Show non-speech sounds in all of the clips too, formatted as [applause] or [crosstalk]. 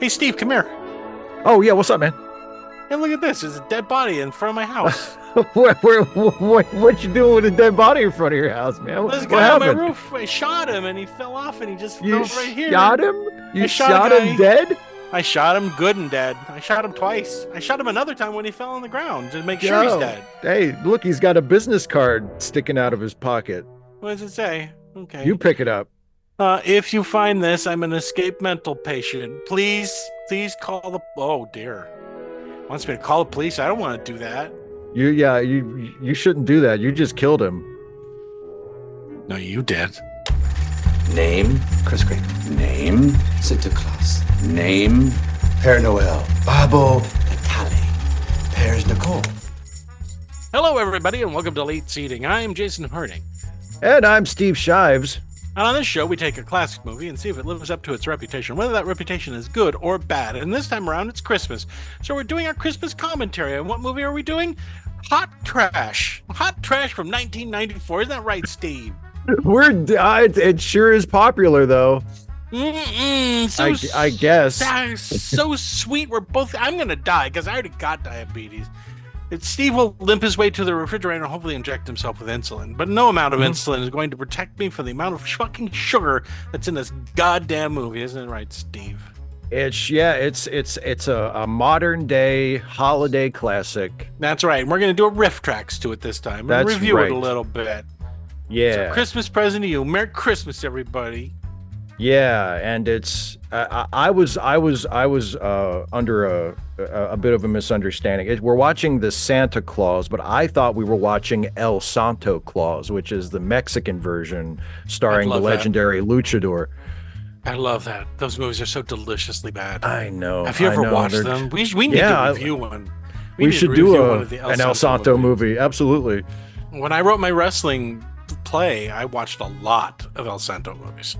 Hey, Steve, come here. Oh yeah, what's up, man? Hey, look at this. There's a dead body in front of my house. [laughs] what, what, what, what you doing with a dead body in front of your house, man? What, this guy on my roof, I shot him and he fell off and he just You fell right here. shot him? You I shot shot, him dead? I shot him good and dead. I shot him twice. I shot him another time when he fell on the ground to make sure he's dead. Hey, look, he's got a business card sticking out of his pocket. What does it say? Okay. You pick it up. Uh, if you find this, I'm an escaped mental patient. Please, please call the. Oh dear. Wants me to call the police. I don't want to do that. You yeah, you you shouldn't do that. You just killed him. No, you did. Name? Chris Green. Name? Santa Claus. Name? Père Noël. Babbo Natale. Père Nicole. Hello, everybody, and welcome to Late Seating. I'm Jason Harding. And I'm Steve Shives. And on this show, we take a classic movie and see if it lives up to its reputation, whether that reputation is good or bad. And this time around, it's Christmas. So we're doing our Christmas commentary. And what movie are we doing? Hot Trash. Hot Trash from 1994. Isn't that right, Steve? We're uh, it, it sure is popular though. Mm-mm, so I, I guess. so sweet. We're both. I'm gonna die because I already got diabetes. It's Steve will limp his way to the refrigerator and hopefully inject himself with insulin. But no amount of Mhm. insulin is going to protect me from the amount of fucking sugar that's in this goddamn movie, isn't it right, Steve? It's yeah, it's it's it's a, a modern day holiday classic. That's right. And we're gonna do a riff tracks to it this time and review it a little bit. Yeah. So Christmas present to you. Merry Christmas, everybody. Yeah, and it's I, I I was I was I was uh, under a, a a bit of a misunderstanding. It, we're watching the Santa Claus, but I thought we were watching El Santo Claus, which is the Mexican version starring the love that. legendary luchador. I love that. Those movies are so deliciously bad. I know. Have you ever watched they're- them? We, we need Yeah, to review one. We, to should do a, the an El Santo movie. Absolutely. When I wrote my wrestling play, I watched a lot of El Santo movies.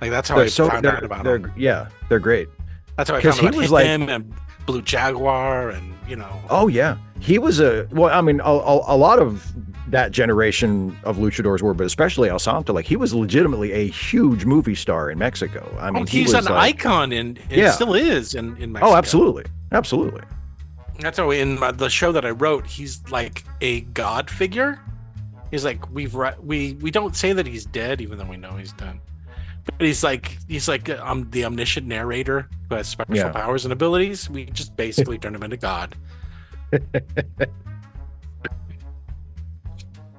Like that's how They're I so found out about him. yeah, they're great. That's how I found he out was about like- him and Blue Jaguar, and you know. Oh yeah, he was a well. I mean, a, a, a lot of that generation of luchadors were, but especially El Santo. Like he was legitimately a huge movie star in Mexico. I oh, mean, oh, he he's was an like- icon, and it Yeah. still is in in oh, Mexico. Oh, absolutely, absolutely. That's how in my, the show that I wrote, he's like a god figure. He's like we've re- we we don't say that he's dead, even though we know he's dead. But he's like he's like um the omniscient narrator who has special Yeah. powers and abilities. We just basically turn him into God. [laughs]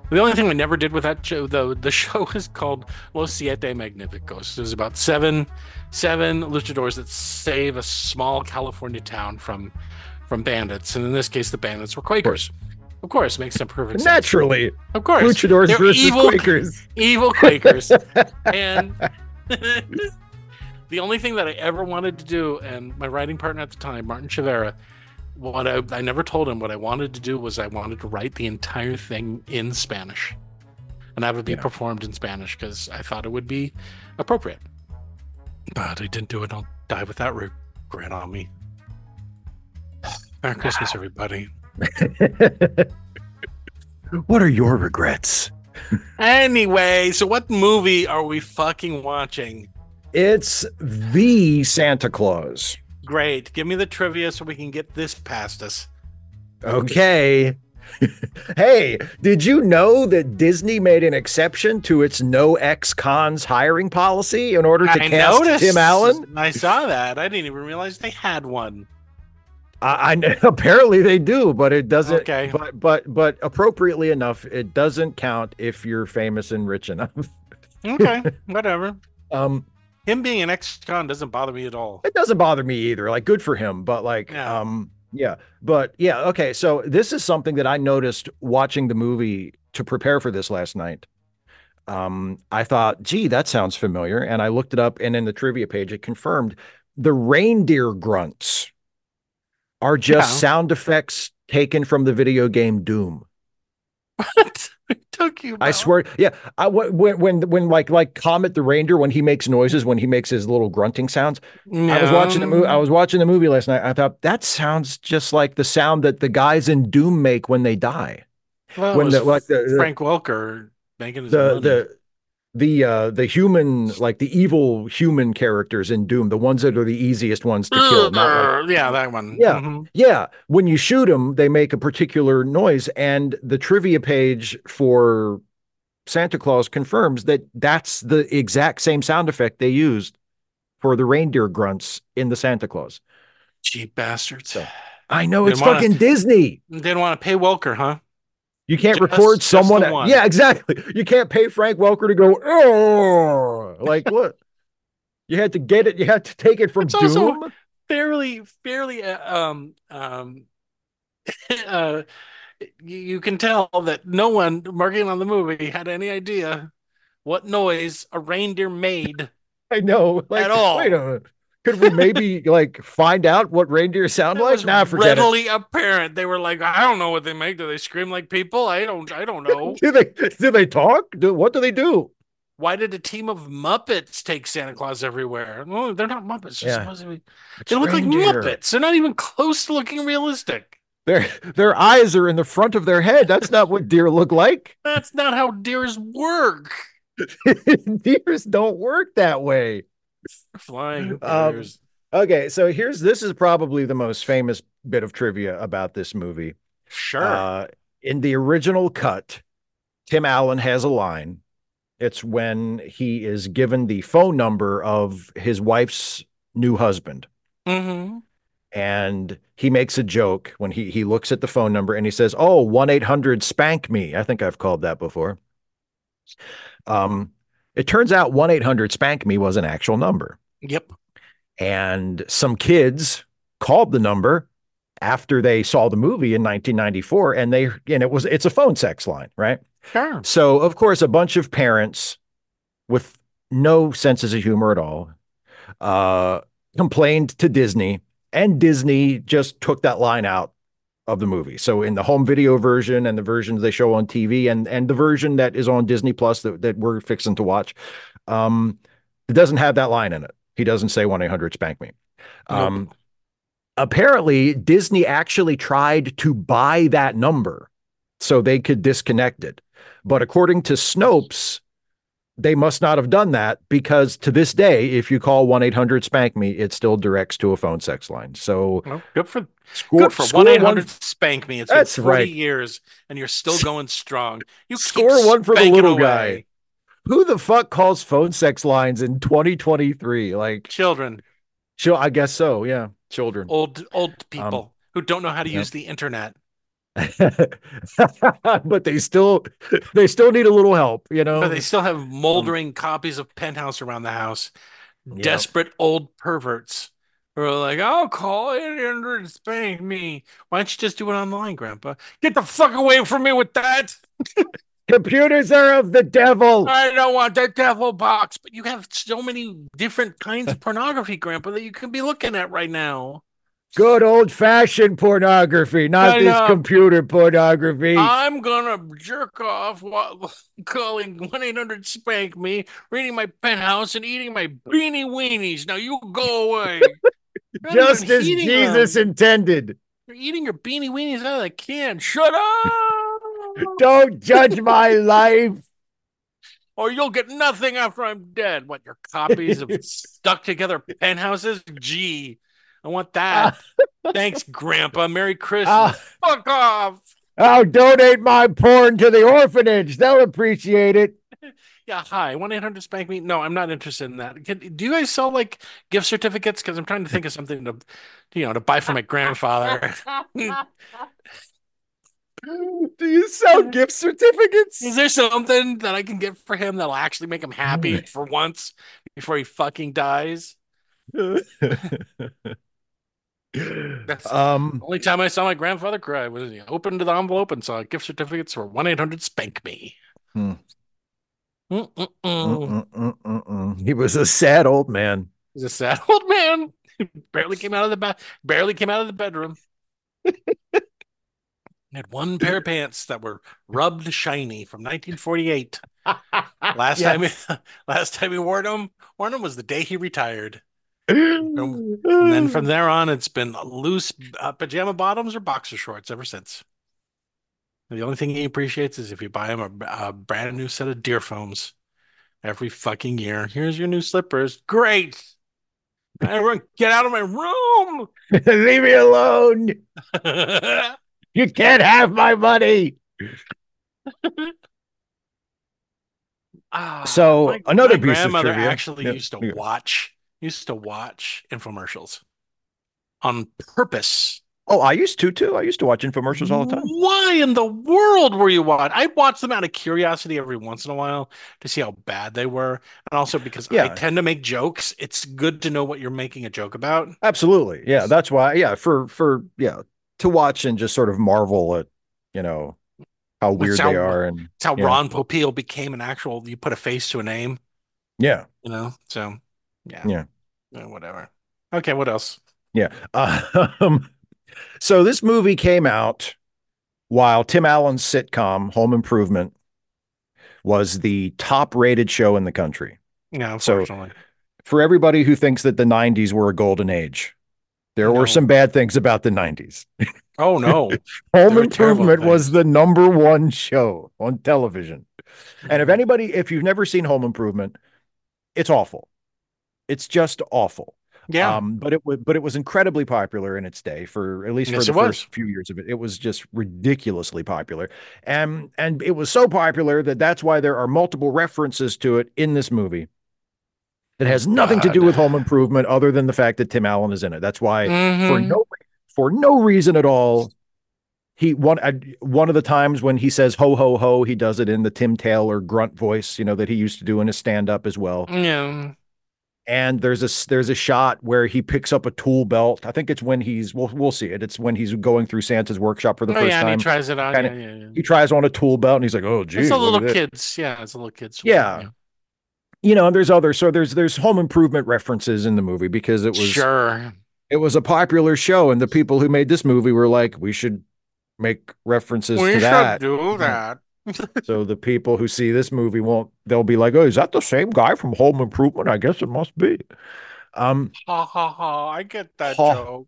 The only thing we never did with that show, though, the show is called Los Siete Magnificos. There's about seven, seven luchadors that save a small California town from, from bandits, and in this case, the bandits were Quakers. Of course, makes some perfect sense. Naturally, Of course, luchadors They're versus evil- Quakers. evil Quakers. [laughs] and [laughs] the only thing that I ever wanted to do, and my writing partner at the time, Martin Chavera, what I, I never told him what I wanted to do was I wanted to write the entire thing in Spanish and have it be Yeah. performed in Spanish because I thought it would be appropriate. But I didn't do it. I'll die with that regret on me. Merry Christmas, everybody. [laughs] what are your regrets? Anyway, so what movie are we fucking watching? It's the Santa Claus. Great. Give me the trivia so we can get this past us. Okay. [laughs] hey, did you know that Disney made an exception to its no ex-cons hiring policy in order to I cast noticed. Tim Allen? I saw that. I didn't even realize they had one. I, I [laughs] apparently they do, but it doesn't. Okay. But but but appropriately enough, it doesn't count if you're famous and rich enough. Okay, [laughs] whatever. Um, Him being an ex-con doesn't bother me at all. it doesn't bother me either. Like, good for him. But like, Yeah. um, yeah. But yeah. Okay. So this is something that I noticed watching the movie to prepare for this last night. Um, I thought, gee, that sounds familiar, and I looked it up, and in the trivia page, it confirmed the reindeer grunts are just Yeah. sound effects taken from the video game Doom. What [laughs] are you? I swear, yeah. I when when when like like Comet the Ranger when he makes noises when he makes his little grunting sounds. I was watching the movie. I was watching the movie last night. I thought that sounds just like the sound that the guys in Doom make when they die. Well, when the- like the- Frank Welker making his The money. the the uh the human like the evil human characters in Doom, the ones that are the easiest ones to kill, like yeah, that one. Yeah. Mhm. Yeah, when you shoot them, they make a particular noise, and the trivia page for Santa Claus confirms that that's the exact same sound effect they used for the reindeer grunts in the Santa Claus. Cheap bastards. So- I know They it's wanna- fucking Disney. Didn't want to pay Welker, huh? You can't Just- record someone. one. Yeah, exactly. You can't pay Frank Welker to go. Oh, like [laughs] what? You had to get it. You had to take it from It's also- fairly fairly uh, um um [laughs] uh you, you can tell that no one working on the movie had any idea what noise a reindeer made [laughs] I know. Like, At all. Wait a minute. Could we maybe like find out what reindeer sound it like? Nah, forget it. readily apparent they were like i don't know what they make do they scream like people i don't i don't [laughs] know Do they do they talk? Do what do they do? why did a team of muppets take santa claus everywhere no they're not muppets they're Yeah. supposed to be they look reindeer. like muppets they're not even close to looking realistic Their their eyes are in the front of their head. That's not what deer look like. [laughs] that's not how deers work [laughs] Deers don't work that way. Flying Um. Okay, so here's this is probably the most famous bit of trivia about this movie. sure Uh, in the original cut, Tim Allen has a line. It's when he is given the phone number of his wife's new husband. mm-hmm. And he makes a joke when he he looks at the phone number and he says, "Oh, 1-800 spank me." I think I've called that before. Um, it turns out 1-800 spank me was an actual number. Yep. And some kids called the number after they saw the movie in 1994 and they and it was it's a phone sex line, right? Sure. So, of course, a bunch of parents with no senses of humor at all uh, complained to Disney, and Disney just took that line out of the movie. So, in the home video version and the versions they show on TV, and and the version that is on Disney Plus that, that we're fixing to watch, um, it doesn't have that line in it. He doesn't say one eight hundred spank me. Um, apparently Disney actually tried to buy that number so they could disconnect it. But according to Snopes, they must not have done that because to this day, if you call 1 800 Spank Me, it still directs to a phone sex line. So Well, good for score, good for score one eight hundred spank me. It's That's been forty right. years, and you're still going strong. You Score one for the little away. guy. Who the fuck calls phone sex lines in 2023? Like, Children, chil- I guess so. Yeah. Children. old old people who don't know how to Um, yep. use the internet. [laughs] but they still they still need a little help, you know. But they still have moldering copies of Penthouse around the house. Yeah. Desperate old perverts who are like, "I'll call it and spank me." Why don't you just do it online, Grandpa? Get the fuck away from me with that. [laughs] Computers are of the devil. I don't want that devil box. But you have so many different kinds of [laughs] pornography, Grandpa, that you can be looking at right now. Good old fashioned pornography, not this computer pornography. I'm gonna jerk off while [laughs] calling one eight hundred spank me, reading my penthouse, and eating my beanie weenies. Now you go away. [laughs] Just as Jesus them. intended. You're eating your beanie weenies out of the can. Shut up, Don't judge my life. or you'll get nothing after I'm dead. What your copies of [laughs] stuck together penthouses? Gee, I want that. [laughs] Thanks, Grandpa. Merry Christmas. Ah. Fuck off. I'll donate my porn to the orphanage. They'll appreciate it. [laughs] Yeah, hi. One eight hundred spank me. No, I'm not interested in that. Can, do you guys sell like gift certificates? Because I'm trying to think of something to, you know, to buy for my grandfather. Do you sell gift certificates? Is there something that I can get for him that'll actually make him happy for once before he fucking dies? [laughs] That's um the only time I saw my grandfather cry was he opened the envelope and saw gift certificates for one eight hundred spank me. Hmm. Mm-mm-mm. mm, mm, mm, mm. he was a sad old man. He's a sad [laughs] old man. barely came out of the ba- barely came out of the bedroom. [laughs] Had one pair of [clears throat] pants that were rubbed shiny from 1948. [laughs] Last time, he, [laughs] last time he wore them, wore them was the day he retired. [gasps] And then from there on, it's been loose uh, pajama bottoms or boxer shorts ever since. The only thing he appreciates is if you buy him a, a brand new set of Dearfoams every fucking year. Here's your new slippers. Great. Everyone, get out of my room. [laughs] Leave me alone. You can't have my money. Ah, So, my- another my piece of grandmother trivia. actually Yeah, used to yeah. watch used to watch infomercials on purpose. Oh, I used to too. I used to watch infomercials all the time. Why in the world were you watching? I watched them out of curiosity every once in a while to see how bad they were, and also because I tend to make jokes. It's good to know what you're making a joke about. Absolutely. Yeah, that's why. Yeah, for for yeah, to watch and just sort of marvel at, you know, how weird how- they are and It's how. Ron Popeil became an actual. You put a face to a name, yeah, you know. So yeah, Yeah. Yeah, whatever. Okay, what else? yeah. [laughs] Um, so this movie came out while Tim Allen's sitcom Home Improvement was the top rated show in the country. Yeah, So- For everybody who thinks that the 90s were a golden age, there No. were some bad things about the 90s. oh no. [laughs] Home Improvement was the number one show on television. And if anybody, if you've never seen Home Improvement, it's awful. It's just awful. yeah, Um, but it was, but it was incredibly popular in its day for at least Yes, for the first few years of it. It was just ridiculously popular, and and it was so popular that that's why there are multiple references to it in this movie. That has nothing to do with Home Improvement, other than the fact that Tim Allen is in it. That's why for Mhm. no for no reason at all. He one uh, one of the times when he says ho ho ho, he does it in the Tim Taylor grunt voice, you know, that he used to do in his stand up as well. yeah. And there's a there's a shot where he picks up a tool belt. I think it's when he's we'll we'll see it. It's when he's going through Santa's workshop for the oh, first yeah, time. and he tries it on. Kinda- yeah, yeah. he tries on a tool belt and he's like, "Oh, geez, It's a little kids. Yeah, it's a little kids. Yeah. You know, and there's other so there's there's home improvement references in the movie because it was sure. it was a popular show and the people who made this movie were like, we should make references We to should that. do that. [laughs] So the people who see this movie won't they'll be like, "Oh, is that the same guy from Home Improvement? I guess it must be." Um, Ha ha ha! I get that Ha. joke.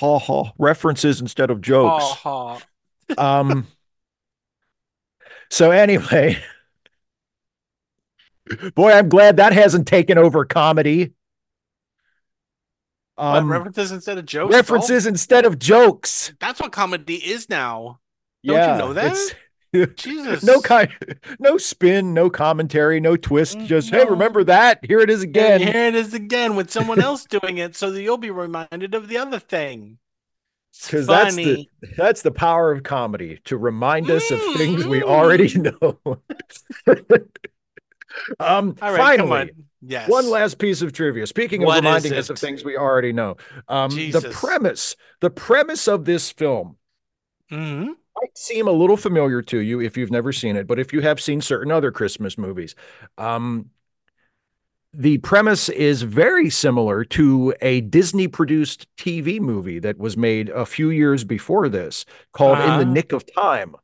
ha ha, references instead of jokes. Ha ha. Um, [laughs] so anyway, boy, I'm glad that hasn't taken over comedy. Um, references instead of jokes. references instead of jokes. That's what comedy is now. Don't you know that? [laughs] Jesus. no kind, no spin, no commentary, no twist. Just hey, remember that? Here it is And again. here it is again with someone else doing it, so that you'll be reminded of the other thing. Because that's the- That's the power of comedy to remind us of things we Mm. already [laughs] know. Um, All right, finally, come on. Yes. one last piece of trivia. Speaking of What reminding us of things we already know, um, the premise, the premise of this film hmm might seem a little familiar to you if you've never seen it, but if you have seen certain other Christmas movies, um, the premise is very similar to a Disney produced TV movie that was made a few years before this called In Uh-huh. the Nick of Time.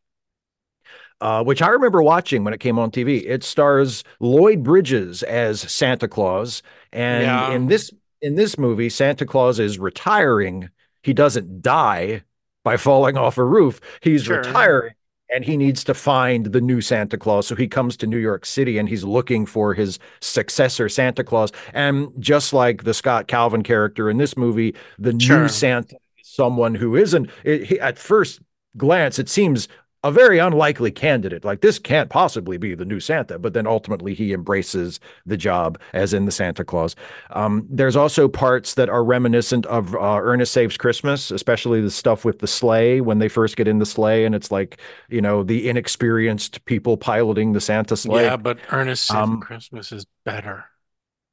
Uh, which I remember watching when it came on TV. It stars Lloyd Bridges as Santa Claus, and Yeah. in this in this movie, Santa Claus is retiring. He doesn't die by falling off a roof. He's Sure. retiring and he needs to find the new Santa Claus. So he comes to New York City and he's looking for his successor, Santa Claus. And just like the Scott Calvin character in this movie, the Sure. new Santa is someone who isn't, it, he, at first glance, it seems a very unlikely candidate. Like this can't possibly be the new Santa, but then ultimately he embraces the job as in the Santa Claus. Um, there's also parts that are reminiscent of uh, Ernest Saves Christmas, especially the stuff with the sleigh when they first get in the sleigh, and it's like you know the inexperienced people piloting the Santa sleigh. Yeah, but Ernest Saving Um, Christmas is better.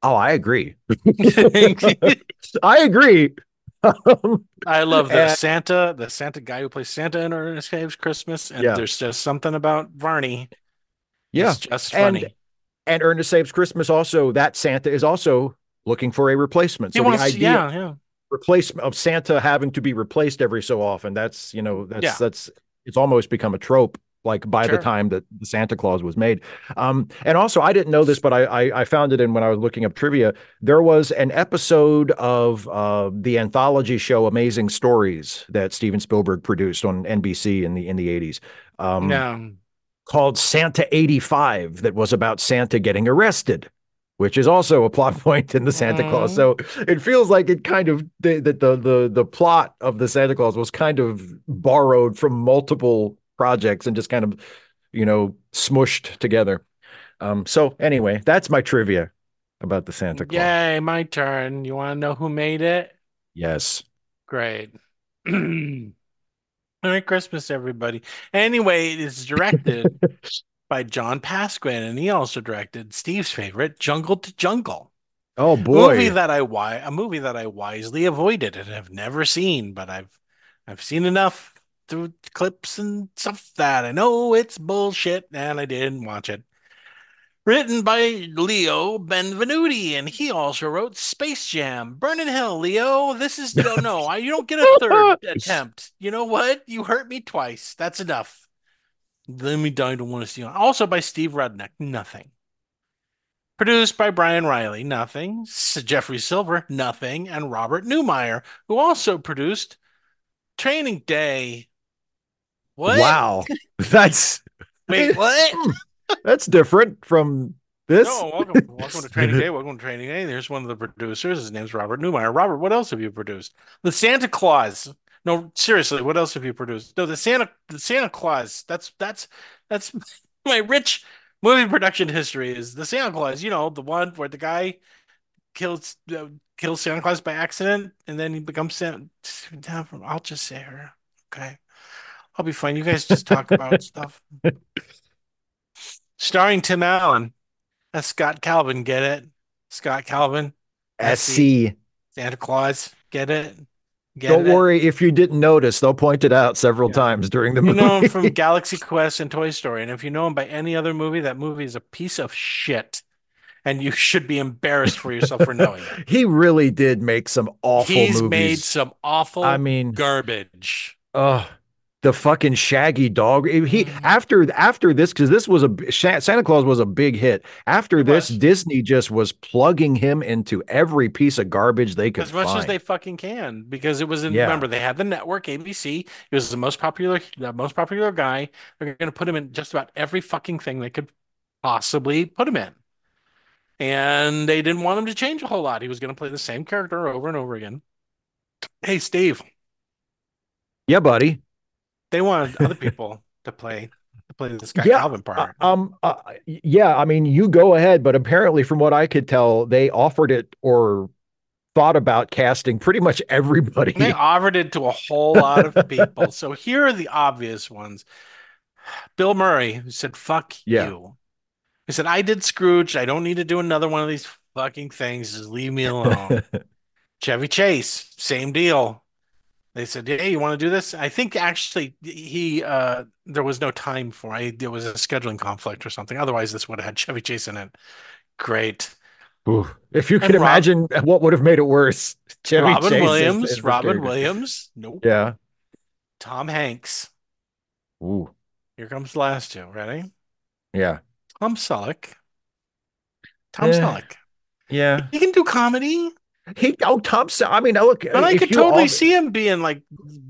Oh, I agree. [laughs] [laughs] I agree. Um, I love the And- Santa, the Santa guy who plays Santa in Ernest Saves Christmas, and Yeah. there's just something about Varney. yeah, It's just And funny. and Ernest Saves Christmas also that Santa is also looking for a replacement. So wants, the idea yeah, yeah. replacement of Santa having to be replaced every so often. That's you know that's Yeah. that's it's almost become a trope. Like by Sure. the time that the Santa Claus was made, um, and also I didn't know this, but I, I I found it in when I was looking up trivia. There was an episode of uh, the anthology show Amazing Stories that Steven Spielberg produced on NBC in the in the eighties. Um, yeah. called Santa 85 that was about Santa getting arrested, which is also a plot [laughs] point in the Santa Claus. So it feels like it kind of that the the the plot of the Santa Claus was kind of borrowed from multiple projects and just kind of you know smushed together. Um, so anyway, that's my trivia about the Santa Claus. Yay, my turn. You want to know who made it? Yes. Great. [clears throat] Merry Christmas, everybody. Anyway, it is directed [laughs] by John Pasquin, and he also directed Steve's favorite, Jungle to Jungle. Oh boy. Movie that I wi- a movie that I wisely avoided and have never seen, but I've I've seen enough through clips and stuff that I know it's bullshit, and I didn't watch it. Written by Leo Benvenuti, and he also wrote Space Jam. Burn in hell, Leo. This is no, no. I, you don't get a third [laughs] attempt. You know what? You hurt me twice. That's enough. Let me die. Don't want to see. Also by Steve Rudnick. Nothing. Produced by Brian Riley. Nothing. Jeffrey Silver. Nothing. And Robert Newmyer, who also produced Training Day. What? Wow. [laughs] That's Wait, [laughs] what? that's different from this. No, welcome, welcome to [laughs] Training Day. Welcome to Training Day. There's one of the producers. His name's Robert Newmyer. Robert, what else have you produced? The Santa Claus. No, seriously, what else have you produced? No, the Santa, the Santa Claus. That's that's that's my rich movie production history. Is the Santa Claus? You know, the one where the guy kills uh, kills Santa Claus by accident, and then he becomes Santa. I'll just say her. Okay, I'll be fine. You guys just talk about [laughs] stuff. Starring Tim Allen. That's Scott Calvin. Get it? Scott Calvin. SC. Santa Claus. Get it? Get Don't it? worry if you didn't notice. They'll point it out several Yeah. times during the You movie. know him from [laughs] Galaxy Quest and Toy Story. And if you know him by any other movie, that movie is a piece of shit. And you should be embarrassed for yourself for knowing it. [laughs] he really did make some awful He's movies. made some awful I mean, garbage. uh the fucking Shaggy dog. He Mhm. after after this because this was a Santa Claus was a big hit. After this. Disney just was plugging him into every piece of garbage they could As much as they fucking can, because it was in. Yeah. Remember, they had the network ABC. It was the most popular, the most popular guy. They're going to put him in just about every fucking thing they could possibly put him in, and they didn't want him to change a whole lot. He was going to play the same character over and over again. Hey, Steve, yeah, buddy. They wanted other people to play to play this guy Yeah, Calvin Uh, part. um uh, yeah, I mean, you go ahead, but apparently from what I could tell, they offered it or thought about casting pretty much everybody. They offered it to a whole lot of [laughs] people. So here are the obvious ones. Bill Murray, who said, fuck Yeah. you. He said, I did Scrooge. I don't need to do another one of these fucking things. Just leave me alone. [laughs] Chevy Chase, same deal. They said, Hey, you want to do this? I think actually he uh there was no time for it. There was a scheduling conflict or something. Otherwise, this would have had Chevy Chase in it. Great. Ooh, if you could Rob- imagine [laughs] what would have made it worse. [laughs] Chevy Robin Chase Williams, is Robin character. Williams. Nope. Yeah. Tom Hanks. Ooh. Here comes the last two. Ready? Yeah. Tom Selleck. Tom Eh. Selleck. Yeah. He can do comedy, He oh Tom I mean, look, but I could totally all- see him being like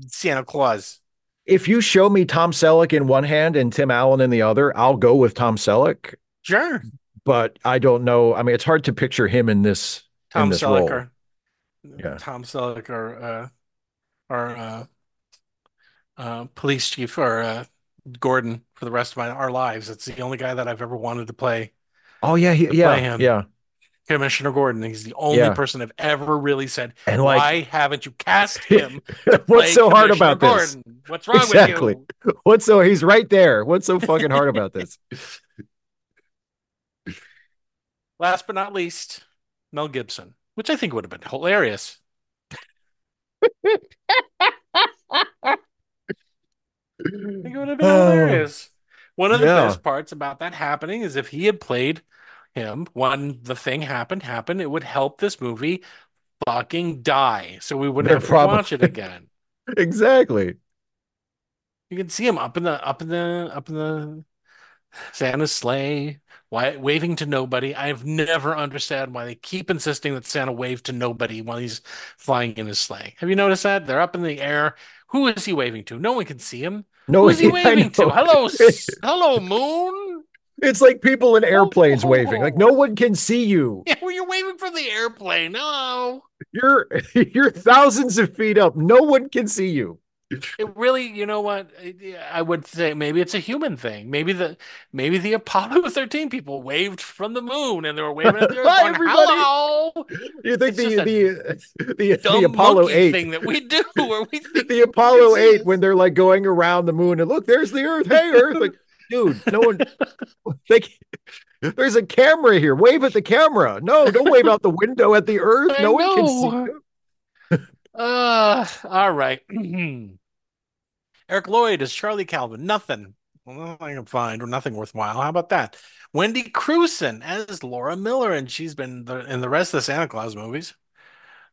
Santa Claus. if you show me Tom Selleck in one hand and Tim Allen in the other, I'll go with Tom Selleck. Sure. But I don't know. I mean, it's hard to picture him in this. Tom this Selleck role. or Yeah. Tom Selleck or uh or uh uh police chief or uh Gordon for the rest of my our lives. It's the only guy that I've ever wanted to play. Oh yeah, he, yeah, play him. yeah. Commissioner Gordon. He's the only Yeah. person I've ever really said, And like, why haven't you cast [laughs] him? what's so hard about this? Gordon? What's wrong Exactly. with you? What's so he's right there. What's so fucking hard about this? [laughs] Last but not least, Mel Gibson, which I think would have been hilarious. I think it would have been [sighs] hilarious. One of the Yeah. best parts about that happening is if he had played him when the thing happened, happened, it would help this movie fucking die. So we have to probably- watch it again. [laughs] exactly. You can see him up in the up in the up in the Santa's sleigh, why, waving to nobody. I've never understood why they keep insisting that Santa wave to nobody while he's flying in his sleigh. Have you noticed that? They're up in the air. Who is he waving to? No one can see him. No, Who is he waving to? [laughs] Hello, hello, moon. It's like people in oh, airplanes Oh. waving. Like oh. no one can see you. [laughs] Yeah, well, you're waving from the airplane. Hello. You're [laughs] you're thousands of feet up. No one can see you. It really, you know what? I- I would say maybe it's a human thing. Maybe the maybe the Apollo [laughs] 13 people waved from the moon and they were waving at the earth Hi, going, everybody. hello. You think It's the the the, the Apollo eight thing that we do where we think the Apollo eight when they're like going around the moon and look, there's the Earth. Hey, Earth! Like, dude, no one. [laughs] Like, there's a camera here. Wave at the camera. No, don't wave out the window at the Earth. I No one can see. [laughs] Uh, all right. [clears throat] Eric Lloyd as Charlie Calvin. Nothing. Well, nothing I can find or nothing worthwhile. How about that? Wendy Crewson as Laura Miller, and she's been the, in the rest of the Santa Claus movies.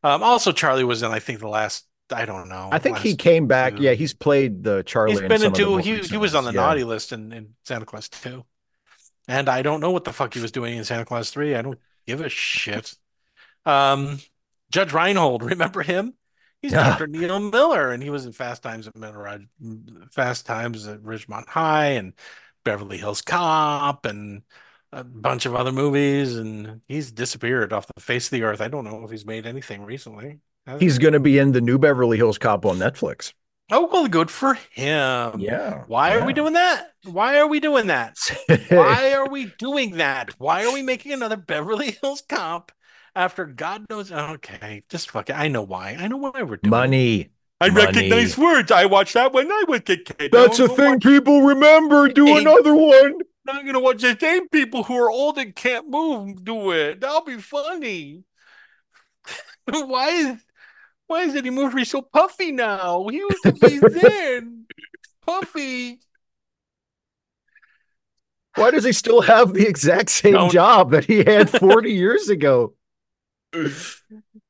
Um, also, Charlie was in, I think, the last. I don't know. I think he came back. two. Yeah, he's played the Charlie. He's been into. He he was on the. Yeah. naughty list in, in Santa Claus 2. And I don't know what the fuck he was doing in Santa Claus 3. I don't give a shit. Um, Judge Reinhold, [laughs] remember him? He's Yeah. Dr. Neil Miller, and he was in Fast Times at Middle Fast Times at Ridgemont High and Beverly Hills Cop and a bunch of other movies, and he's disappeared off the face of the earth. I don't know if he's made anything recently. Has He's going to be in the new Beverly Hills Cop on Netflix. Oh, well, good for him. Yeah. Why are we doing that? Why are we doing that? [laughs] Why are we doing that? Why are we making another Beverly [laughs] Hills Cop after God knows? Okay, just fuck it. I know why. I know why we're doing it. Money. I money. recognize words. I watched that when I was a kid. That's I a don't thing watch- people remember. Do Hey. another one. I'm gonna watch the same people who are old and can't move do it. That'll be funny. [laughs] why is why is Eddie Murphy so puffy now? He used to be thin, puffy. Why does he still have the exact same Don't- job that he had [laughs] 40 years ago?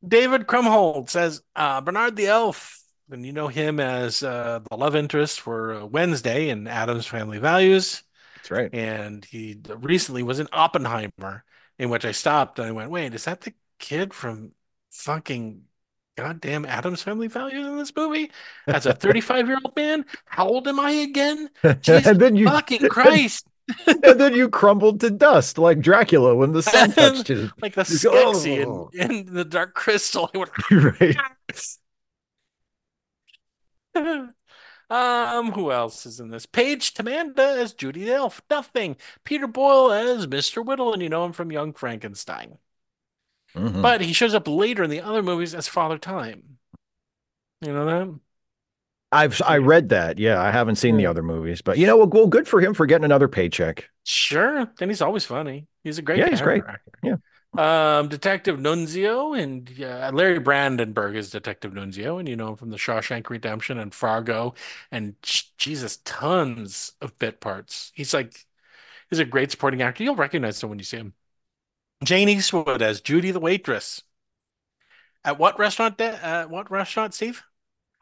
David Krumholtz says uh, Bernard the Elf, and you know him as uh, the love interest for uh, Wednesday in Addams Family Values, That's right. and he recently was in Oppenheimer, in which I stopped and I went, "Wait, is that the kid from fucking goddamn Addams Family Values in this movie?" As a 35 year old man, how old am I again? Jesus and then you Fucking [laughs] Christ! and then you crumbled to dust like Dracula when the sun [laughs] touched you. Like the Skeksis "Oh." the Dark Crystal. [laughs] Right. um, who else is in this? Paige Tamada as Judy the Elf. Nothing. Peter Boyle as Mr. Whittle, and you know him from Young Frankenstein. Mhm. But he shows up later in the other movies as Father Time. You know that? I've I read that. Yeah, I haven't seen the other movies, but you know, well, well, good for him for getting another paycheck. Sure. And he's always funny. He's a great Yeah, he's great. actor. Yeah. Um, Detective Nunzio and uh, Larry Brandenburg is Detective Nunzio, and you know him from The Shawshank Redemption and Fargo, and Jesus, tons of bit parts. He's like, he's a great supporting actor. You'll recognize him when you see him. Jane Eastwood as Judy the waitress. At what restaurant? De- uh, what restaurant, Steve?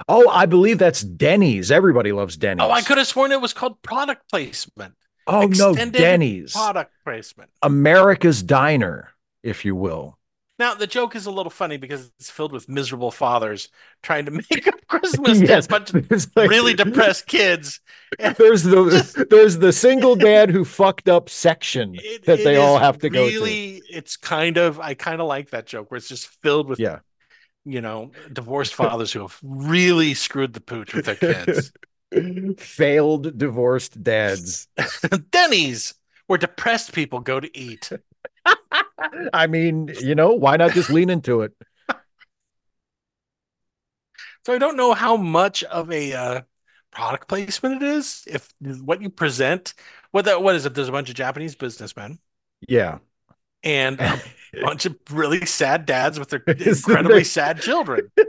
Oh, I believe that's Denny's. Everybody loves Denny's. Oh, I could have sworn it was called product placement. Oh no, extended Denny's. Product placement. America's Diner, if you will. Now, the joke is a little funny because it's filled with miserable fathers trying to [laughs] make up Christmas to [laughs] Yes, a bunch of [laughs] like- really depressed kids. There's the there's the single dad who fucked up section It- that it they all have to go to. really, It's kind of, I kind of like that joke where it's just filled with, Yeah. you know, divorced fathers who have really screwed the pooch with their kids. Failed divorced dads. Denny's, where depressed people go to eat. I mean, you know, why not just lean into it? So I don't know how much of a uh, product placement it is. If what you present, what that, what is it? There's a bunch of Japanese businessmen. Yeah. and a [laughs] bunch of really sad dads with their [laughs] incredibly sad children. [laughs]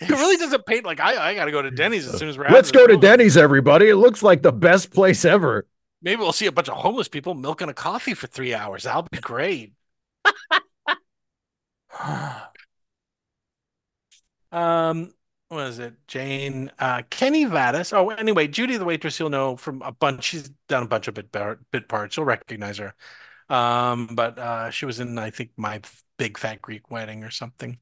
It really doesn't paint like I, I got to go to Denny's as soon as we're out Let's go to. Denny's, everybody. It looks like the best place ever. Maybe we'll see a bunch of homeless people milking a coffee for three hours. That'll be great. [laughs] [sighs] um, what is it? Jane, uh, Kenny Vadas. Oh, anyway, Judy the waitress. You'll know from a bunch. She's done a bunch of bit bit parts. You'll recognize her. Um, but uh, she was in I think my Big Fat Greek Wedding or something.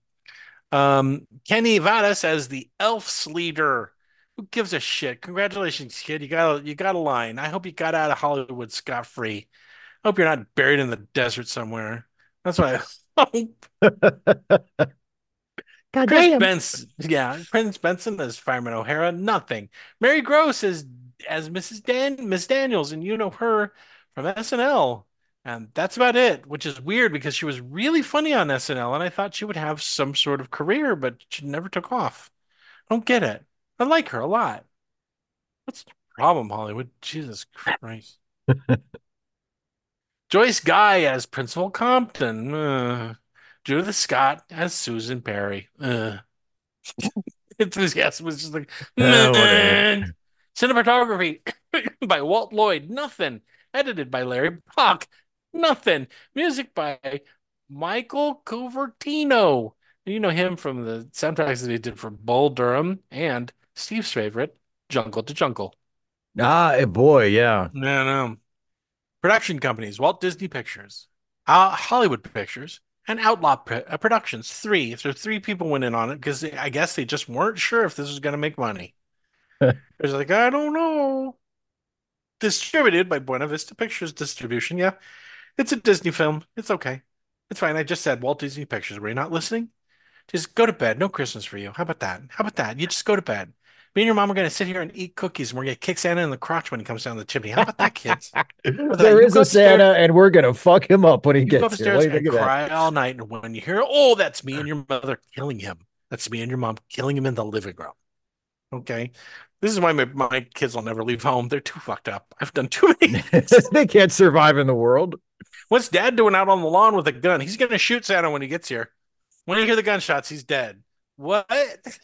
Um, Kenny Vadas as the Elf's leader. Who gives a shit? Congratulations, kid. You got a, you got a line. I hope you got out of Hollywood scot free. I hope you're not buried in the desert somewhere. That's what I [laughs] hope. [laughs] God Chris damn. Benson, yeah, Prince Benson as Fireman O'Hara, nothing. Mary Gross as as Mrs. Dan Miss Daniels, and you know her from SNL, and that's about it. Which is weird because she was really funny on SNL, and I thought she would have some sort of career, but she never took off. I don't get it. I like her a lot. What's the problem, Hollywood? Jesus Christ. [laughs] Joyce Guy as Principal Compton. Uh, Judith Scott as Susan Perry. Uh. [laughs] Enthusiasm was just like Oh, cinematography [coughs] by Walt Lloyd. Nothing. Edited by Larry Block. Nothing. Music by Michael Convertino. You know him from the soundtracks that he did for Bull Durham and Steve's favorite, Jungle to Jungle. Ah, eh, boy, yeah. No, no. Production companies: Walt Disney Pictures, uh, Hollywood Pictures, and Outlaw P- uh, Productions. Three. So three people went in on it because I guess they just weren't sure if this was going to make money. [laughs] It's like I don't know. Distributed by Buena Vista Pictures Distribution. Yeah, it's a Disney film. It's okay. It's fine. I just said Walt Disney Pictures. Were you not listening? Just go to bed. No Christmas for you. How about that? How about that? You just go to bed. Me and your mom are going to sit here and eat cookies, and we're going to kick Santa in the crotch when he comes down the chimney. How about that, kids? [laughs] There you is a Santa, upstairs- and we're gonna fuck him up when he You gets here. upstairs What do you and think of that? cry all night, and when you hear, "Oh, that's me and your mother killing him," that's me and your mom killing him in the living room. Okay, this is why my, my kids will never leave home. They're too fucked up. I've done too many. [laughs] they can't survive in the world. What's Dad doing out on the lawn with a gun? He's gonna shoot Santa when he gets here. When you hear the gunshots, he's dead. What? [laughs]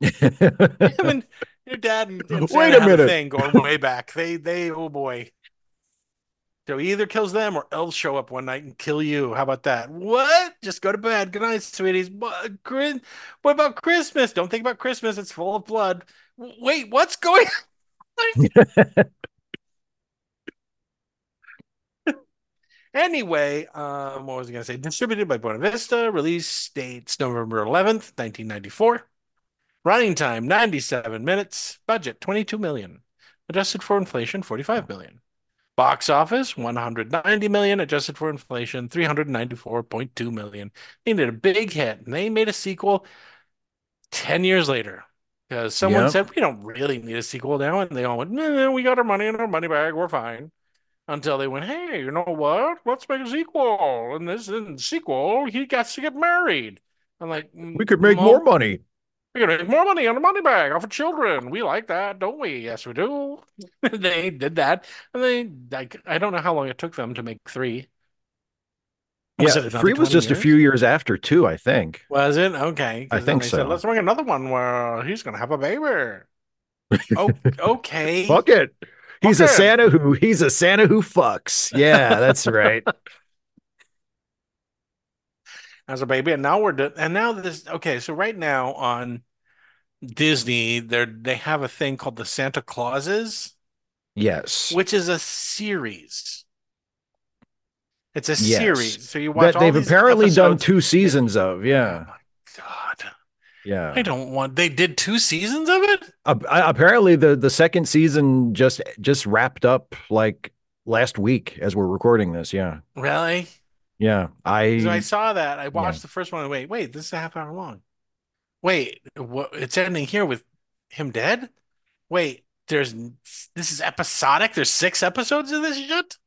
[laughs] And your dad and, and Wait a minute. thing going way back. They they oh boy. So he either kills them or elves show up one night and kill you. How about that? What? Just go to bed. Good night, sweeties. What, what about Christmas? Don't think about Christmas. It's full of blood. Wait, what's going on? [laughs] Anyway, um, what was I going to say? Distributed by Buena Vista. Release dates November 11th, 1994. Running time 97 minutes. Budget 22 million. Adjusted for inflation 45 million. Box office 190 million. Adjusted for inflation 394.2 million. They did a big hit and they made a sequel 10 years later. Because someone Yep. said, we don't really need a sequel now. And they all went, no, we got our money in our money bag. We're fine until they went, "Hey, you know what? Let's make a sequel." And this in the sequel, he gets to get married. I'm like, we could make more money. We could make more money on the money bag off of children. We like that, don't we? Yes, we do. [laughs] they did that, and they like I don't know how long it took them to make three. Was Yeah, three was 20 just a few years after two, I think. Was it okay? I think they said, so. Let's make another one where he's gonna have a baby. Oh, [laughs] okay. Fuck it. He's a Santa who he's a Santa who fucks. Yeah, that's right. [laughs] as a baby, and now we're do- and now this okay. So right now on Disney, they they have a thing called the Santa Clauses, Yes. which is a series. It's a Yes. series. So you watch That they've apparently done two seasons of. Oh Yeah. my God, Yeah. I don't want. They did two seasons of it. I- apparently the the second season just just wrapped up like last week as we're recording this. Yeah. Really? Yeah. I, So I saw that. I watched the first one. Wait, wait. This is a half hour long. Wait, what? It's ending here with him dead. Wait, there's this is episodic. There's six episodes of this shit.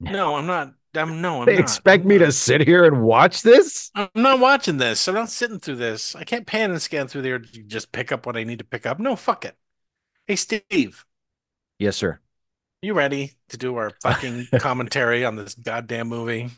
No, I'm not. I'm no. I'm they not. expect I'm me not. to sit here and watch this? I'm not watching this. I'm not sitting through this. I can't pan and scan through there to just pick up what I need to pick up. No, fuck it. Hey, Steve, Yes, sir. you ready to do our fucking [laughs] commentary on this goddamn movie?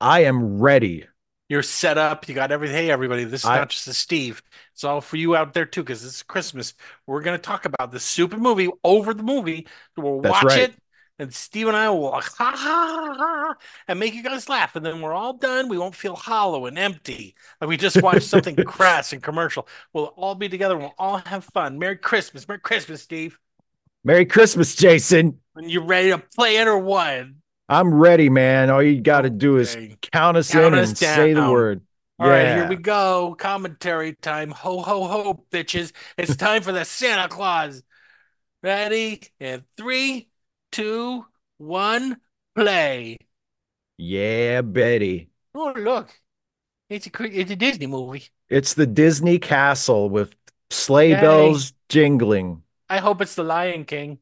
I am ready. You're set up. You got everything. Hey, everybody, this is I- not just a Steve. It's all for you out there too, because it's Christmas. We're gonna talk about this stupid movie over the movie. We'll watch right. it and Steve and I will ha ha ha ha and make you guys laugh, and then we're all done. We won't feel hollow and empty like we just [laughs] watched something crass and commercial. We'll all be together. We'll all have fun. Merry Christmas, Merry Christmas, Steve. Merry Christmas, Jason. When you ready to play it or what? I'm ready, man. All you got to do is Okay. count us Count in us and say the word. All right, Yeah. here we go. Commentary time. Ho ho ho, bitches! It's time for the Santa Claus. Ready? And three, two, one, play. Yeah, Betty. Oh, look. It's a, it's a Disney movie. It's the Disney castle with sleigh Yay. bells jingling. I hope it's the Lion King.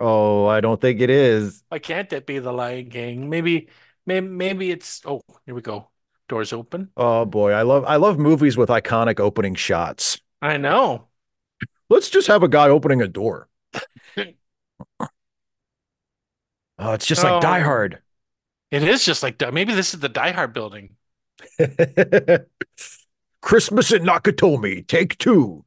Oh, I don't think it is. Why can't it be the Lion King? Maybe, maybe, maybe it's. Oh, here we go. Doors open. Oh boy, I love I love movies with iconic opening shots. I know. Let's just have a guy opening a door. Oh, it's just like Oh. Die Hard. It is just like maybe this is the Die Hard building. [laughs] Christmas at Nakatomi, take two.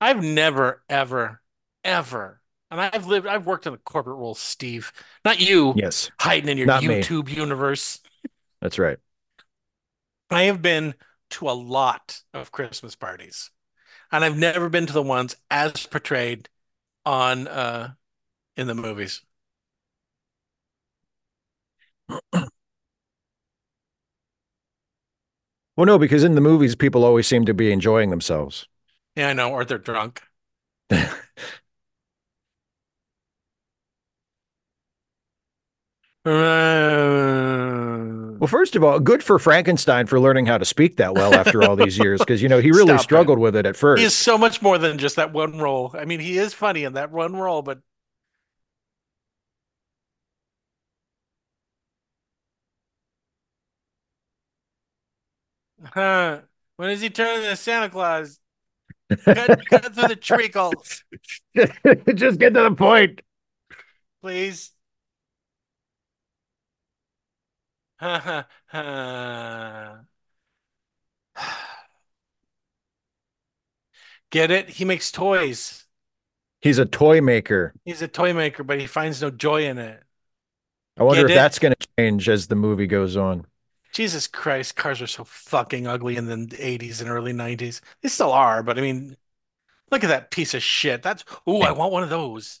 I've never, ever, ever, and I've lived. I've worked in the corporate world, Steve. Not you, Yes, hiding in your Not me. YouTube universe. that's right. I have been to a lot of Christmas parties, and I've never been to the ones as portrayed on uh in the movies. Well, no, because in the movies, people always seem to be enjoying themselves. Yeah, I know, or they're drunk. [laughs] Well, first of all, good for Frankenstein for learning how to speak that well after all these years, because you know he really Stop it. struggled with it at first. he is so much more than just that one role. I mean, he is funny in that one role, but huh? [laughs] When is he turning into Santa Claus? Cut, [laughs] cut through the treacle, [laughs] Just get to the point. please. [sighs] Get it? He makes toys. He's a toy maker. He's a toy maker, but he finds no joy in it. I wonder Get if it? that's going to change as the movie goes on. Jesus Christ, cars are so fucking ugly in the 80s and early 90s. They still are, but I mean, look at that piece of shit. That's, ooh, I want one of those.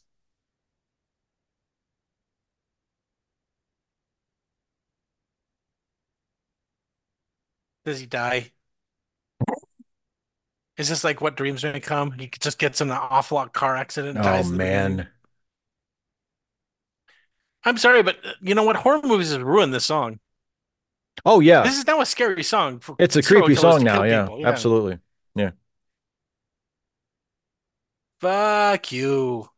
Does he die? Is this like what dreams may come? He just gets in an awful lot car accident Oh dies at the beginning? man. I'm sorry, but uh, you know what? Horror movies have ruined this song. Oh yeah. This is now a scary song. It's a creepy song now. kill Yeah, absolutely. Yeah. Fuck you.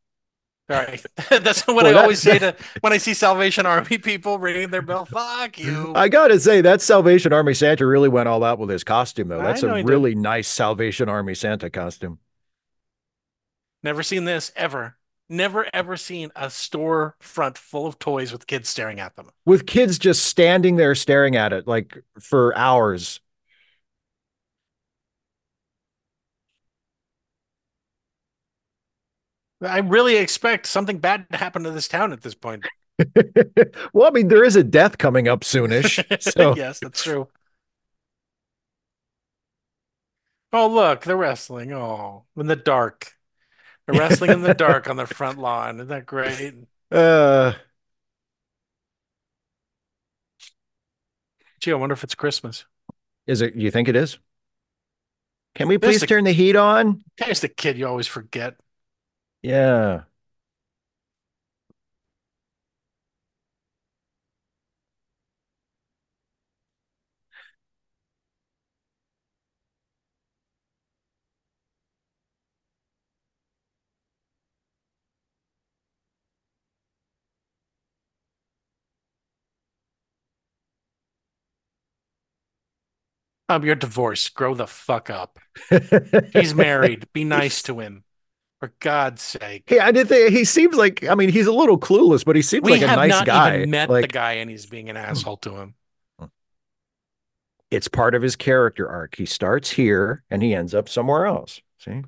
All right. [laughs] [laughs] That's what Well, I that- always say to [laughs] when I see Salvation Army people ringing their bell. Fuck you. I gotta say that Salvation Army Santa really went all out with his costume, though. That's a really nice Salvation Army Santa costume. Never seen this ever. Never ever seen a store front full of toys with kids staring at them. With kids just standing there staring at it like for hours. I really expect something bad to happen to this town at this point. [laughs] [laughs] well, I mean, there is a death coming up soonish. [laughs] So yes, that's true. Oh, look, they're wrestling. Oh, in the dark. Wrestling in the [laughs] dark on the front lawn. Isn't that great? uh Gee, I wonder if it's Christmas. is it you think it is? Can we There's please the- turn the heat on? There's the kid you always forget. Yeah. Um, you're divorced. Grow the fuck up. He's [laughs] married. Be nice to him. For God's sake. Hey, I did think he seems like I mean he's a little clueless, but he seems We like a have nice not guy. even met like the guy and he's being an asshole to him. it's part of his character arc. He starts here and he ends up somewhere else. See?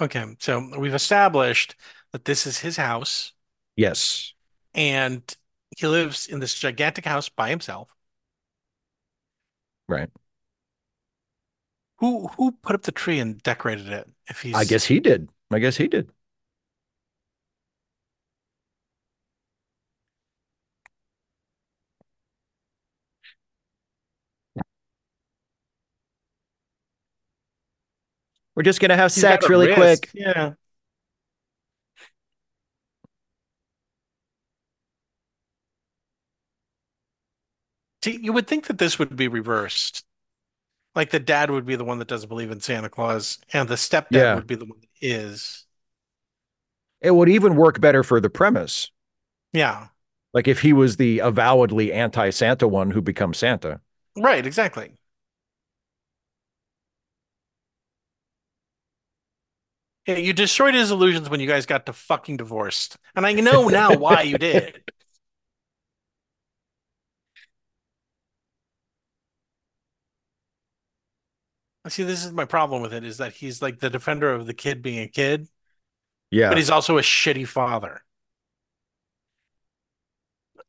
Okay, so we've established that this is his house, Yes. and he lives in this gigantic house by himself. Right. Who who put up the tree and decorated it? If he's I guess he did. I guess he did. We're just gonna have he's sex really wrist. quick. Yeah. See, you would think that this would be reversed. Like the dad would be the one that doesn't believe in Santa Claus, and the stepdad Yeah. would be the one that is. It would even work better for the premise. Yeah, Like if he was the avowedly anti-Santa one who becomes Santa. right, exactly. Yeah, you destroyed his illusions when you guys got to fucking divorced. And I know now why you did. [laughs] See, this is my problem with it is that he's like the defender of the kid being a kid, Yeah. but he's also a shitty father.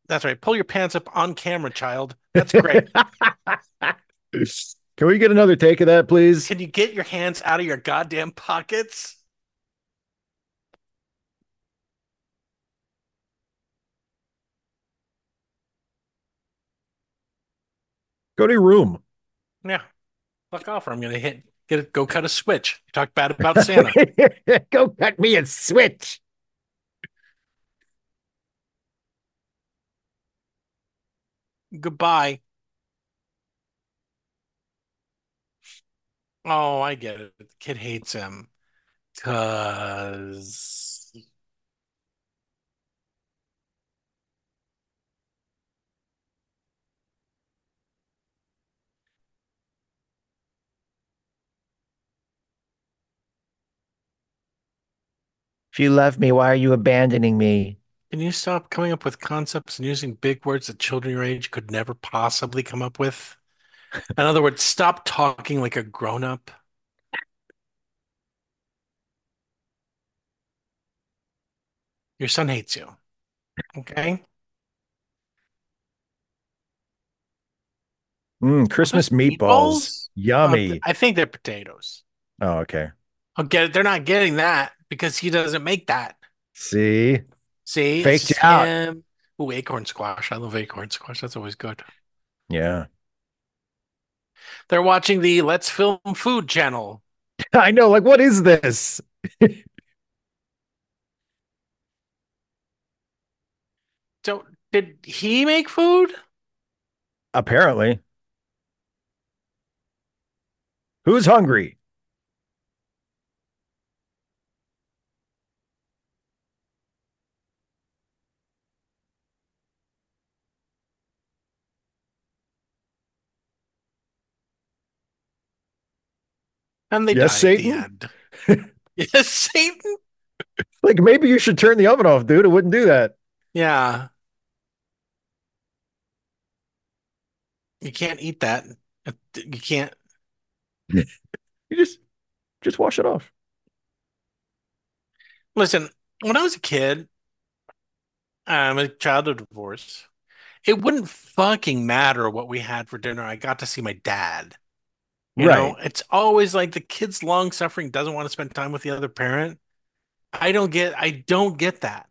That's right. Pull your pants up on camera, child. That's great. [laughs] Can we get another take of that, please? Can you get your hands out of your goddamn pockets? Go to your room. Yeah. Fuck off, or I'm gonna hit get it, go cut a switch. You talk bad about Santa. [laughs] Go cut me a switch. Goodbye. Oh, I get it. The kid hates him. Cause If you love me, why are you abandoning me? can you stop coming up with concepts and using big words that children your age could never possibly come up with? In other words, stop talking like a grown-up. Your son hates you. Okay? Mm, Christmas meatballs. meatballs? Yummy. I think they're potatoes. Oh, okay. I'll get it. They're not getting that because he doesn't make that. See? See, Faked you out. him. Ooh, acorn squash. I love acorn squash. That's always good. Yeah. They're watching the Let's Film Food channel. [laughs] I know. Like, what is this? [laughs] So, did he make food? Apparently. Who's hungry? And they Yes, die at Satan? the end. [laughs] yes, Satan. Like, maybe you should turn the oven off, dude. It wouldn't do that. Yeah. You can't eat that. You can't. [laughs] You just, just wash it off. Listen, when I was a kid, I'm a child of divorce. It wouldn't fucking matter what we had for dinner. I got to see my dad. You know, Right. it's always like the kid's long suffering doesn't want to spend time with the other parent. I don't get I don't get that.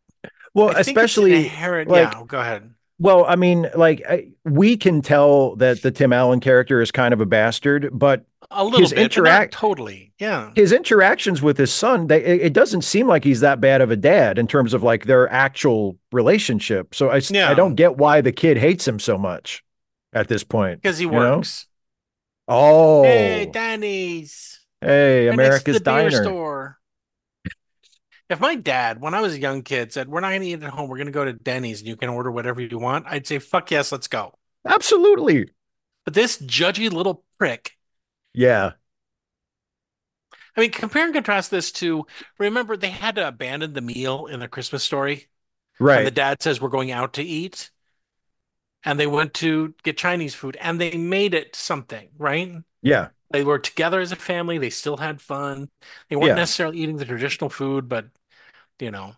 Well, I especially inherent like- yeah, go ahead. Well, I mean, like I, we can tell that the Tim Allen character is kind of a bastard, but A little his bit, interact- totally. Yeah. his interactions with his son, they, it doesn't seem like he's that bad of a dad in terms of like their actual relationship. So I, Yeah. I don't get why the kid hates him so much at this point. Because he know? works. Oh, Hey, Denny's. hey, right to America's Diner. store. If my dad, when I was a young kid, said, We're not gonna eat at home, we're gonna go to Denny's and you can order whatever you want, I'd say, Fuck yes, let's go. Absolutely. But this judgy little prick Yeah. I mean, compare and contrast this to remember they had to abandon the meal in the Christmas story. Right. And the dad says we're going out to eat. And they went to get Chinese food and they made it something, right? Yeah. They were together as a family. They still had fun. They weren't Yeah. necessarily eating the traditional food, but you know.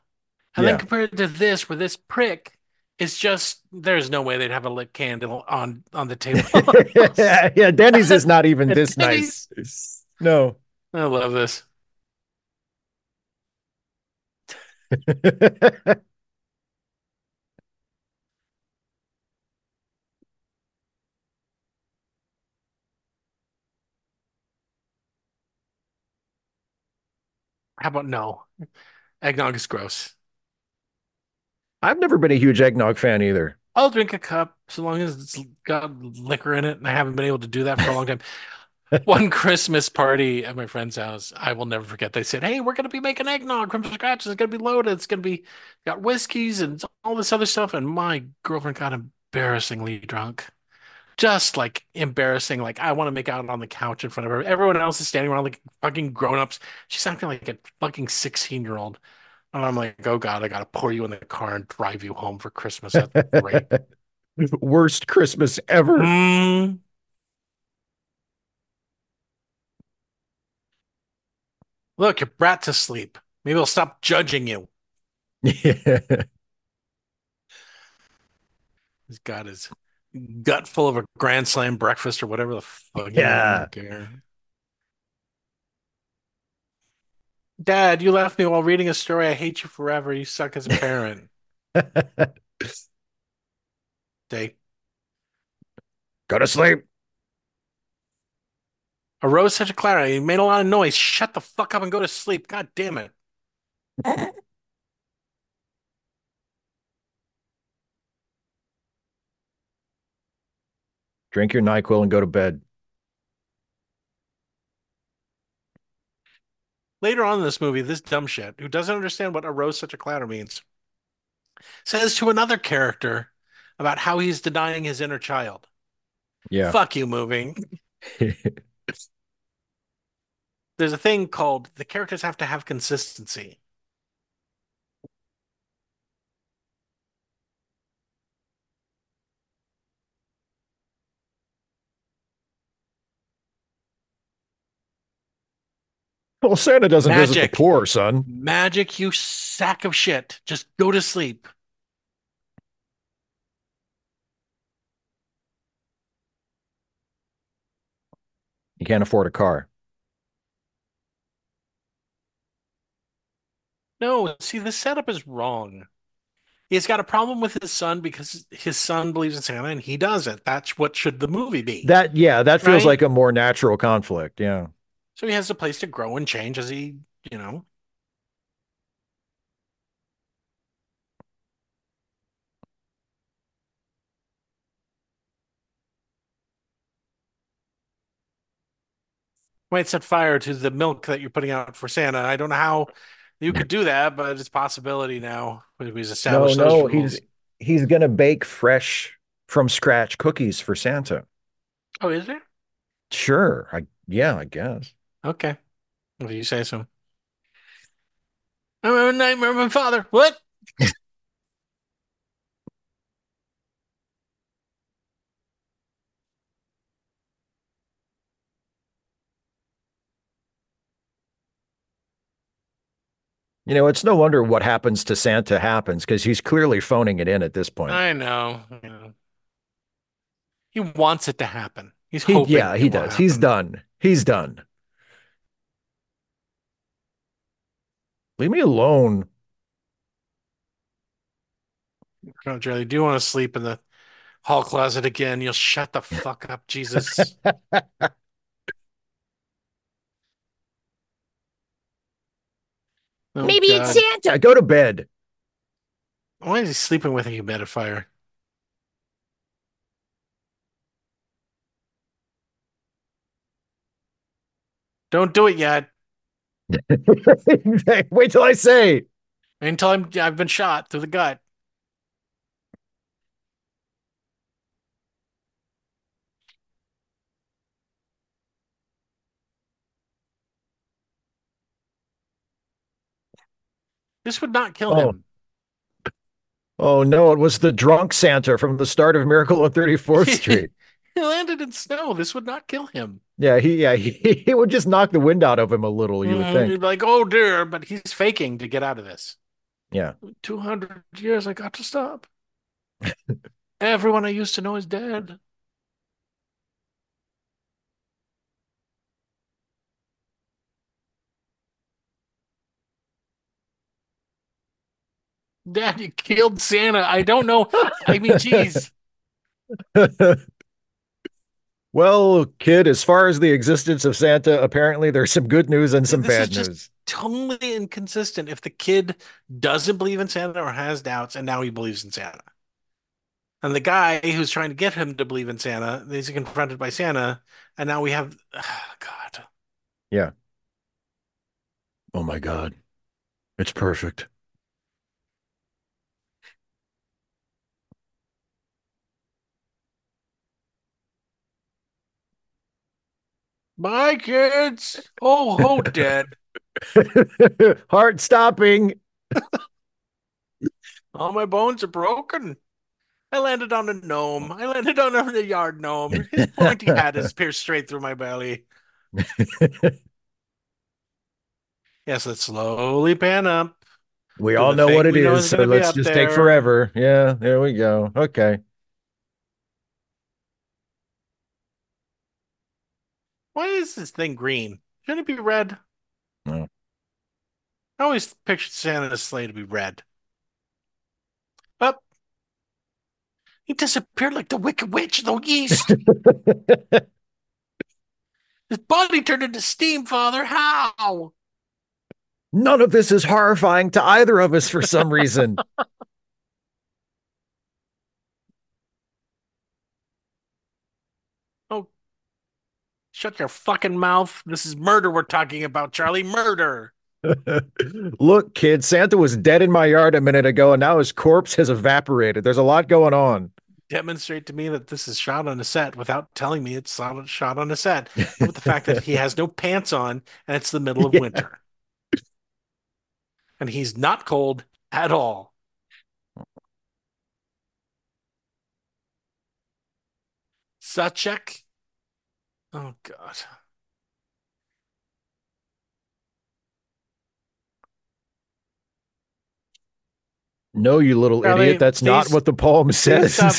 And Yeah. then compared to this, where this prick is just there's no way they'd have a lit candle on on the table. [laughs] yeah, Denny's is not even [laughs] this Denny's. nice. No. I love this. [laughs] How about no? Eggnog is gross. I've never been a huge eggnog fan either. I'll drink a cup so long as it's got liquor in it, and I haven't been able to do that for a long time. [laughs] One Christmas party at my friend's house, I will never forget. They said, "Hey, we're going to be making eggnog from scratch. It's going to be loaded. It's going to be got whiskeys and all this other stuff." And my girlfriend got embarrassingly drunk, just like embarrassing. Like I want to make out on the couch in front of her. Everyone else is standing around like fucking grown-ups. She's acting like a fucking 16-year-old. And I'm like, "Oh God, I got to pour you in the car and drive you home for Christmas." That's great. [laughs] Worst Christmas ever. Mm. Look, your brat's asleep. Maybe I'll stop judging you. [laughs] Yeah. He's got his gut full of a Grand Slam breakfast or whatever the fuck. Yeah. Care. Dad, you left me while reading a story. I hate you forever. You suck as a parent. [laughs] Day. Go to sleep. A rose such a Clara. You made a lot of noise. Shut the fuck up and go to sleep. God damn it. [laughs] Drink your NyQuil and go to bed. Later on in this movie, this dumb shit, who doesn't understand what a rose such a clatter means, says to another character about how he's denying his inner child. Yeah. Fuck you, moving. [laughs] There's a thing called the characters have to have consistency. Well, Santa doesn't visit the poor, son. Magic, you sack of shit. Just go to sleep. You can't afford a car. No, see, the setup is wrong. He's got a problem with his son because his son believes in Santa and he doesn't. That's what should the movie be. That yeah, that feels Right? like a more natural conflict. Yeah. So he has a place to grow and change as he, you know. Might set fire to the milk that you're putting out for Santa. I don't know how you could do that, but it's a possibility now. No, established no, he's he's gonna bake fresh from scratch cookies for Santa. Oh, is there? Sure. I yeah, I guess. Okay. If you say so. I remember a nightmare of my father. What? You know, it's no wonder what happens to Santa happens because he's clearly phoning it in at this point. I know. He wants it to happen. He's He, hoping yeah, he does. He's done. He's done. Leave me alone. Oh, Charlie, do you want to sleep in the hall closet again? You'll shut the fuck up, Jesus. [laughs] Oh, Maybe it's God. Santa. Go to bed. Why is he sleeping with a humidifier? Don't do it yet. Wait till I say. Until I'm I've been shot through the gut. This would not kill Oh. him. Oh no, it was the drunk Santa from the start of Miracle on 34th [laughs] Street. He landed in snow. This would not kill him. Yeah, he yeah [laughs] he, he would just knock the wind out of him a little. You would Mhm, think. You'd be like, oh dear, but he's faking to get out of this. Yeah. 200 years, I got to stop. [laughs] Everyone I used to know is dead. Dad, you killed Santa. I don't know. I mean, [laughs] geez. Well, kid, as far as the existence of Santa, apparently there's some good news and some This is bad just- news. Totally inconsistent if the kid doesn't believe in Santa or has doubts and now he believes in Santa. And the guy who's trying to get him to believe in Santa is confronted by Santa, and now we have [sighs] God. Yeah. Oh my God. It's perfect. Bye, kids. Oh, oh, dead. [laughs] Heart stopping. [laughs] All my bones are broken. I landed on a gnome. I landed on a yard gnome. His [laughs] pointy hat has pierced straight through my belly. Yes, let's slowly pan up. We all know what it we is, is so let's just take forever. Yeah, there we go. Okay. Why is this thing green? Shouldn't it be red? No. I always pictured Santa's sleigh to be red. Up. He disappeared like the Wicked Witch of the East. [laughs] His body turned into steam, Father. How? None of this is horrifying to either of us for some reason. [laughs] Shut your fucking mouth. This is murder we're talking about, Charlie. Murder. [laughs] Look, kid, Santa was dead in my yard a minute ago, and now his corpse has evaporated. There's a lot going on. Demonstrate to me that this is shot on a set without telling me it's shot on a set. With the fact that he has no pants on and it's the middle of [laughs] Yeah. winter. And he's not cold at all. Sacek. Oh God. No, you little Charlie, idiot. That's not please- what the poem Please says. Stop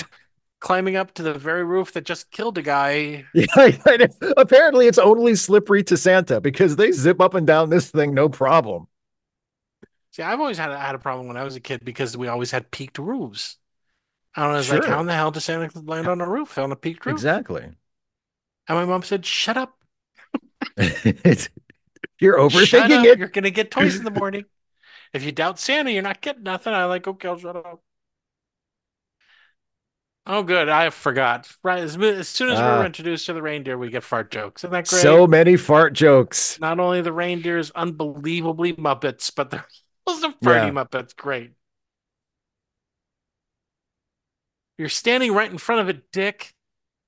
climbing up to the very roof that just killed a guy. [laughs] Yeah, apparently it's only slippery to Santa because they zip up and down this thing no problem. See, I've always had, had a problem when I was a kid because we always had peaked roofs. I don't know. It's like, Sure. how in the hell does Santa land on a roof on a peaked roof? Exactly. And my mom said, "Shut up, [laughs] You're shut overthinking up. it. You're gonna get toys in the [laughs] morning. If you doubt Santa, you're not getting nothing." I like, okay, I'll shut up. Oh, good. I forgot. Right as, as soon as we Ah. were introduced to the reindeer, we get fart jokes. Isn't that great? So many fart jokes. Not only the reindeers unbelievably Muppets, but they're also farty Yeah. Muppets. Great. You're standing right in front of it, Dick.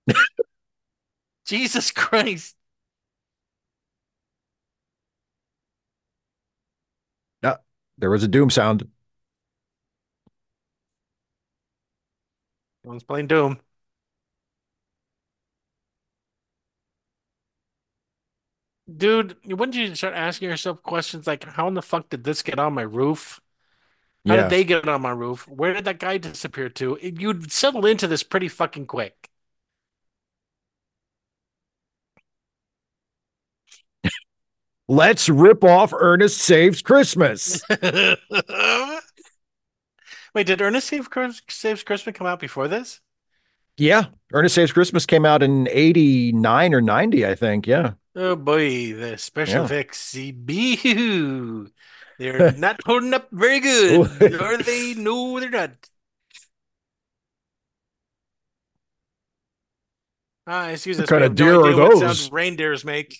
[laughs] Jesus [laughs] Christ. Yeah, there was a doom sound. One's playing Doom. Dude, wouldn't you start asking yourself questions like, how in the fuck did this get on my roof? How Yeah. did they get on my roof? Where did that guy disappear to? You'd settle into this pretty fucking quick. Let's rip off Ernest Saves Christmas. [laughs] Wait, did Ernest Save Saves Christmas come out before this? yeah. Ernest Saves Christmas came out in 89 or 90, I think. Yeah. Oh boy, the special Yeah. effects, boo. They're [laughs] not holding up very good, [laughs] Are they no, they're not. Ah, excuse us. What kind of have no deer are those? reindeers make.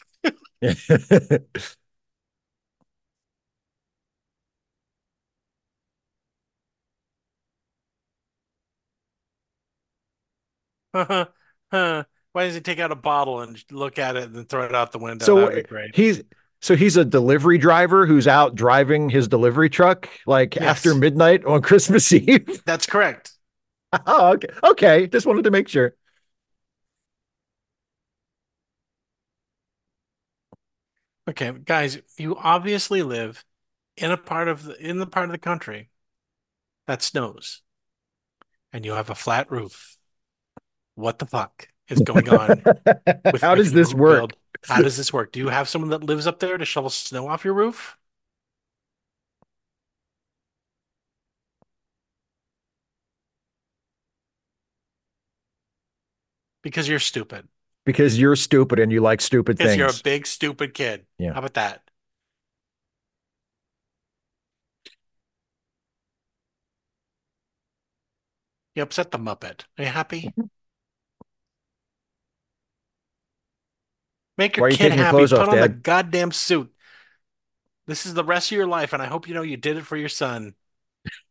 Huh. Why does he take out a bottle and look at it and then throw it out the window? So, That'd be great. he's so he's a delivery driver who's out driving his delivery truck like Yes. after midnight on Christmas [laughs] Eve. That's correct. oh, okay. Okay. Just wanted to make sure. Okay, guys, you obviously live in a part of the in the part of the country that snows, and you have a flat roof. What the fuck is going on [laughs] with How does this work? build? How does this work? Do you have someone that lives up there to shovel snow off your roof? Because you're stupid. Because you're stupid and you like stupid things. you're a big stupid kid. Yeah. How about that? You upset the Muppet. Are you happy? Make your are you kid taking your happy. clothes Put off, on the goddamn suit. This is the rest of your life, and I hope you know you did it for your son.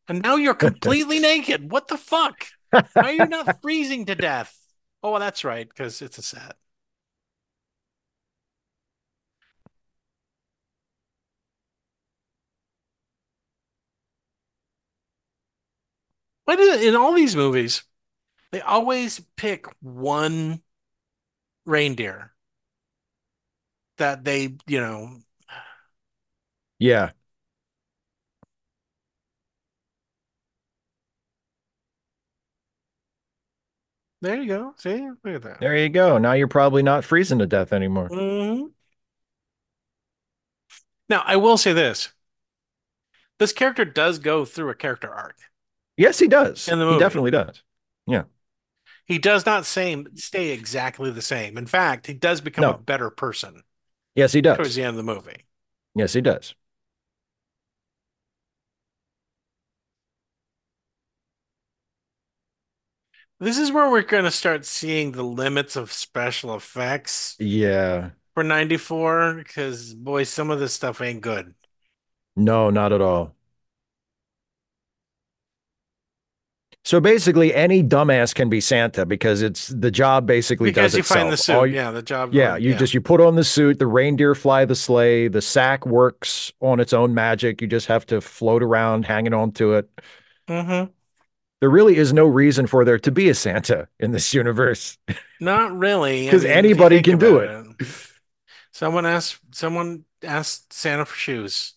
And now you're [laughs] completely naked. What the fuck? Why are you not freezing to death? Oh, well, that's right, because it's a set. Why do in all these movies they always pick one reindeer that they, you know, Yeah. There you go. See, look at that. There you go. Now you're probably not freezing to death anymore. Mhm. Now, I will say this. This character does go through a character arc. Yes, he does. In the He movie. definitely does. Yeah. He does not same, stay exactly the same. In fact, he does become No. a better person Yes, he does. towards the end of the movie. Yes, he does. This is where we're going to start seeing the limits of special effects Yeah. for 94 because, boy, some of this stuff ain't good. No, not at all. So basically, any dumbass can be Santa because it's the job basically Because does you find the suit. All yeah, the job. yeah, you just you put on the suit, the reindeer fly the sleigh, the sack works on its own magic. You just have to float around hanging on to it. hmm There really is no reason for there to be a Santa in this universe. Not really. I 'Cause mean, anybody can do it. Someone asked someone asked Santa for shoes.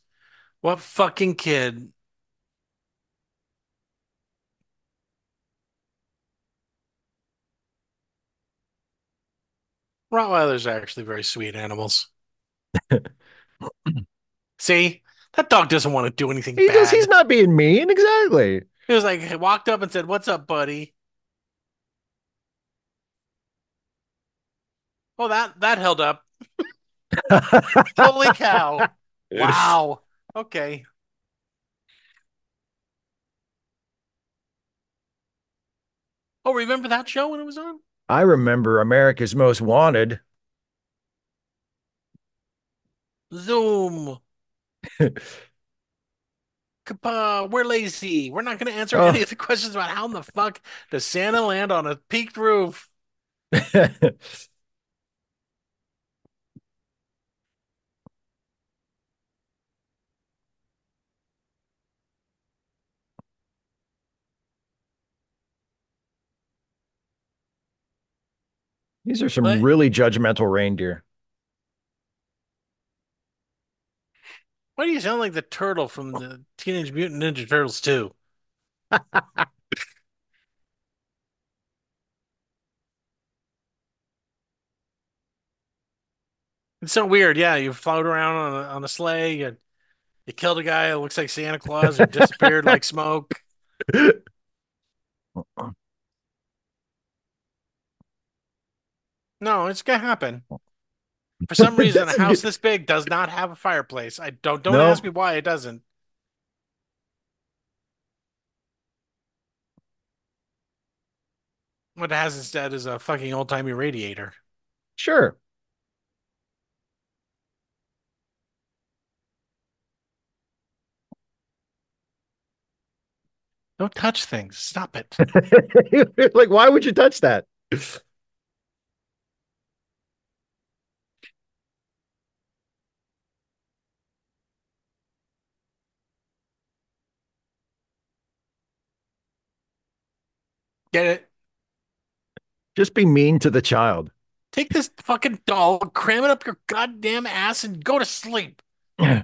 What fucking kid? Rottweilers are actually very sweet animals. [laughs] See, that dog doesn't want to do anything He bad. just, he's not being mean, exactly. He was like, he walked up and said, "What's up, buddy?" Oh, that that held up. [laughs] Holy cow! [laughs] Wow. Okay. Oh, remember that show when it was on? I remember America's Most Wanted. Zoom. [laughs] Kapa, we're lazy. We're not going to answer Oh. any of the questions about how in the fuck does Santa land on a peaked roof. [laughs] These are some What? really judgmental reindeer. Why do you sound like the turtle from the Teenage Mutant Ninja Turtles 2? [laughs] It's so weird. Yeah, you float around on a, on a sleigh. You, you killed a guy that looks like Santa Claus who disappeared like smoke. [laughs] No, it's gonna happen. For some [laughs] reason, a house this big does not have a fireplace. I don't don't No. ask me why it doesn't. What it has instead is a fucking old timey radiator. Sure. Don't touch things. Stop it. [laughs] like, why would you touch that? Get it? Just be mean to the child. Take this fucking doll, cram it up your goddamn ass, and go to sleep. [clears throat] Yeah.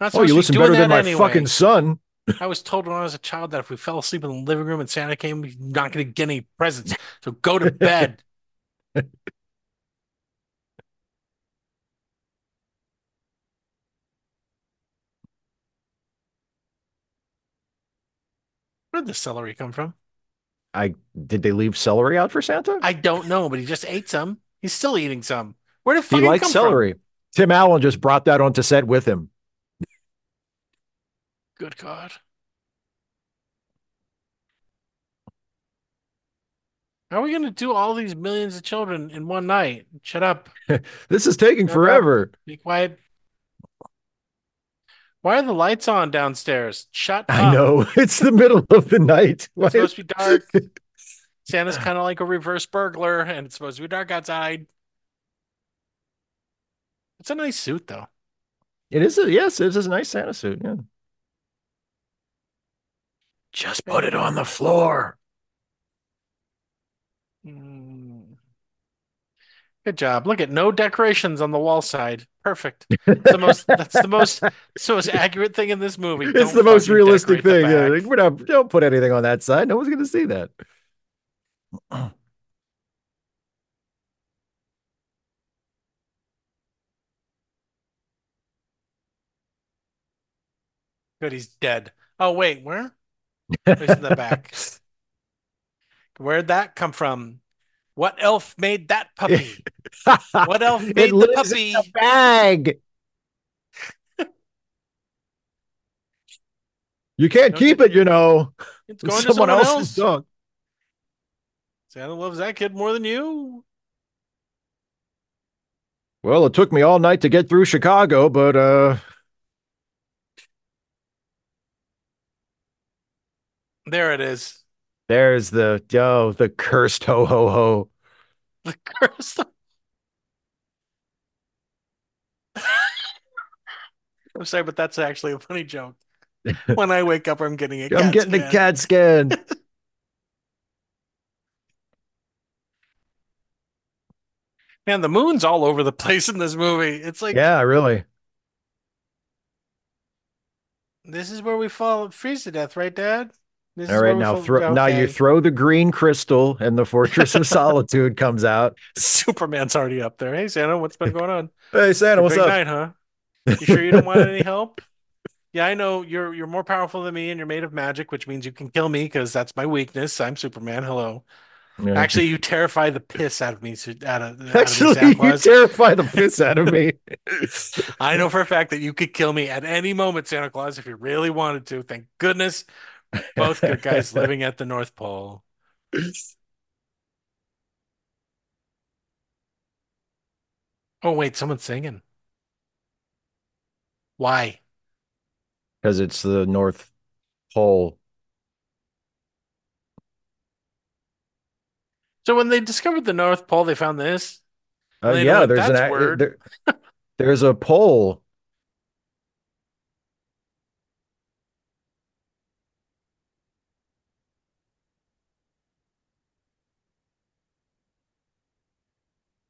Not Oh, you supposed to be listen better than my anyway. fucking son. I was told when I was a child that if we fell asleep in the living room and Santa came, we're not going to get any presents. So go to bed. [laughs] Where did the celery come from? I did they leave celery out for Santa? I don't know, but he just ate some. He's still eating some. Where did he come celery. Tim Allen just brought that onto set with him. Good God. How are we going to do all these millions of children in one night? Shut up. [laughs] This is taking Shut up. forever. Be quiet. Why are the lights on downstairs? Shut up. I know. [laughs] It's the middle of the night. Why- It's supposed to be dark. [laughs] Santa's kind of like a reverse burglar, and it's supposed to be dark outside. It's a nice suit, though. It is a yes, it is a nice Santa suit. Yeah. Just put it on the floor. Mm. Good job. Look at no decorations on the wall side. Perfect. It's the most. that's the most. It's the most accurate thing in this movie. It's Don't the most realistic thing. Yeah. Like, we're not, don't put anything on that side. No one's going to see that. [clears throat] Good. He's dead. Oh wait, where? He's in the back. [laughs] Where'd that come from? What elf made that puppy? [laughs] What elf made it the puppy? a bag. You can't keep it, you know. It's going to someone someone else's else. dog. Santa loves that kid more than you. Well, it took me all night to get through Chicago, but uh There it is. there's the oh, the cursed ho ho ho. The curse. [laughs] I'm sorry, but that's actually a funny joke. [laughs] When I wake up, I'm getting a I'm CAT getting the scan. cat scan. [laughs] Man, the moon's all over the place in this movie. It's like yeah, really. this is where we fall freeze to death, right, Dad? This is All where right, we now fall- throw now you throw the green crystal and the Fortress of [laughs] Solitude comes out. Superman's already up there. Hey, Santa, what's been going on? [laughs] Hey Santa, Your what's big up? night, huh? You sure you don't want any help? [laughs] Yeah, I know you're you're more powerful than me and you're made of magic, which means you can kill me because that's my weakness. I'm Superman. Hello. Yeah. Actually, you terrify the piss out of me. So out of, out Actually, Santa you terrify the piss out of me. I know for a fact that you could kill me at any moment, Santa Claus, if you really wanted to. Thank goodness, [laughs] both good guys living at the North Pole. Oh wait, someone's singing. Why? Because it's the North Pole. So when they discovered the North Pole, they found this. Uh, They know yeah, there's an that's ac- word. there- there's a pole.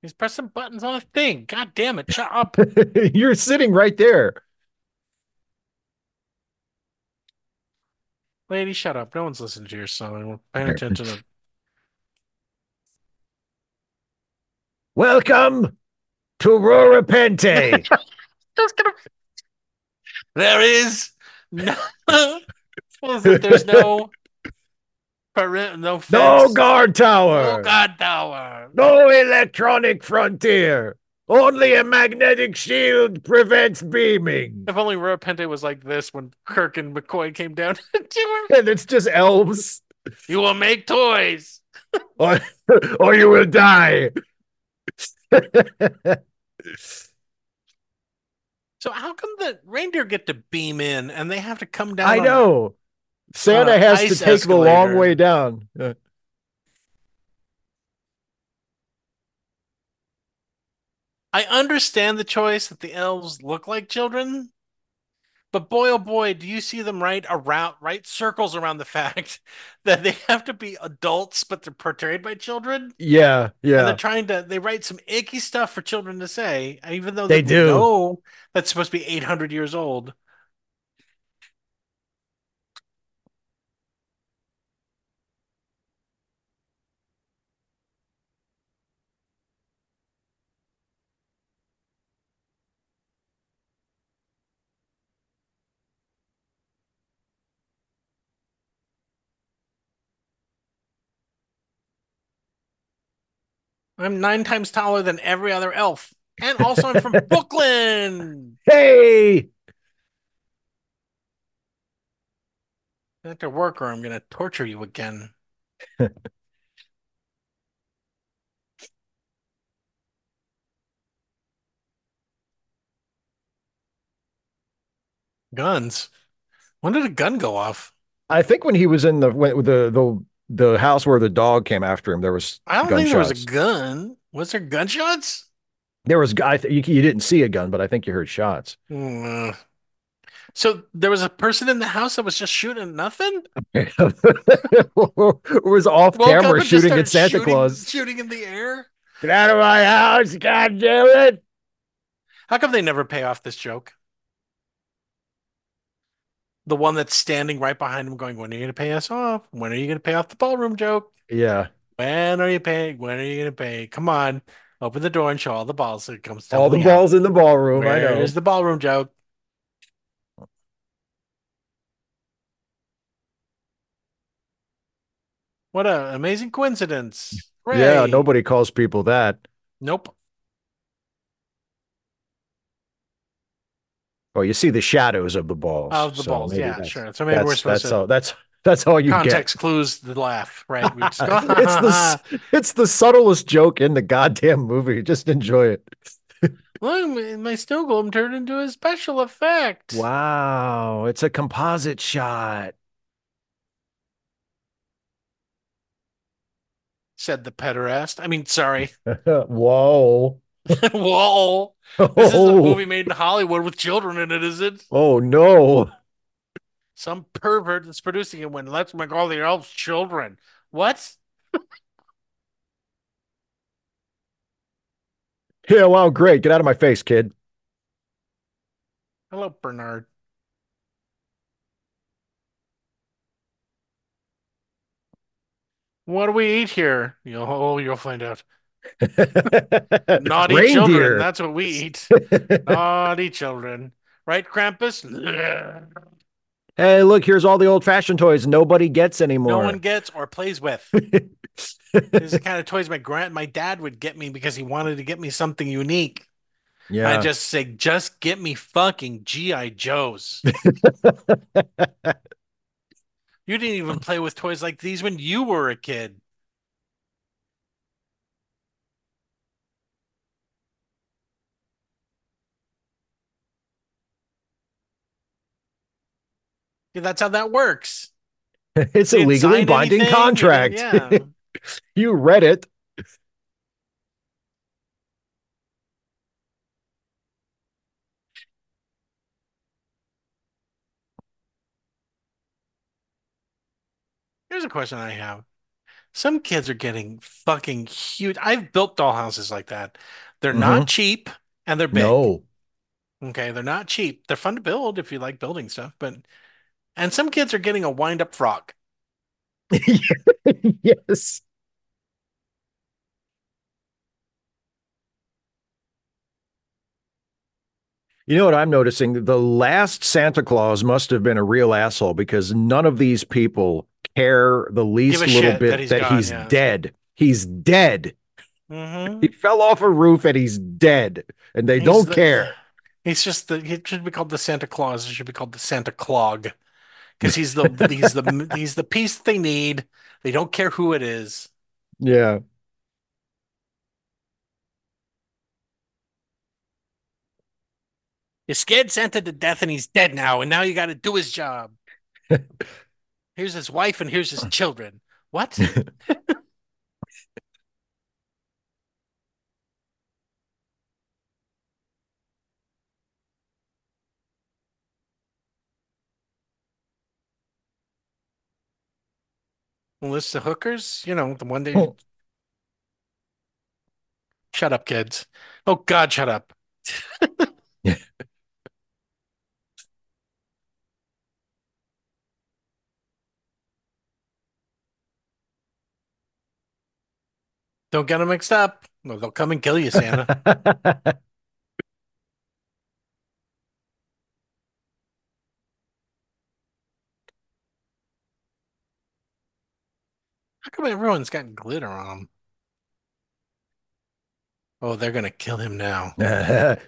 He's pressing buttons on a thing. God damn it! Shut up. [laughs] You're sitting right there. Lady, shut up. No one's listening to your song. We're paying attention to Welcome to Rura Penthe. [laughs] gonna There is no What is it? there's no peri- no fence. no guard tower. No God tower. No electronic frontier. Only a magnetic shield prevents beaming. If only Rura Penthe was like this when Kirk and McCoy came down [laughs] to him. And it's just elves. You will make toys. [laughs] Or, or you will die. [laughs] So how come the reindeer get to beam in and they have to come down? I know. Santa on has to take the long way down. Uh, I understand the choice that the elves look like children, But boy, oh boy, do you see them right around, right circles around the [laughs] fact that they have to be adults, but they're portrayed by children. Yeah, And yeah. they're trying to, they write some icky stuff for children to say, even though They they, do. know that's supposed to be 800 years old. I'm nine times taller than every other elf. And also, I'm from [laughs] Brooklyn. Hey, Back to work, or I'm going to torture you again. [laughs] Guns. When did a gun go off? I think when he was in the when, the the the house where the dog came after him, there was I don't think there was a gun. Was there gunshots? There was I th- you, you didn't see a gun, but I think you heard shots. Hmm. So there was a person in the house that was just shooting nothing? [laughs] it was off Woke camera shooting at Santa shooting- Claus. Shooting in the air? Get out of my house, God damn it! How come they never pay off this joke? The one that's standing right behind him going, When are you going to pay us off? When are you going to pay off the ballroom joke? Yeah, When are you paying? When are you going to pay? Come on, open the door and show all the balls. It comes all the out. balls in the ballroom. I know. Where's the ballroom joke? What an amazing coincidence. Yeah, nobody calls people that. Nope. Oh, you see the shadows of the balls. Of the so balls. Yeah, sure. So maybe we're supposed that's to all. That's that's all you context clues the laugh, right? [laughs] Go, it's the [laughs] it's the subtlest joke in the goddamn movie. Just enjoy it. [laughs] Look, my snow globe turned into a special effect. Wow, it's a composite shot. Said the pederast. I mean, sorry. Whoa. [laughs] Whoa. This is a Oh, movie made in Hollywood with children in it, is it? oh no. Some pervert that's producing it when let's make all the elves children. What? Yeah, wow, great. Get out of my face, kid. Hello, Bernard. What do we eat here? You'll, oh, you'll find out. Naughty [laughs] children. That's what we eat. [laughs] Naughty children. Right, Krampus? Hey, look, here's all the old-fashioned toys nobody gets anymore. No one gets or plays with. [laughs] These are the kind of toys my grand my dad would get me because he wanted to get me something unique. yeah. I just say, just get me fucking GI Joes. you didn't even play with toys like these when you were a kid. That's how that works. [laughs] it's You a legally binding anything, contract. Yeah. [laughs] you read it. Here's a question I have. Some kids are getting fucking huge. I've built dollhouses like that. They're not mm-hmm. cheap and they're big. No. Okay, they're not cheap. They're fun to build if you like building stuff, but and some kids are getting a wind-up frog. [laughs] yes. You know what I'm noticing? The last Santa Claus must have been a real asshole because none of these people care the least little bit that he's that gone, he's yeah. dead. He's dead. Mm-hmm. He fell off a roof and he's dead, and they don't care. He's just the. He should be called the Santa Claus. It should be called the Santa Clog, because he's the [laughs] he's the he's the piece they need. They don't care who it is. Yeah. You scared Santa to death, and he's dead now. And now you got to do his job. [laughs] here's his wife, and here's his children. What? [laughs] of hookers. You know, the one day. Oh. Shut up, kids. Oh God, shut up. [laughs] Don't get them mixed up. Well, they'll come and kill you, Santa. [laughs] come everyone's got glitter on them? Oh, they're gonna kill him now. [laughs]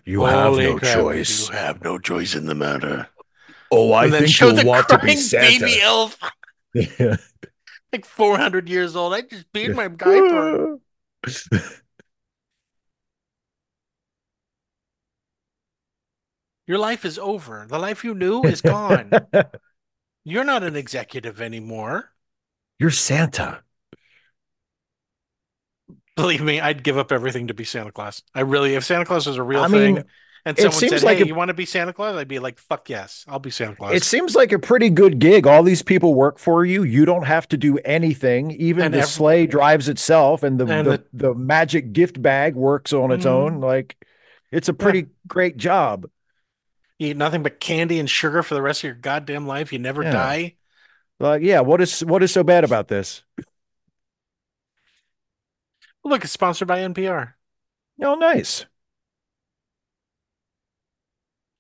you have Holy no crap, choice. You have no choice in the matter. Oh, I and then think show you'll the want to be crying Santa. baby elf, Yeah. [laughs] like 400 years old. I just beat my [laughs] diaper. Your life is over. The life you knew is gone. You're not an executive anymore. You're Santa. Believe me, I'd give up everything to be Santa Claus. I really, if Santa Claus was a real I mean, thing and someone said, like Hey, a- you want to be Santa Claus? I'd be like, Fuck yes, I'll be Santa Claus. It seems like a pretty good gig. All these people work for you. You don't have to do anything. Even And the ev- sleigh drives itself, and the And the, the magic gift bag works on its Mhm. own. Like, it's a pretty great job. You eat nothing but candy and sugar for the rest of your goddamn life. You never Yeah. die. Like, yeah. What is what is so bad about this? Look, it's sponsored by NPR. Oh, nice.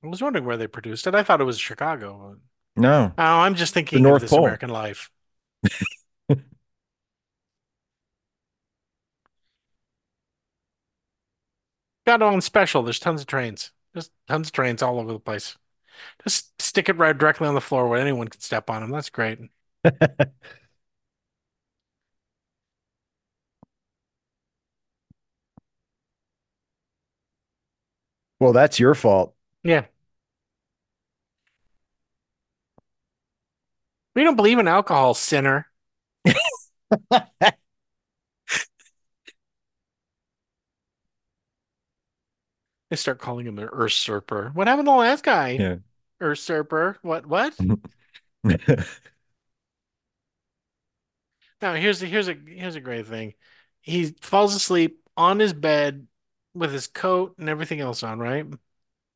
I was wondering where they produced it. I thought it was Chicago. No. Oh, I'm just thinking North of this Pole. American life. [laughs] Got it on special. There's tons of trains. There's tons of trains all over the place. Just stick it right directly on the floor where anyone can step on them. That's great. [laughs] Well, that's your fault. Yeah. We don't believe in alcohol, sinner. [laughs] They start calling him an earth usurper. What happened to the last guy? Yeah. Usurper. What? What? [laughs] Now here's here's a here's a great thing. He falls asleep on his bed with his coat and everything else on, right?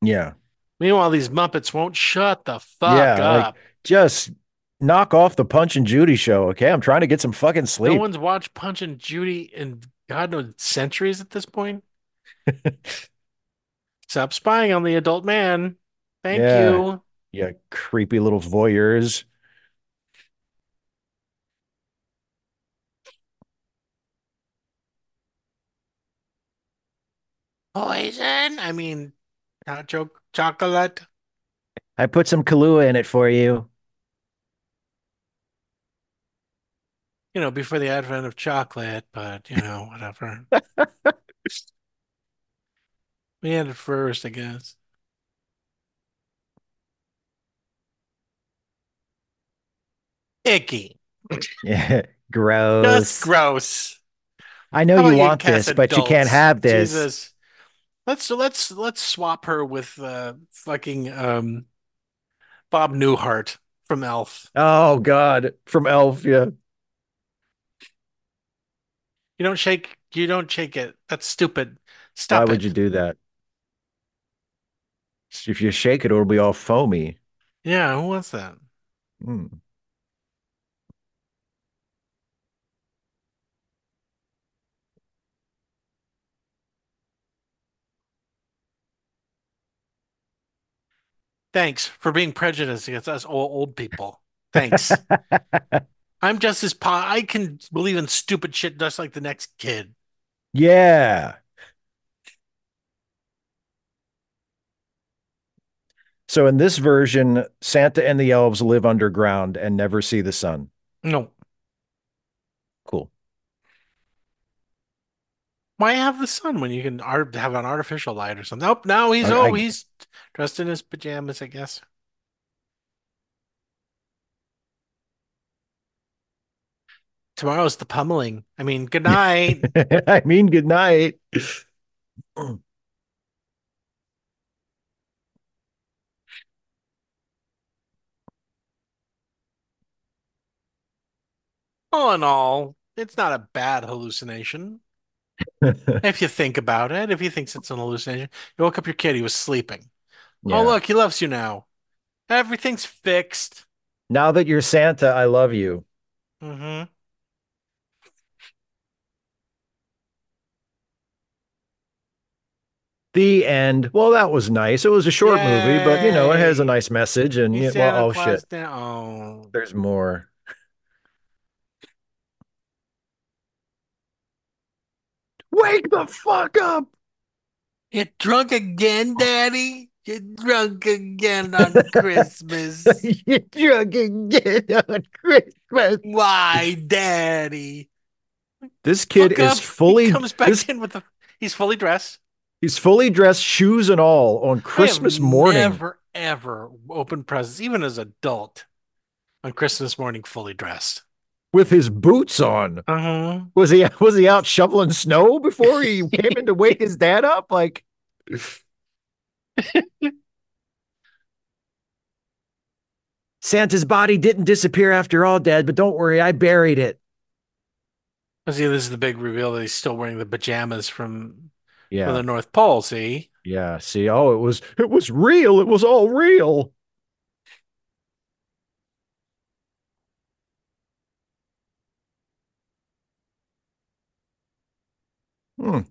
yeah. Meanwhile, these Muppets won't shut the fuck Yeah, like, up. Just knock off the Punch and Judy show. Okay. I'm trying to get some fucking sleep. No one's watched Punch and Judy in God knows centuries at this point. [laughs] Stop spying on the adult man. Thank Yeah. you. Yeah. Creepy little voyeurs. Poison. I mean, hot cho- chocolate. I put some Kahlua in it for you. You know, before the advent of chocolate, but you know, whatever. [laughs] We had it first, I guess. Icky. Yeah. Just Gross. gross. I know How you want this, but you can't have this. Jesus. Let's so let's let's swap her with uh fucking um Bob Newhart from Elf. Oh God. From Elf. Yeah. You don't shake you don't shake it. That's stupid. Why Stop would you do that? If you shake it, it'll be all foamy. Yeah, who wants that? Hmm. Thanks for being prejudiced against us old, old people. Thanks. [laughs] I'm just as po I can believe in stupid shit just like the next kid. Yeah. So in this version, Santa and the elves live underground and never see the sun. No. Cool. Why have the sun when you can art have an artificial light or something? Nope, now he's I- oh I- he's dressed in his pajamas, I guess. Tomorrow's the pummeling. I mean, good [laughs] night. I mean, good night. All in all, it's not a bad hallucination. [laughs] If you think about it, if he thinks it's an hallucination, you woke up your kid, he was sleeping. Yeah. Oh, look, he loves you now. Everything's fixed. Now that you're Santa, I love you. Mm-hmm. The end. Well, that was nice. It was a short movie, but you know, it has a nice message. And yeah, well, oh Claus shit. Oh. there's more. Wake the fuck up! You drunk again, Daddy? You drunk again on [laughs] Christmas? you drunk again on Christmas. Why, Daddy? This kid Look is up. fully. He comes back this- in with the. He's fully dressed. he's fully dressed, shoes and all, on I have Christmas morning. Never ever open presents, even as adult, on Christmas morning, fully dressed. With his boots on. Uh-huh. Was he was he out shoveling snow before he [laughs] came in to wake his dad up? Like Santa's body didn't disappear after all, Dad, but don't worry, I buried it. See, this is the big reveal that he's still wearing the pajamas from, from Yeah. the North Pole. See, Yeah. See, oh, it was it was real. It was all real. Hmm.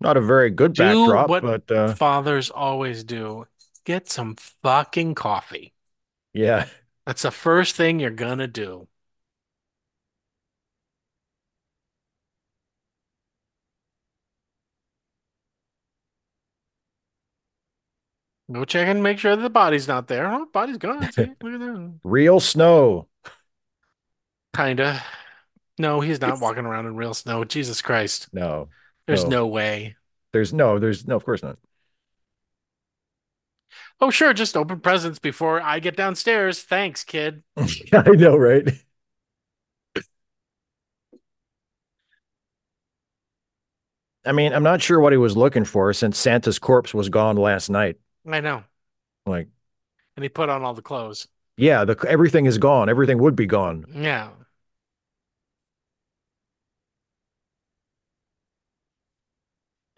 Not a very good Do backdrop, what but uh fathers always do: get some fucking coffee. yeah. That's the first thing you're gonna do. Go check and make sure the body's not there. Oh, body's gone. See, [laughs] look at that. Real snow. Kinda. No, he's not walking around in real snow. Jesus Christ. No. There's No. no way. There's no, there's no, of course not. Oh, sure, just open presents before I get downstairs. Thanks, kid. [laughs] I know, right? I mean, I'm not sure what he was looking for since Santa's corpse was gone last night. I know. Like, And he put on all the clothes. yeah, the everything is gone. Everything would be gone. Yeah.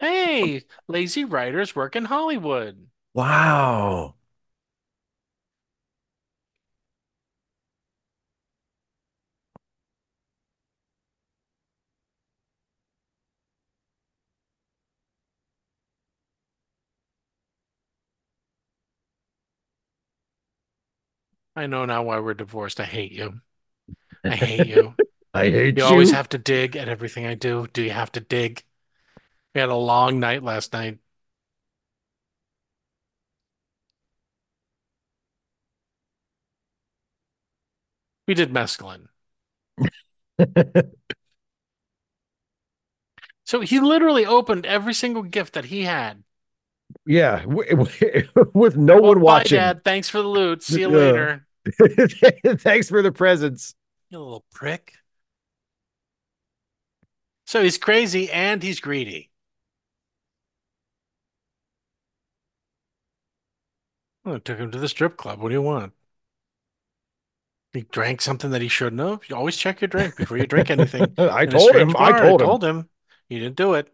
Hey, lazy writers work in Hollywood. Wow. I know now why we're divorced. I hate you. I hate you. [laughs] I hate You you. always have to dig at everything I do. Do you have to dig? We had a long night last night. We did mescaline. [laughs] So he literally opened every single gift that he had. yeah, w- w- [laughs] with no Well, one oh, bye, watching. Dad. Thanks for the loot. See you Yeah. later. [laughs] Thanks for the presents. You little prick. So he's crazy and he's greedy. I took him to the strip club. What do you want? He drank something that he shouldn't have. You always check your drink before you drink anything. [laughs] I told him. I told him. told him. He didn't do it.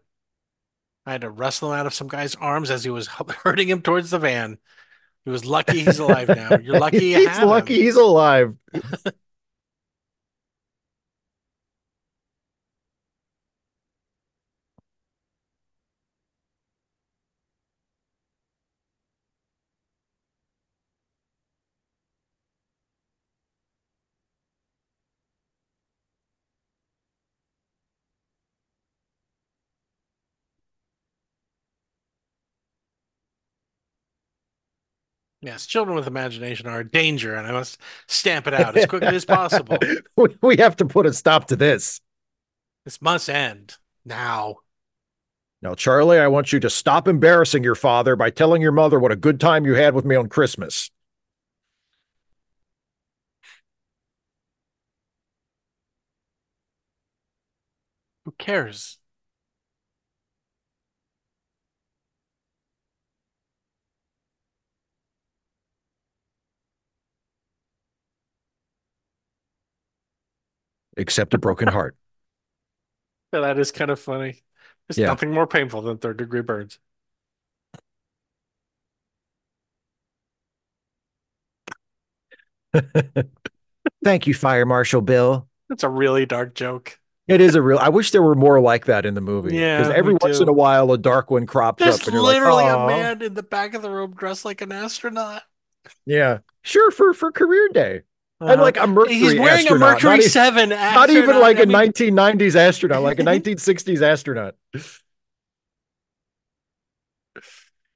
I had to wrestle him out of some guy's arms as he was [laughs] hurting him towards the van. He was lucky he's alive now. You're [laughs] lucky he's lucky him. he's alive. Yes, children with imagination are a danger, and I must stamp it out as quickly as possible. [laughs] we, have to put a stop to this. This must end now. Now, Charlie, I want you to stop embarrassing your father by telling your mother what a good time you had with me on Christmas. Who cares? Except a broken heart. Yeah, [laughs] that is kind of funny. There's Yeah. nothing more painful than third degree burns. [laughs] Thank you, Fire Marshal Bill. That's a really dark joke. It is a real. I wish there were more like that in the movie. Yeah, because every once too. in a while a dark one crops There's up, and you're like, literally a man in the back of the room dressed like an astronaut. Yeah, sure for for career day, and Uh-huh. like a Mercury He's wearing a astronaut, Mercury not, e- 7 not even like I a mean, 1990s astronaut, like a 1960s astronaut. [laughs]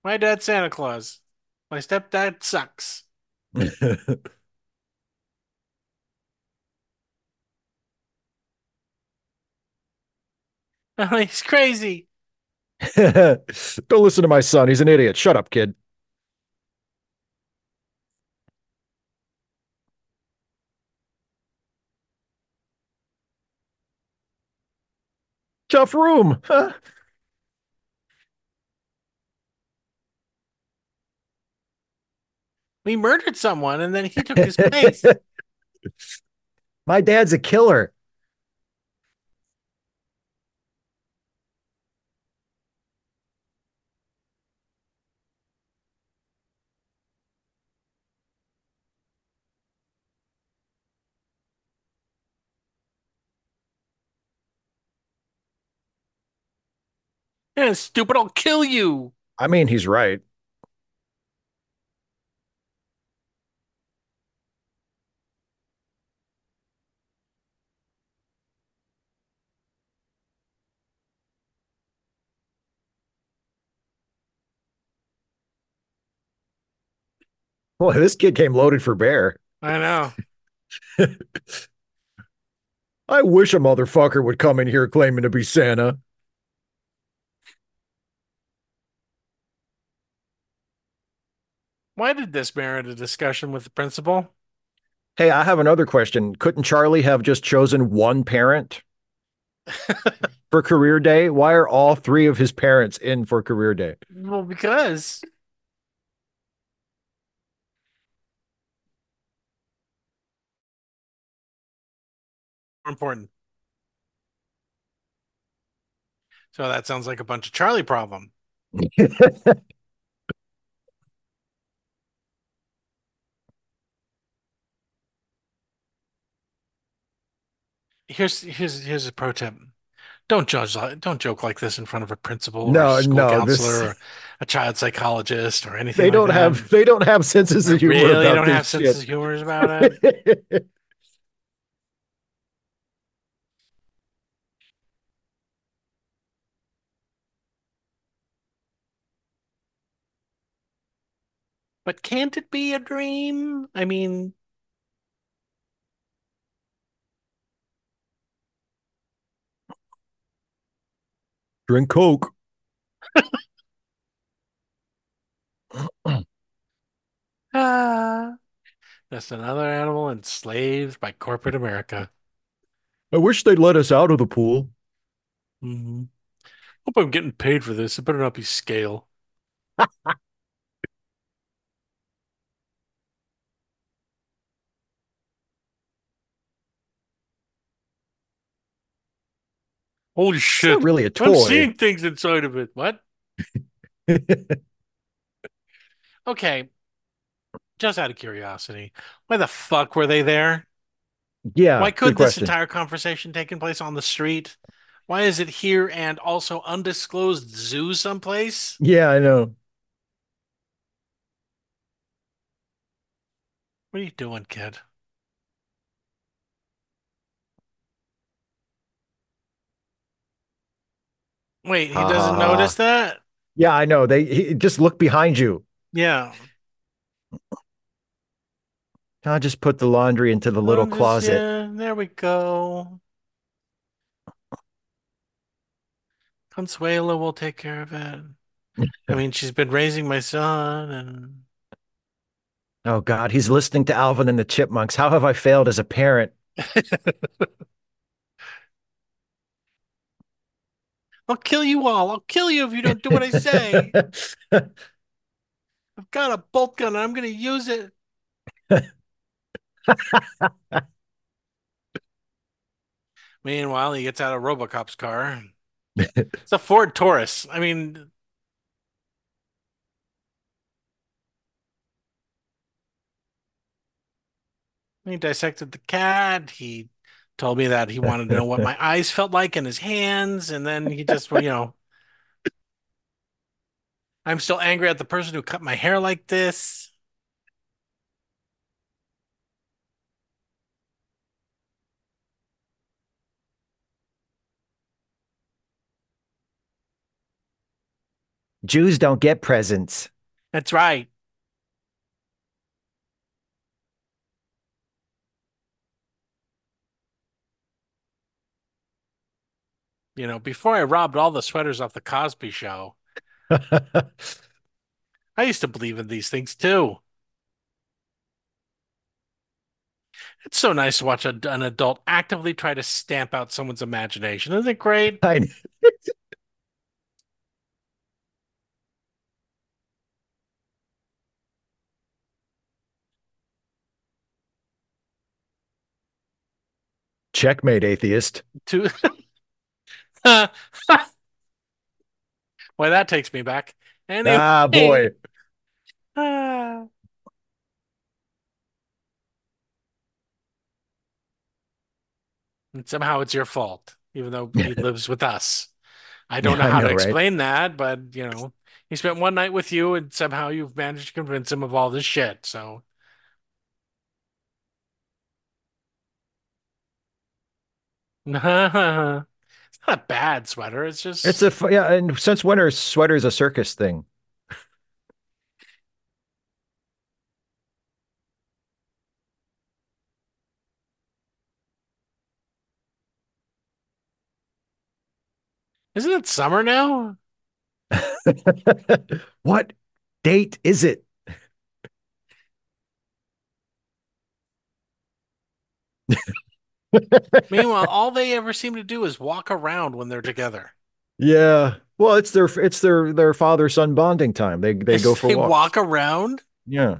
My dad's Santa Claus. My stepdad sucks. [laughs] [laughs] He's crazy. Don't listen to my son. He's an idiot. Shut up, kid. Tough room. Huh? We murdered someone and then he took his [laughs] place. My dad's a killer. Yeah, stupid, I'll kill you. I mean, he's right. Boy, this kid came loaded for bear. I know. [laughs] I wish a motherfucker would come in here claiming to be Santa. Why did this merit a discussion with the principal? Hey, I have another question. Couldn't Charlie have just chosen one parent [laughs] for career day? Why are all three of his parents in for career day? Well, because more important. So that sounds like a bunch of Charlie problem. [laughs] Here's here's here's a pro tip. Don't judge don't joke like this in front of a principal or No, a school no, this- counselor or a child psychologist or anything they like don't that. have they don't have senses of humor really don't this have shit. sense of humor about [laughs] it. But can't it be a dream? I mean, Drink Coke. [clears throat] ah, just another animal enslaved by corporate America. I wish they'd let us out of the pool. hmm Hope I'm getting paid for this. It better not be scale. [laughs] Holy shit. not really I'm seeing things inside of it. What? [laughs] Okay. Just out of curiosity, why the fuck were they there? yeah. Why could this question. entire conversation taking place on the street? Why is it here and also undisclosed zoo someplace? Yeah, I know. What are you doing, kid? Wait, he doesn't Ah. notice that? Yeah, I know. They he, just look behind you. Yeah. I'll just put the laundry into the little just- closet. yeah, there we go. Consuelo will take care of it. I [laughs] mean, she's been raising my son, and Oh God, he's listening to Alvin and the Chipmunks. How have I failed as a parent? [laughs] I'll kill you all. I'll kill you if you don't do what I say. [laughs] I've got a bolt gun and I'm going to use it. [laughs] Meanwhile, he gets out of RoboCop's car. [laughs] It's a Ford Taurus. I mean, he dissected the cat. He told me that he wanted to know what my [laughs] eyes felt like in his hands, and then he just, you know, I'm still angry at the person who cut my hair like this. Jews don't get presents. That's right. You know, before I robbed all the sweaters off the Cosby Show, [laughs] I used to believe in these things too. It's so nice to watch a, an adult actively try to stamp out someone's imagination. Isn't it great? [laughs] I, checkmate, atheist. To [laughs] [laughs] Why that takes me back. Anyway, Ah, boy. [laughs] Ah. And somehow it's your fault, even though he [laughs] lives with us. I don't Yeah, know how know, to right? explain that, but you know, he spent one night with you and somehow you've managed to convince him of all this shit. So not a bad sweater. It's just It's a yeah, and since when are sweaters a circus thing? isn't it summer now? [laughs] What date is it? [laughs] Meanwhile, all they ever seem to do is walk around when they're together. Yeah. Well, it's their it's their their father son bonding time. They they go [laughs] for They walks. walk around. Yeah.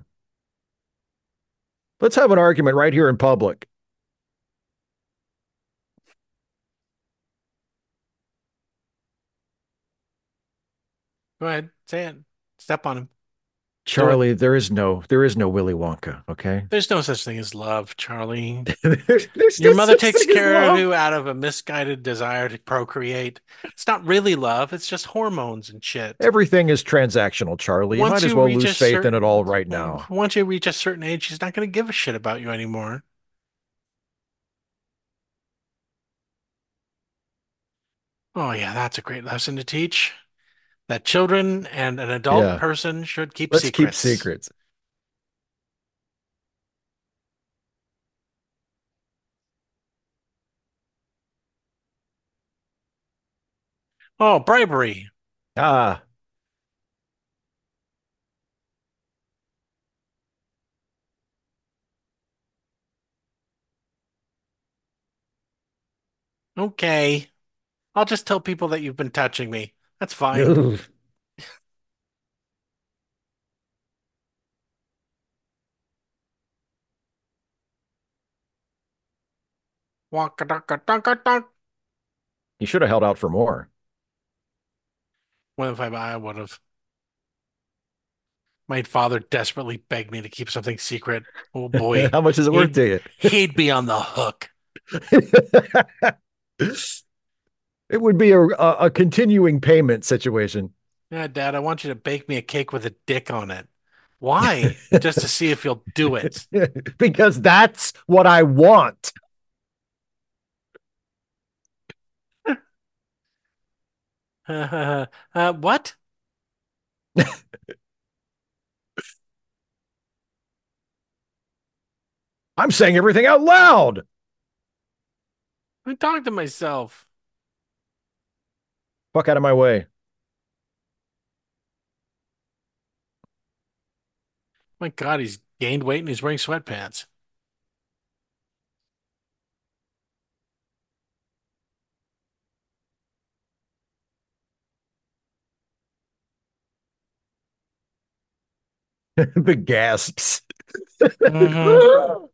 Let's have an argument right here in public. Go ahead, say it. Step on him. Charlie, there is no there is no Willy Wonka, okay? [laughs] There's no such thing as love, Charlie. There's- there's Your no mother takes care of you out of a misguided desire to procreate. It's not really love, it's just hormones and shit. Everything is transactional, Charlie. You might as well lose faith in it all right now. Once you reach a certain age, she's not going to give a shit about you anymore. Oh, yeah, that's a great lesson to teach. That children and an adult Yeah. person should keep Let's secrets. keep secrets. Oh, bribery. Ah, Okay. I'll just tell people that you've been touching me. That's fine. You should have held out for more. What if I, I would have? My father desperately begged me to keep something secret. Oh boy, [laughs] How much is it worth to you? he'd be on the hook. [laughs] it would be a, a, a continuing payment situation. Yeah, Dad, I want you to bake me a cake with a dick on it. Why? [laughs] Just to see if you'll do it. [laughs] because that's what I want. [laughs] uh, what? I'm saying everything out loud. I talked to myself. Fuck out of my way. My God, he's gained weight and he's wearing sweatpants. [laughs] the gasps. Mhm. [laughs]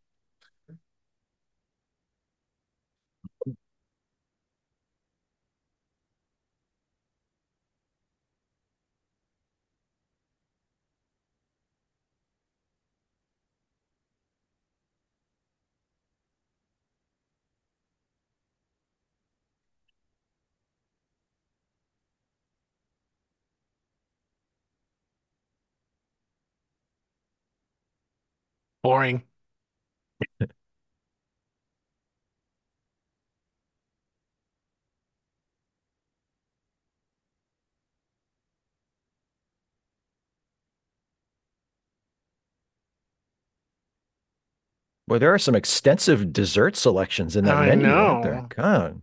Boring. Well, there are some extensive dessert selections in that I menu, aren't there? know. God.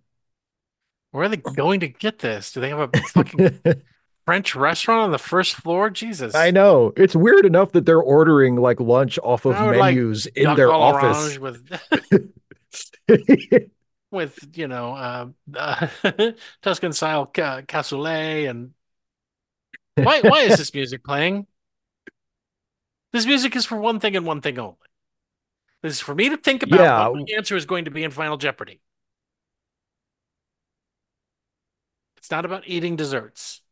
Where are they going to get this? Do they have a fucking [laughs] French restaurant on the first floor? Jesus. I know. It's weird enough that they're ordering like lunch off of would like menus in their office. with [laughs] with you know uh, uh, [laughs] Tuscan style ca cassoulet and why why is this music playing? This music is for one thing and one thing only. This is for me to think about Yeah. what my answer is going to be in Final Jeopardy. It's not about eating desserts.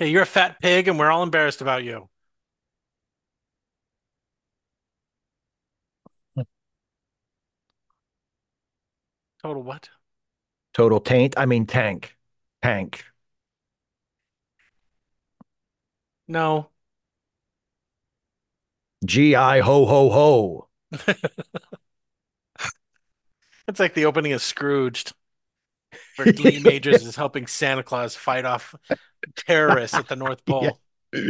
Okay, you're a fat pig and we're all embarrassed about you. Total what? Total taint. I mean tank. Tank. No. G.I. ho ho ho. [laughs] It's like the opening of Scrooged, where [laughs] Lee Majors is helping Santa Claus fight off terrorists at the North [laughs] Pole. [laughs]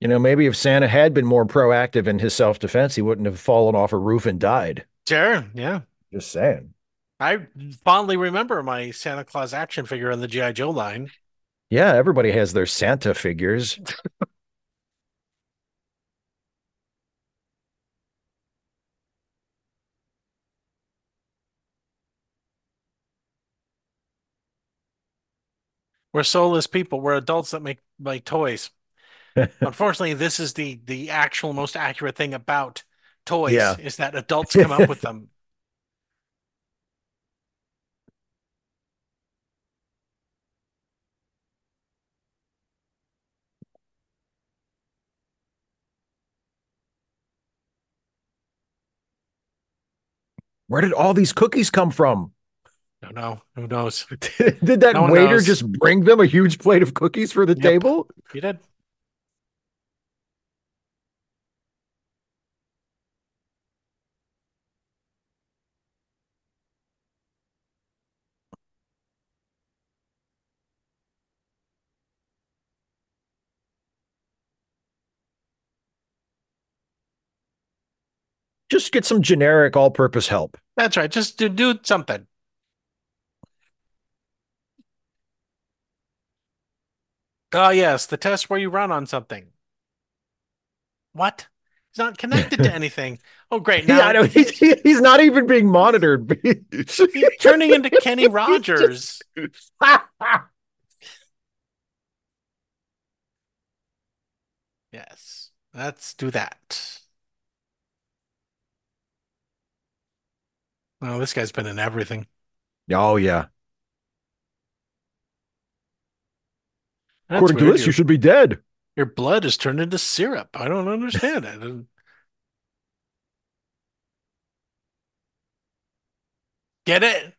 You know, maybe if Santa had been more proactive in his self-defense, he wouldn't have fallen off a roof and died. Sure, yeah. Just saying. I fondly remember my Santa Claus action figure on the G.I. Joe line. Yeah, everybody has their Santa figures. [laughs] We're soulless people. We're adults that make like toys. [laughs] Unfortunately, this is the the actual most accurate thing about toys Yeah. is that adults come up with them. [laughs] Where did all these cookies come from? Don't know. Who knows? [laughs] Did that No waiter knows. just bring them a huge plate of cookies for the Yep. table? You did. Just get some generic all-purpose help. That's right. Just do do something. Oh yes, the test where you run on something. What? He's not connected to [laughs] anything. Oh great. yeah, Now I know he's, he's not even being monitored. [laughs] he's turning into Kenny [laughs] Rogers. Yes. Let's do that. Oh, this guy's been in everything. oh yeah. That's According to weird. this, Your, you should be dead. your blood is turned into syrup. I don't understand it. [laughs] Get it?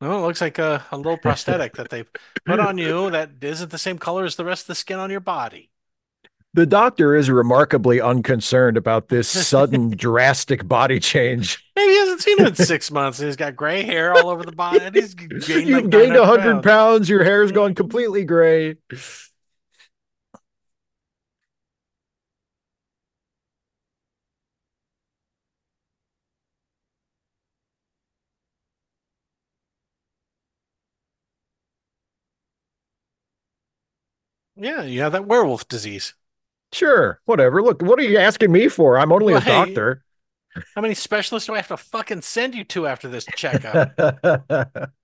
Well, it looks like a, a little [laughs] prosthetic that they've put on you that isn't the same color as the rest of the skin on your body. The doctor is remarkably unconcerned about this sudden [laughs] drastic body change. Maybe he hasn't seen him in [laughs] six months. and He's got gray hair all over the body. And he's gained You've like gained 100 pounds. pounds. Your hair's gone mm-hmm. completely gray. Yeah, you have that werewolf disease. Sure, whatever. Look, what are you asking me for? I'm only a Right. doctor. How many specialists do I have to fucking send you to after this checkup? [laughs]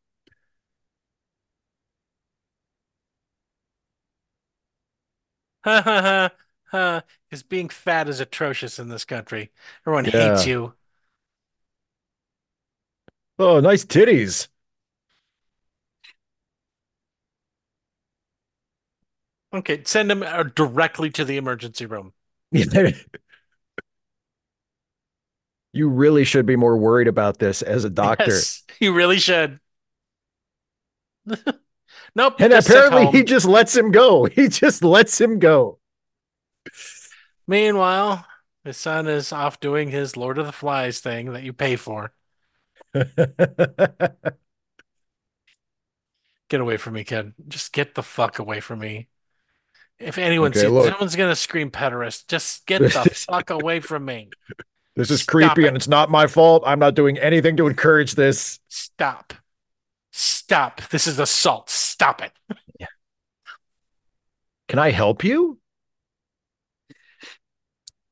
Ha ha ha Because being fat is atrocious in this country. Everyone Yeah. hates you. Oh, nice titties. Okay, send him uh, directly to the emergency room. [laughs] You really should be more worried about this as a doctor. Yes, you really should. [laughs] Nope. And apparently he just lets him go. [laughs] He just lets him go. Meanwhile, his son is off doing his Lord of the Flies thing that you pay for. Get away from me, kid. Just get the fuck away from me. If anyone Okay, sees look. someone's gonna scream pederast, just get the [laughs] fuck away from me. This is Stop creepy it. and it's not my fault. I'm not doing anything to encourage this. Stop. Stop. This is assault. Stop it. Can I help you?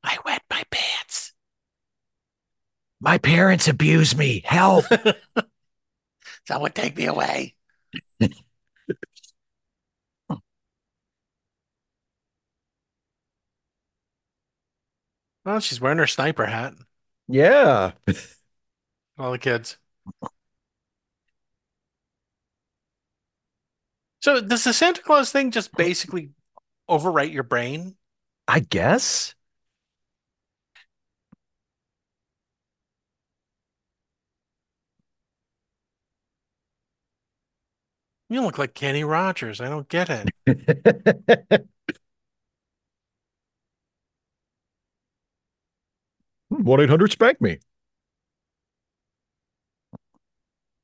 I wet my pants. My parents abuse me. Help. [laughs] Someone take me away. [laughs] Well, she's wearing her sniper hat. yeah. All the kids. So does the Santa Claus thing just basically overwrite your brain? I guess. You look like Kenny Rogers. I don't get it. [laughs] One eight hundred spank me.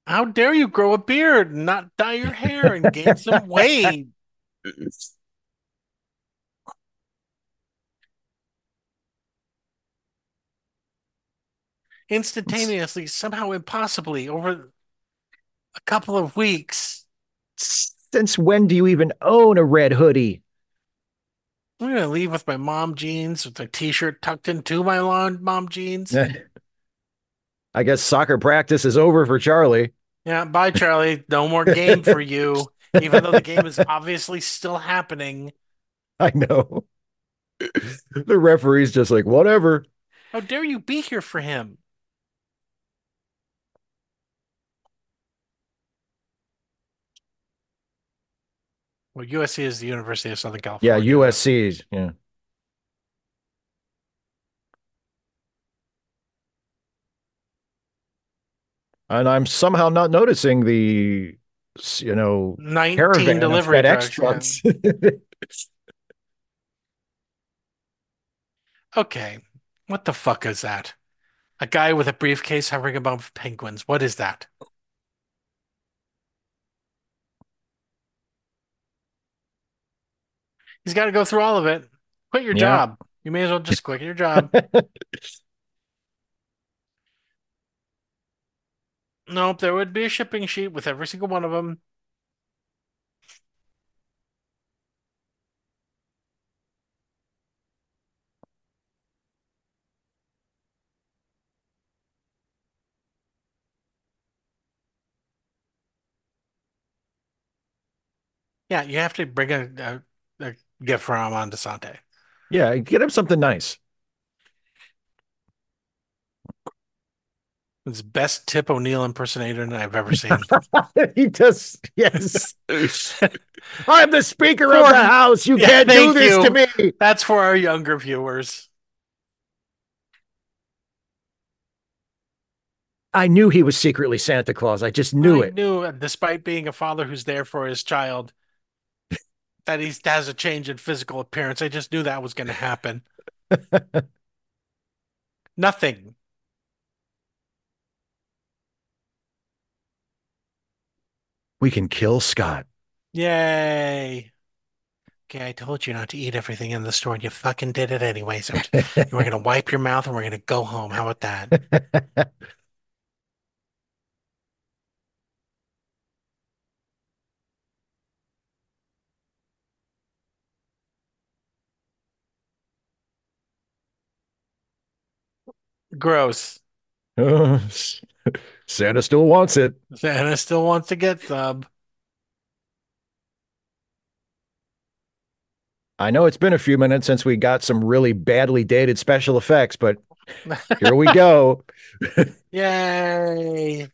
How dare you grow a beard and not dye your hair and gain some [laughs] weight? Instantaneously, somehow impossibly, over a couple of weeks. Since when do you even own a red hoodie? I'm gonna leave with my mom jeans with a t-shirt tucked into my lawn mom jeans. [laughs] I guess soccer practice is over for Charlie. Yeah, bye, Charlie. No more game for you, [laughs] even though the game is obviously still happening. I know. [laughs] The referee's just like, whatever. How dare you be here for him? Well, USC is the University of Southern California. Yeah, California. USC. Yeah. And I'm somehow not noticing the, you know, 19 caravan delivery FedEx trucks. trucks. [laughs] Okay, what the fuck is that? A guy with a briefcase hovering above penguins. What is that? He's got to go through all of it. Quit your Yeah. job. You may as well just quit your job. [laughs] Nope, there would be a shipping sheet with every single one of them. Yeah, you have to bring a, a, gift for Armand Assante. yeah, get him something nice. It's best Tip O'Neill impersonator I've ever seen. [laughs] he does. Yes. [laughs] I'm the speaker of the house. You Yeah, can't do this you. to me. That's for our younger viewers. I knew he was secretly Santa Claus. I just knew I it. knew, despite being a father who's there for his child, that he has a change in physical appearance. I just knew that was going to happen. [laughs] Nothing. We can kill Scott. Yay. Okay, I told you not to eat everything in the store, and you fucking did it anyway. So we're going [laughs] to wipe your mouth and we're going to go home. How about that? [laughs] Gross. [laughs] Santa still wants it. Santa still wants to get sub. I know it's been a few minutes since we got some really badly dated special effects, but here we go. [laughs] Yay!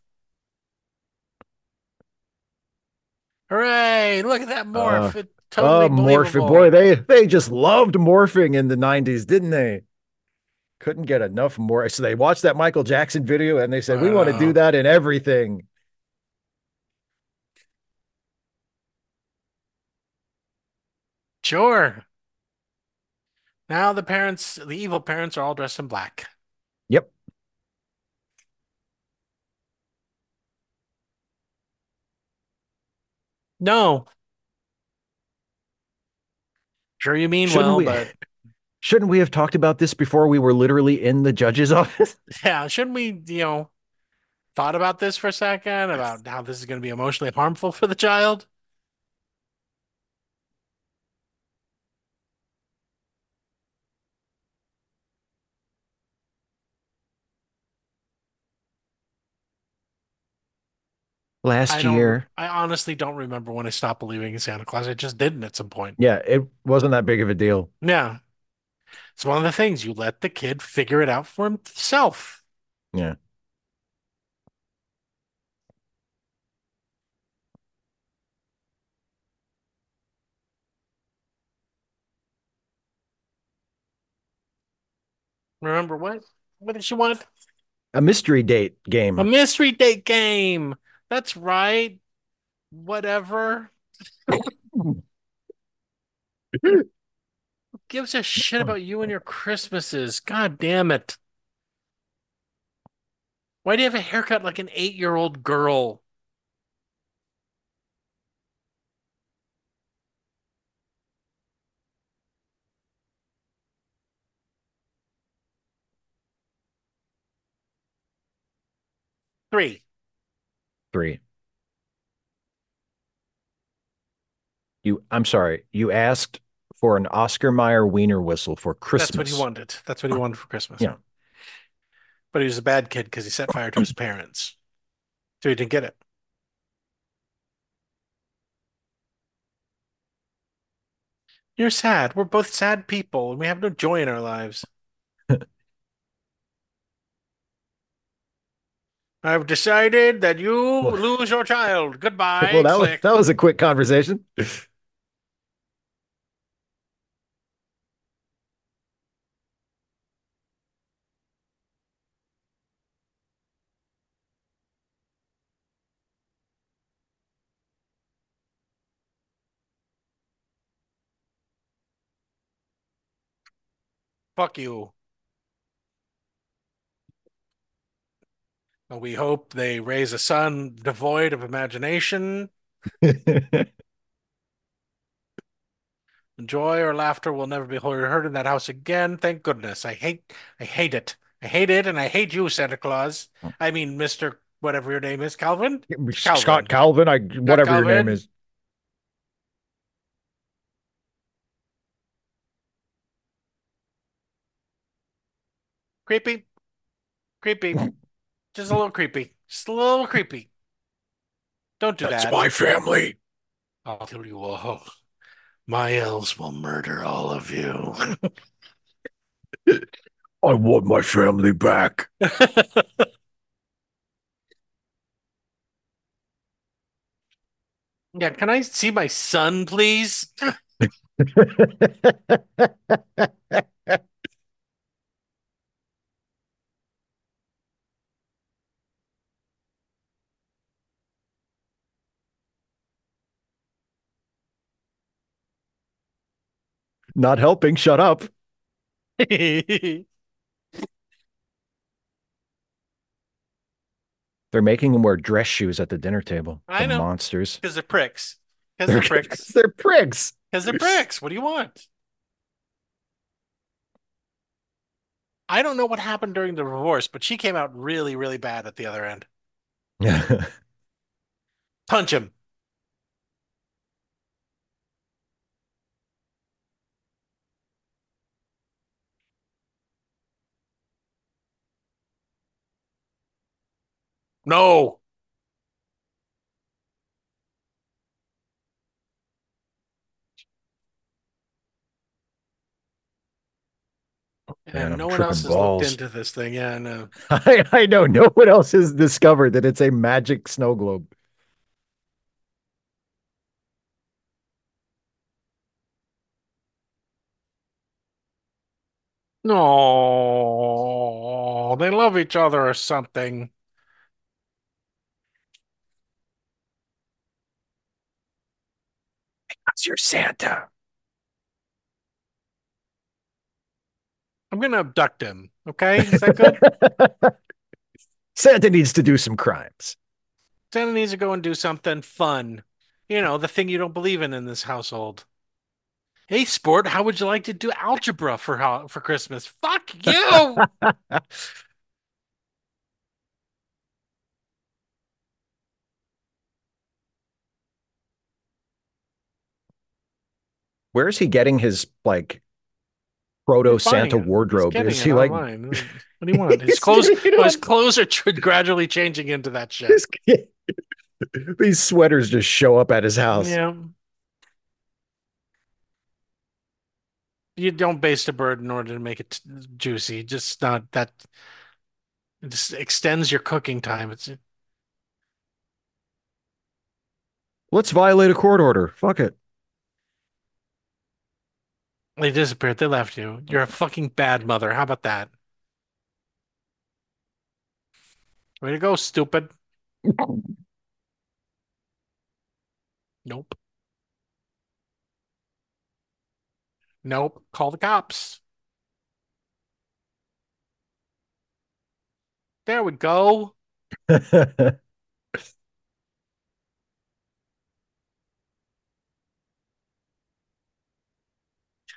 Hooray! Look at that morph. Uh, It totally oh, morphing. Boy, they they just loved morphing in the 90s, didn't they? Couldn't get enough more. So they watched that Michael Jackson video and they said, we want to do that in everything. Sure. Now the parents, the evil parents, are all dressed in black. Yep. No. Sure you mean Shouldn't well, we- but Shouldn't we have talked about this before we were literally in the judge's [laughs] office? yeah, shouldn't we, you know, thought about this for a second about how this is going to be emotionally harmful for the child? Last I year. I honestly don't remember when I stopped believing in Santa Claus. I just didn't at some point. Yeah, it wasn't that big of a deal. Yeah. It's one of the things you let the kid figure it out for himself. Yeah. Remember what? What did she want? A mystery date game. A mystery date game. That's right. Whatever. [laughs] Gives a shit about you and your Christmases? God damn it. Why do you have a haircut like an eight-year-old girl? Three. Three. You, I'm sorry, you asked for an Oscar Mayer wiener whistle for Christmas. That's what he wanted. That's what he wanted for Christmas. Yeah. But he was a bad kid because he set fire to his [clears throat] parents. So he didn't get it. You're sad. We're both sad people and we have no joy in our lives. [laughs] I've decided that you lose your child. [laughs] Goodbye. Well, that was that was a quick conversation. [laughs] Fuck you. We hope they raise a son devoid of imagination. [laughs] Joy or laughter will never be heard in that house again. Thank goodness. I hate I hate it. I hate it and I hate you, Santa Claus. Oh. I mean, Mr. whatever your name is, Calvin. Scott Calvin, I whatever your name is. Creepy. Creepy. [laughs] Just a little creepy. Just a little creepy. Don't do that. That's my family. I'll kill you all. My elves will murder all of you. [laughs] I want my family back. [laughs] Yeah, can I see my son, please? Not helping. Shut up. [laughs] They're making him wear dress shoes at the dinner table. I the know. monsters. Because they're pricks. Because they're pricks. [laughs] They're pricks. Because they're pricks. What do you want? I don't know what happened during the divorce, but she came out really, really bad at the other end. [laughs] Punch him. No. Yeah, Man, I'm no one tripping else has balls. looked into this thing. Yeah, I know. [laughs] I, I know no one else has discovered that it's a magic snow globe. No, they love each other or something. That's your Santa. I'm gonna abduct him. Okay, is that good? [laughs] Santa needs to do some crimes. Santa needs to go and do something fun. You know, the thing you don't believe in in this household. Hey, sport, how would you like to do algebra for for Christmas? Fuck you! [laughs] Where is he getting his like proto Santa it. Wardrobe? Is he like online. What do you want? [laughs] His clothes, oh, his clothes are tr- gradually changing into that shit. [laughs] these sweaters just show up at his house? Yeah. You don't baste a bird in order to make it juicy. Just not that. It just extends your cooking time. It's Let's violate a court order. Fuck it. They disappeared. They left you. You're a fucking bad mother. How about that? Way to go, stupid. Nope. Nope. Call the cops. There we go. [laughs]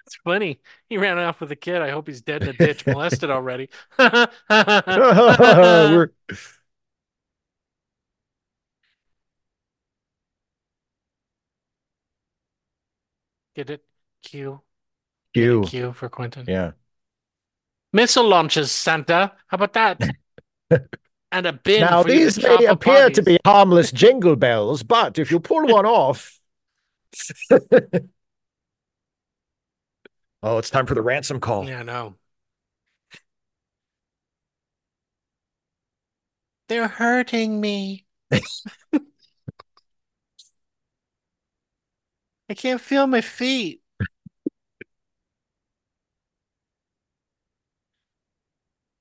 It's funny. He ran off with a kid. I hope he's dead in a ditch, [laughs] molested already. [laughs] [laughs] We're Get it? Q. It? Q for Quentin. Yeah. Missile launches, Santa. How about that? and a bin Now these may appear to be harmless jingle bells, but if you pull one off. Oh, it's time for the ransom call. Yeah, no. They're hurting me. [laughs] I can't feel my feet.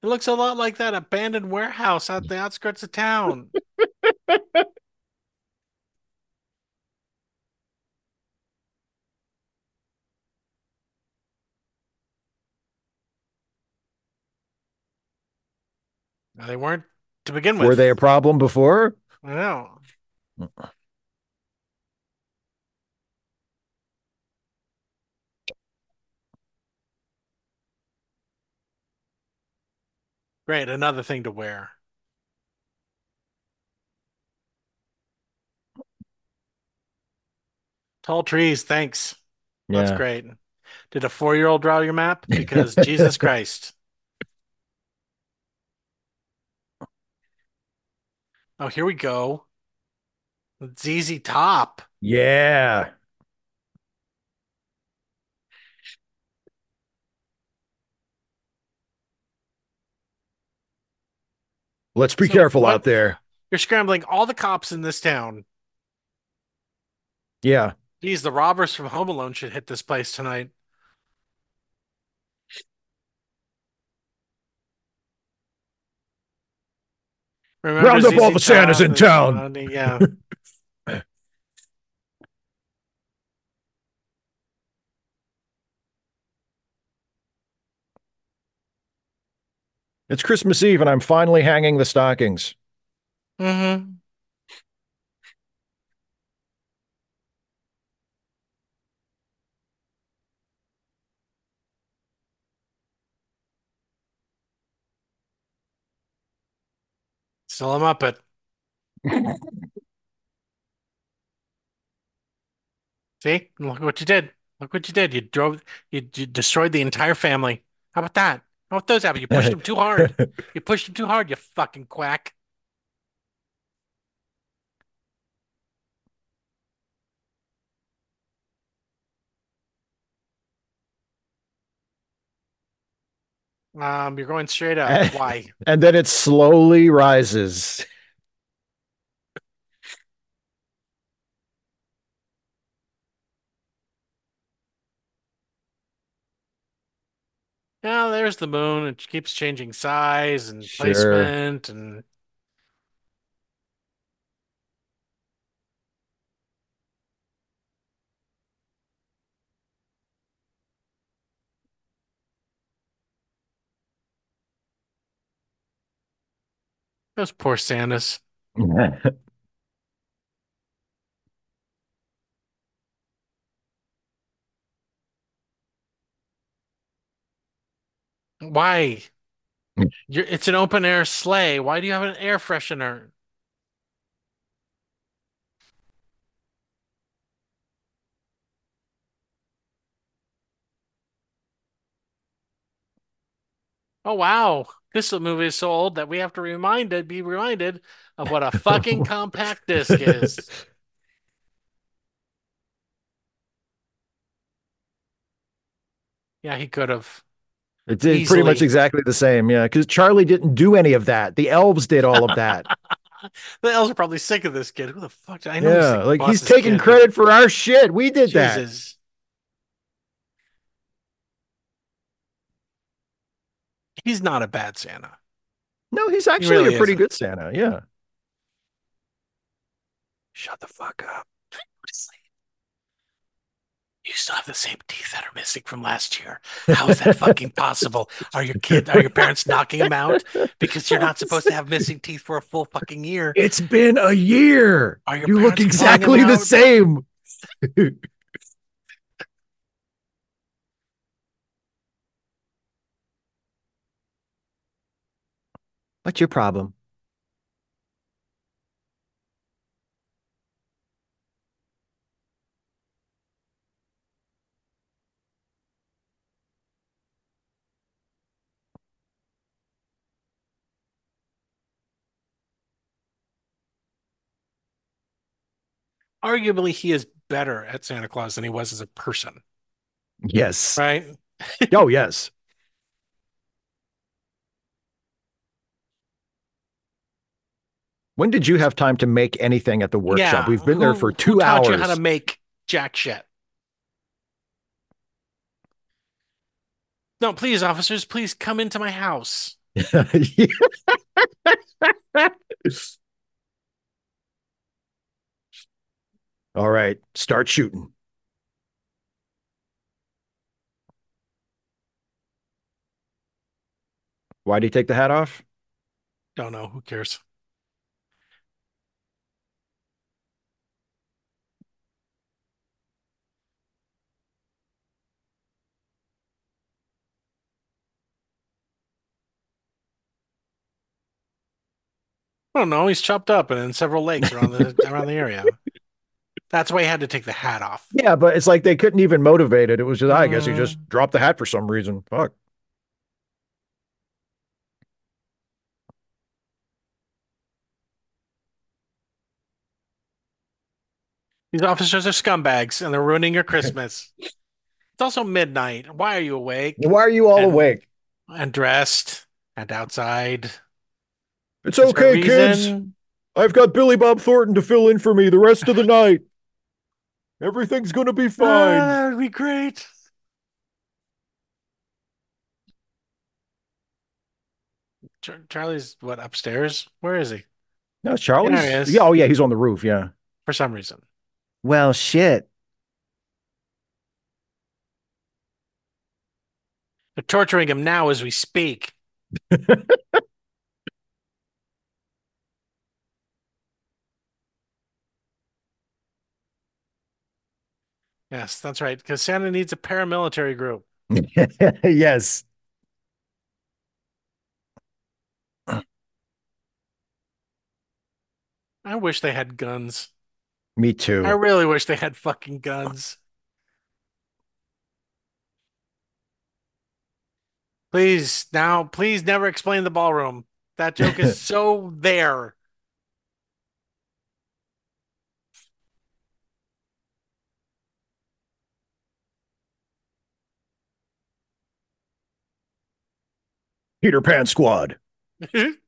It looks a lot like that abandoned warehouse out the outskirts of town. [laughs] they weren't to begin with. Were they a problem before? I know. Great, another thing to wear. Tall trees, thanks. That's great. Did a four-year-old draw your map? [laughs] Because Jesus Christ. Oh, here we go. ZZ Top. Yeah. Let's be So careful what- out there. You're scrambling all the cops in this town. Yeah. Geez, the robbers from Home Alone should hit this place tonight. Remember Round up all the Santas in town. Yeah. It's Christmas Eve and I'm finally hanging the stockings. Mm-hmm. Still I'm up it. See? Look what you did. Look what you did. You drove you, you destroyed the entire family. How about that? How about those happen? You pushed [laughs] them too hard. You pushed them too hard, you fucking quack. Um, you're going straight up. Why? [laughs] and then it slowly rises. Now there's the moon. It keeps changing size and Sure. placement and those poor Santas. [laughs] Why? [laughs] You're, it's an open air sleigh. Why do you have an air freshener? Oh wow. This movie is so old that we have to reminded be reminded of what a [laughs] fucking compact disc is. [laughs] Yeah, he could have. It did pretty much exactly the same, yeah. Because Charlie didn't do any of that. The elves did all of that. [laughs] The elves are probably sick of this kid. Who the fuck? I know yeah, the like he's taking kid. credit for our shit. We did that. He's not a bad Santa. No, he's actually really a pretty isn't. good Santa. Yeah. Shut the fuck up. You still have the same teeth that are missing from last year. How is that fucking possible? Are your kid, are your parents knocking them out because you're not supposed to have missing teeth for a full fucking year? It's been a year. Are your You look parents pulling exactly the same. [laughs] What's your problem? Arguably, he is better at Santa Claus than he was as a person, Yes. right? Oh, yes. When did you have time to make anything at the workshop? Yeah. We've been there Who- for who two taught hours. you how to make jack shit? No, please, officers, please come into my house. [laughs] All right, start shooting. Why'd he take the hat off? Don't know. Who cares? I don't know. He's chopped up and then several lakes around the [laughs] around the area. That's why he had to take the hat off. Yeah, but it's like they couldn't even motivate it. It was just, I guess he Uh. just dropped the hat for some reason. Fuck. These officers are scumbags and they're ruining your [laughs] Christmas. It's also midnight. Why are you awake Why are you all And- awake? and dressed and outside? It's Is okay, kids. I've got Billy Bob Thornton to fill in for me the rest of the night. Everything's gonna be Ah, fine. that would be great. Char- Charlie's what upstairs? Where is he? No, Charlie's. There he is. Yeah, oh yeah, he's on the roof. Yeah. For some reason. Well, shit. They're torturing him now as we speak. [laughs] Yes, that's right. Because Santa needs a paramilitary group. [laughs] yes. I wish they had guns. Me too. I really wish they had fucking guns. Please, now, please never explain the ballroom. That joke is [laughs] so there. Peter Pan Squad. [laughs]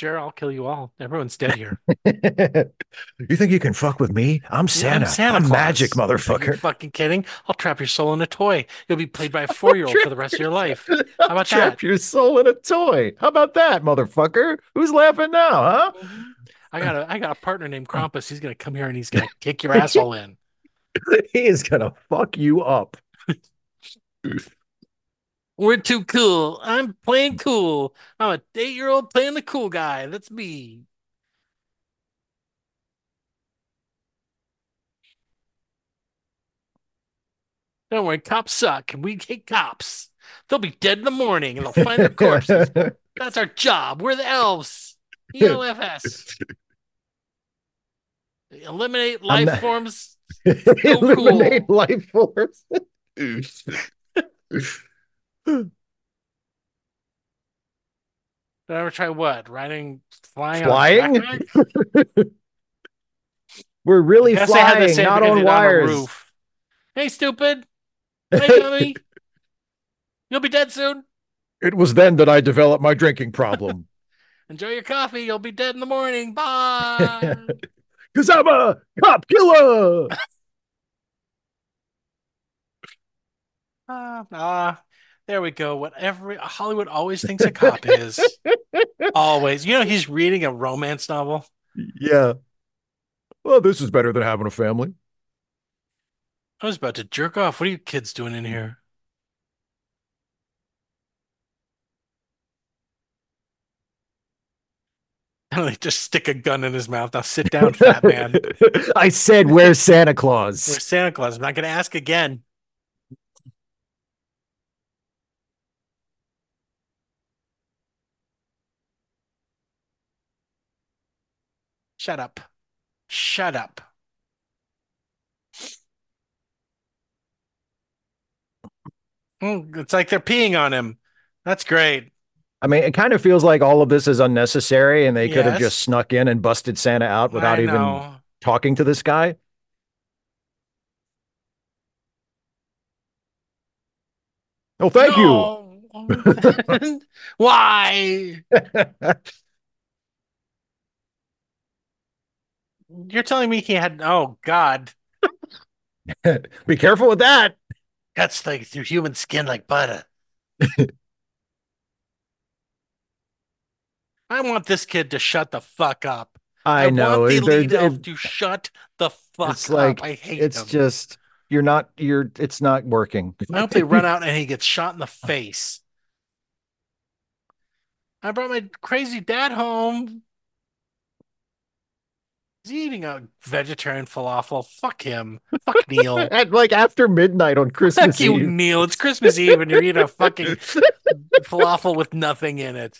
Sure, I'll kill you all. Everyone's dead here. [laughs] you think you can fuck with me? I'm Santa. I'm Santa I'm magic, motherfucker. fucking kidding? I'll trap your soul in a toy. You'll be played by a [laughs] four-year-old for the rest of your life. How about that? Trap that? your soul in a toy. How about that, motherfucker? Who's laughing now, huh? I got a I got a partner named [laughs] Krampus. He's gonna come here and he's gonna kick your asshole in. he is gonna fuck you up. We're too cool. I'm playing cool. I'm a eight-year-old playing the cool guy. That's me. Don't worry, cops suck, and we hate cops. They'll be dead in the morning, and they'll find their corpses. [laughs] That's our job. We're the elves. E ELFS. [laughs] Eliminate life not- forms. Eliminate cool. life force. Did I ever try what? Riding, flying, Flying? [laughs] We're really Guess they had the flying, not on wires. roof. Hey, stupid. [laughs] Hey, dummy. You'll be dead soon. It was then that I developed my drinking problem. [laughs] Enjoy your coffee. You'll be dead in the morning. Bye. Because I'm a cop killer. Ah, ah, there we go. What every Hollywood always thinks a cop is. [laughs] Always. You know, he's reading a romance novel. yeah. Well, this is better than having a family. I was about to jerk off. What are you kids doing in here? [laughs] They just stick a gun in his mouth. Now sit down, fat man. [laughs] I said, where's Santa Claus? Where's Santa Claus? I'm not going to ask again. Shut up. Shut up. Mm, It's like they're peeing on him. That's great. I mean, it kind of feels like all of this is unnecessary and they could have just snuck in and busted Santa out without even talking to this guy. Oh, thank you. [laughs] Why? [laughs] [laughs] you. You're telling me he had, oh God, [laughs] Be careful with that. cuts like through human skin like butter. [laughs] I want this kid to shut the fuck up. I, know. want the lead it- to shut the fuck it's like up. I hate it's just you're not you're it's not working. I hope they run out and he gets shot in the face. I brought my crazy dad home. He's eating a vegetarian falafel. Fuck him. Fuck Neil. [laughs] At like after midnight on Christmas Fuck you, Eve. Neil. It's Christmas Eve and you're eating a fucking [laughs] falafel with nothing in it.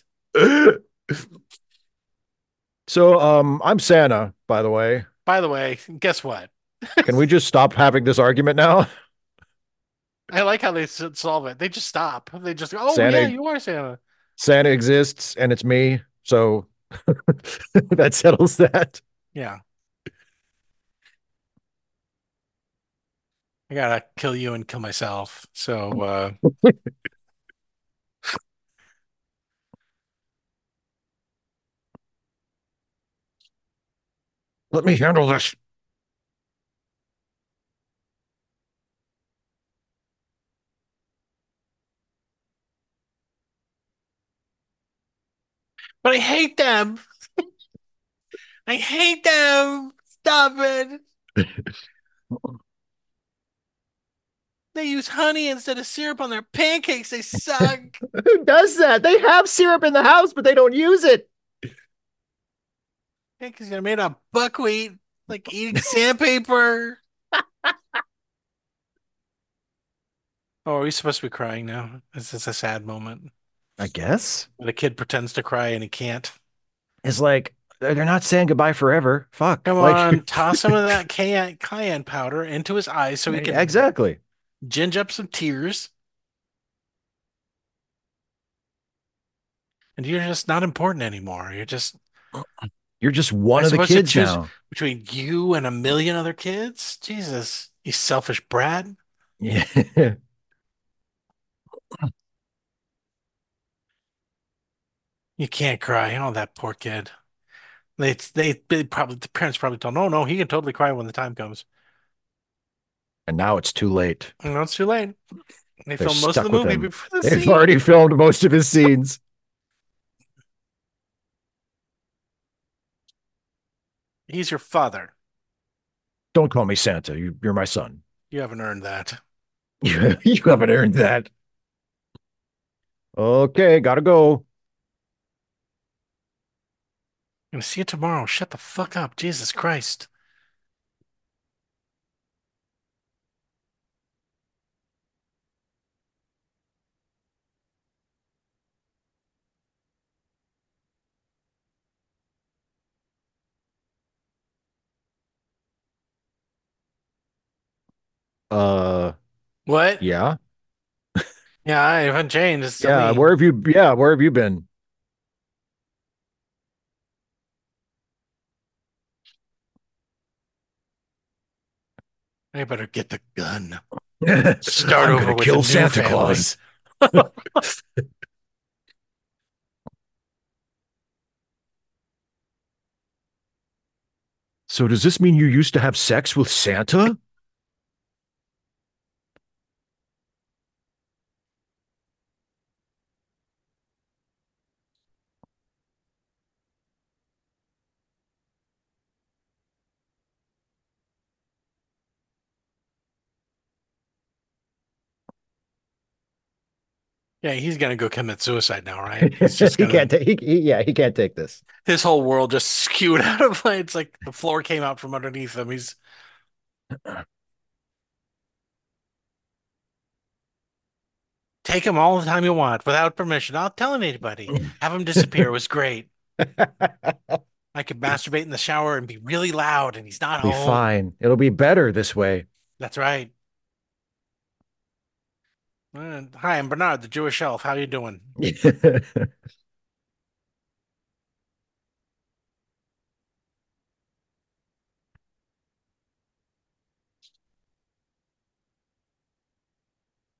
so um I'm Santa, by the way. By the way, guess what? Can we just stop having this argument now? [laughs] I like how they solve it. They just stop. They just go, oh, Santa- yeah, you are Santa. Santa exists and it's me, so that settles that. Yeah. I gotta kill you and kill myself. So, uh, [laughs] Let me handle this. but I hate them. I hate them. Stop it. [laughs] They use honey instead of syrup on their pancakes. They suck. [laughs] Who does that? They have syrup in the house, but they don't use it. Pancakes are made of buckwheat, like eating sandpaper. [laughs] Oh, are we supposed to be crying now? Is this a sad moment? I guess. The kid pretends to cry and he can't. It's like they're not saying goodbye forever. Fuck. Come Like- on, [laughs] toss some of that cayenne, cayenne powder into his eyes so he can exactly. ginge up some tears. And you're just not important anymore. You're just [clears throat] You're just one of the kids now. between you and a million other kids. Jesus, you selfish brat. Yeah. [laughs] You can't cry. Oh, that poor kid. They, they, they probably, the parents probably told, oh, no, no, he can totally cry when the time comes. and now it's too late. No, it's too late. They They're filmed most of the movie him. before the They've scene. already filmed most of his scenes. [laughs] He's your father. Don't call me Santa. You, you're my son. You haven't earned that. You, [laughs] you haven't earned that. Okay, gotta go. I'm gonna see you tomorrow. Shut the fuck up. Jesus Christ. Uh, What? yeah, Yeah, I haven't changed. It's still yeah. me. Where have you? Yeah, where have you been? I better get the gun. [laughs] Start Start over with kill the Santa Claus. [laughs] So does this mean you used to have sex with Santa? Yeah, he's gonna go commit suicide now, right? [laughs] He's just he gonna, can't take. He, he- yeah, he can't take this. his whole world just skewed [laughs] out of play. It's like the floor came out from underneath him. He's take him all the time you want without permission. I'll tell anybody. Have him disappear. It was great. [laughs] I could masturbate in the shower and be really loud, and he's not be home. fine. It'll be better this way. That's right. Uh, hi, I'm Bernard, the Jewish elf. How you doing? [laughs]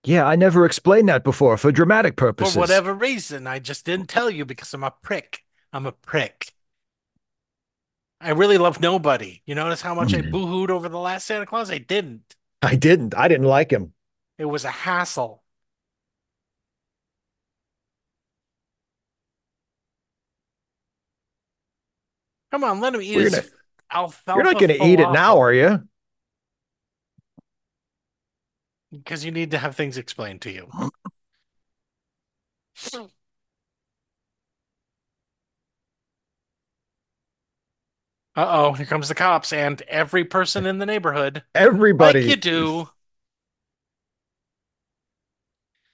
yeah, I never explained that before for dramatic purposes. For whatever reason, I just didn't tell you because I'm a prick. I'm a prick. I really love nobody. You notice how much I Mhm. boo-hooed over the last Santa Claus? I didn't. I didn't. I didn't like him. It was a hassle. Come on, let him eat his alfalfa. You're not going to eat it now, are you? Because you need to have things explained to you. Uh-oh, here comes the cops and every person in the neighborhood. Everybody. Like you do.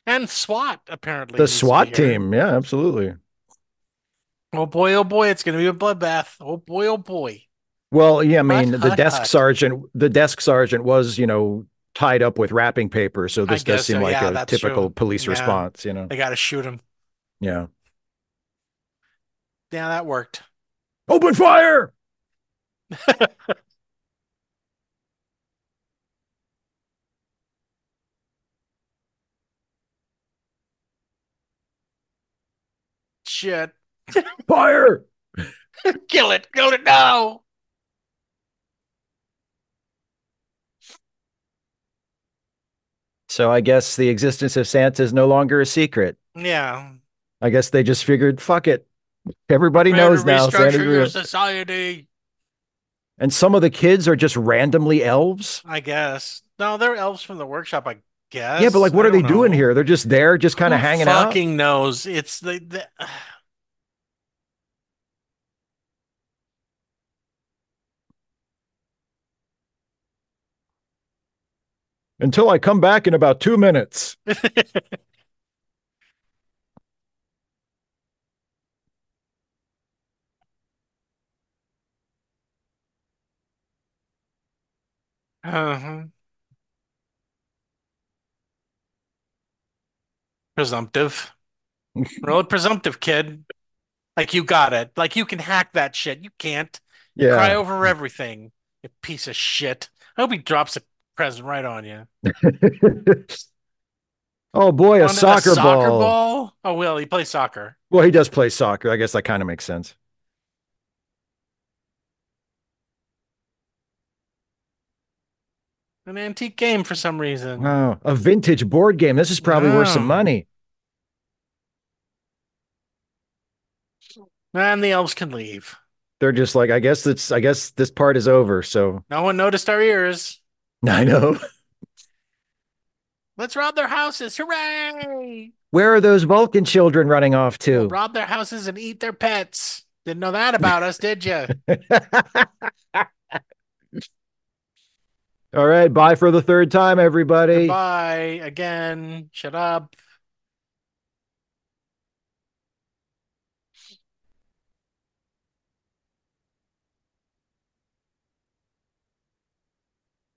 And SWAT apparently The needs to be SWAT team. Yeah, absolutely. Oh boy, oh boy, it's gonna be a bloodbath. Oh boy, oh boy. Well, yeah, I mean, Hut, the hut, desk hut. sergeant, the desk sergeant was, you know, tied up with wrapping paper. So this does seem so. like Yeah, a typical true. police Yeah. response, you know? They gotta shoot him. Yeah. Yeah, that worked. Open fire. [laughs] Shit. Fire. [laughs] Kill it. Kill it now. So I guess the existence of Santa is no longer a secret. Yeah. I guess they just figured, fuck it. Everybody Trying to knows now. restructure your real. society. And some of the kids are just randomly elves. I guess. No, they're elves from the workshop, I guess. yeah, but like, what I are they don't doing here? They're just there, just kind of Who hanging out. fucking knows? It's the, the Until I come back in about two minutes. [laughs] Uh-huh. Presumptive. [laughs] Real presumptive, kid. Like you got it. Like you can hack that shit. You can't. You cry over everything. You piece of shit. I hope he drops a present right on you. [laughs] oh boy, a On soccer, soccer ball. ball? Oh, well, he plays soccer. Well, he does play soccer. I guess that kind of makes sense. An antique game for some reason. Wow. A vintage board game. This is probably worth some money. And the elves can leave. They're just like, I guess it's I guess this part is over. So No one noticed our ears. [laughs] I know. Let's rob their houses. Hooray! Where are those Vulcan children running off to? Rob their houses and eat their pets. Didn't know that about us, did you? [laughs] All right, bye for the third time, everybody. Bye again. Shut up.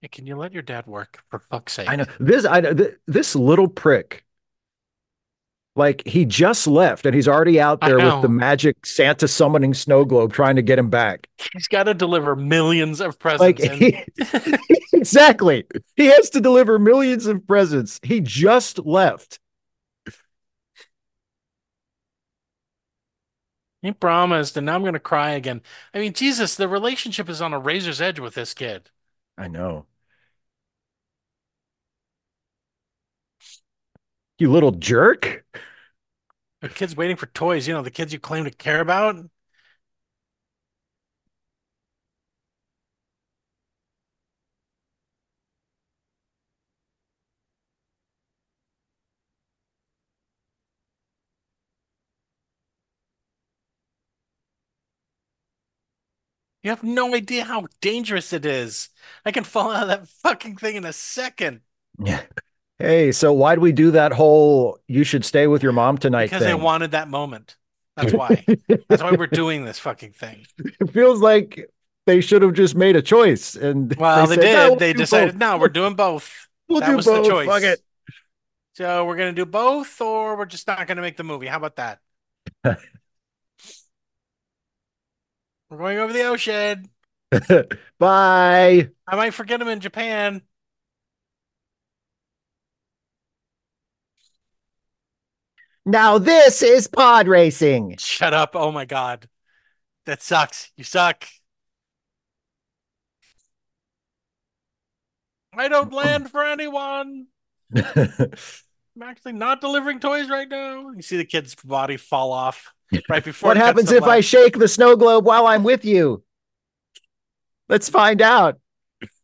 Hey, can you let your dad work for fuck's sake? I know this. I know th- this little prick. Like he just left, and he's already out there with the magic Santa summoning snow globe, trying to get him back. He's got to deliver millions of Like presents. and- he, [laughs] exactly, he has to deliver millions of presents. He just left. He promised, and now I'm going to cry again. I mean, Jesus, the relationship is on a razor's edge with this kid. I know. You little jerk. The kid's waiting for toys, you know, the kids you claim to care about. You have no idea how dangerous it is. I can fall out of that fucking thing in a second Yeah. Hey, so why'd we do that whole you should stay with your mom tonight because I wanted that moment. That's why. [laughs] That's why we're doing this fucking thing. it feels like they should have just made a choice. And Well, they, said, did. "No, they decided, both. no, we're doing both. [laughs] We'll that do was both. the choice. Fuck it. So we're gonna do both, or we're just not gonna make the movie. How about that? [laughs] we're going over the ocean. Bye. I might forget him in Japan. Now this is pod racing. Shut up. Oh my God. That sucks. You suck. I don't land for anyone. [laughs] I'm actually not delivering toys right now. You see the kid's body fall off right before what happens if I shake the snow globe while I'm with you? Let's find out.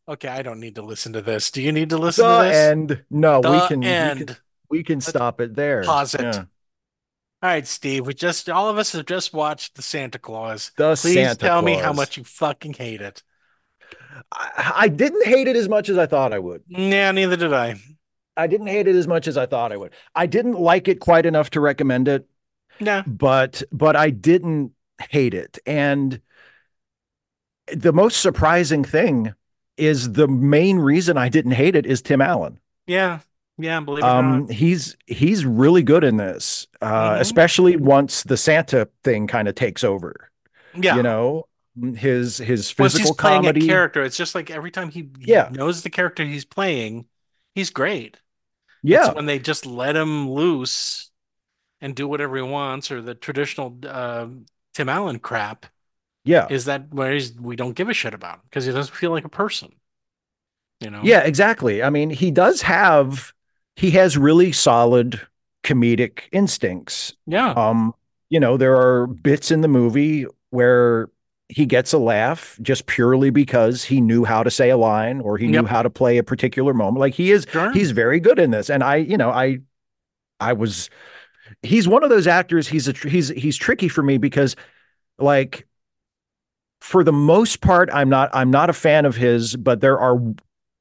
Okay, I don't need to listen to this. Do you need to listen The to this? end. No, The we can, we can we can stop it there. Pause it. Yeah. All right, Steve. We just all of us have just watched the Santa Clause. The Please Santa tell me how much you fucking hate it. I, I didn't hate it as much as I thought I would. Yeah, neither did I. I didn't hate it as much as I thought I would. I didn't like it quite enough to recommend it, Yeah. but but I didn't hate it. And the most surprising thing is the main reason I didn't hate it is Tim Allen. Yeah. Yeah, believe it Um, he's he's really good in this, uh, Mhm. especially once the Santa thing kind of takes over. Yeah. You know, his his physical playing comedy. a character, it's just like every time he, he Yeah. knows the character he's playing, he's great. yeah, It's when they just let him loose and do whatever he wants, or the traditional uh, Tim Allen crap, yeah, is that where he's, we don't give a shit about him because he doesn't feel like a person. You know? yeah, exactly. I mean, he does have he has really solid comedic instincts. Yeah. Um, you know, there are bits in the movie where he gets a laugh just purely because he knew how to say a line or he knew how to play a particular moment. Like he is Sure. he's very good in this and i you know i i was he's one of those actors he's a he's he's tricky for me because like for the most part i'm not i'm not a fan of his but there are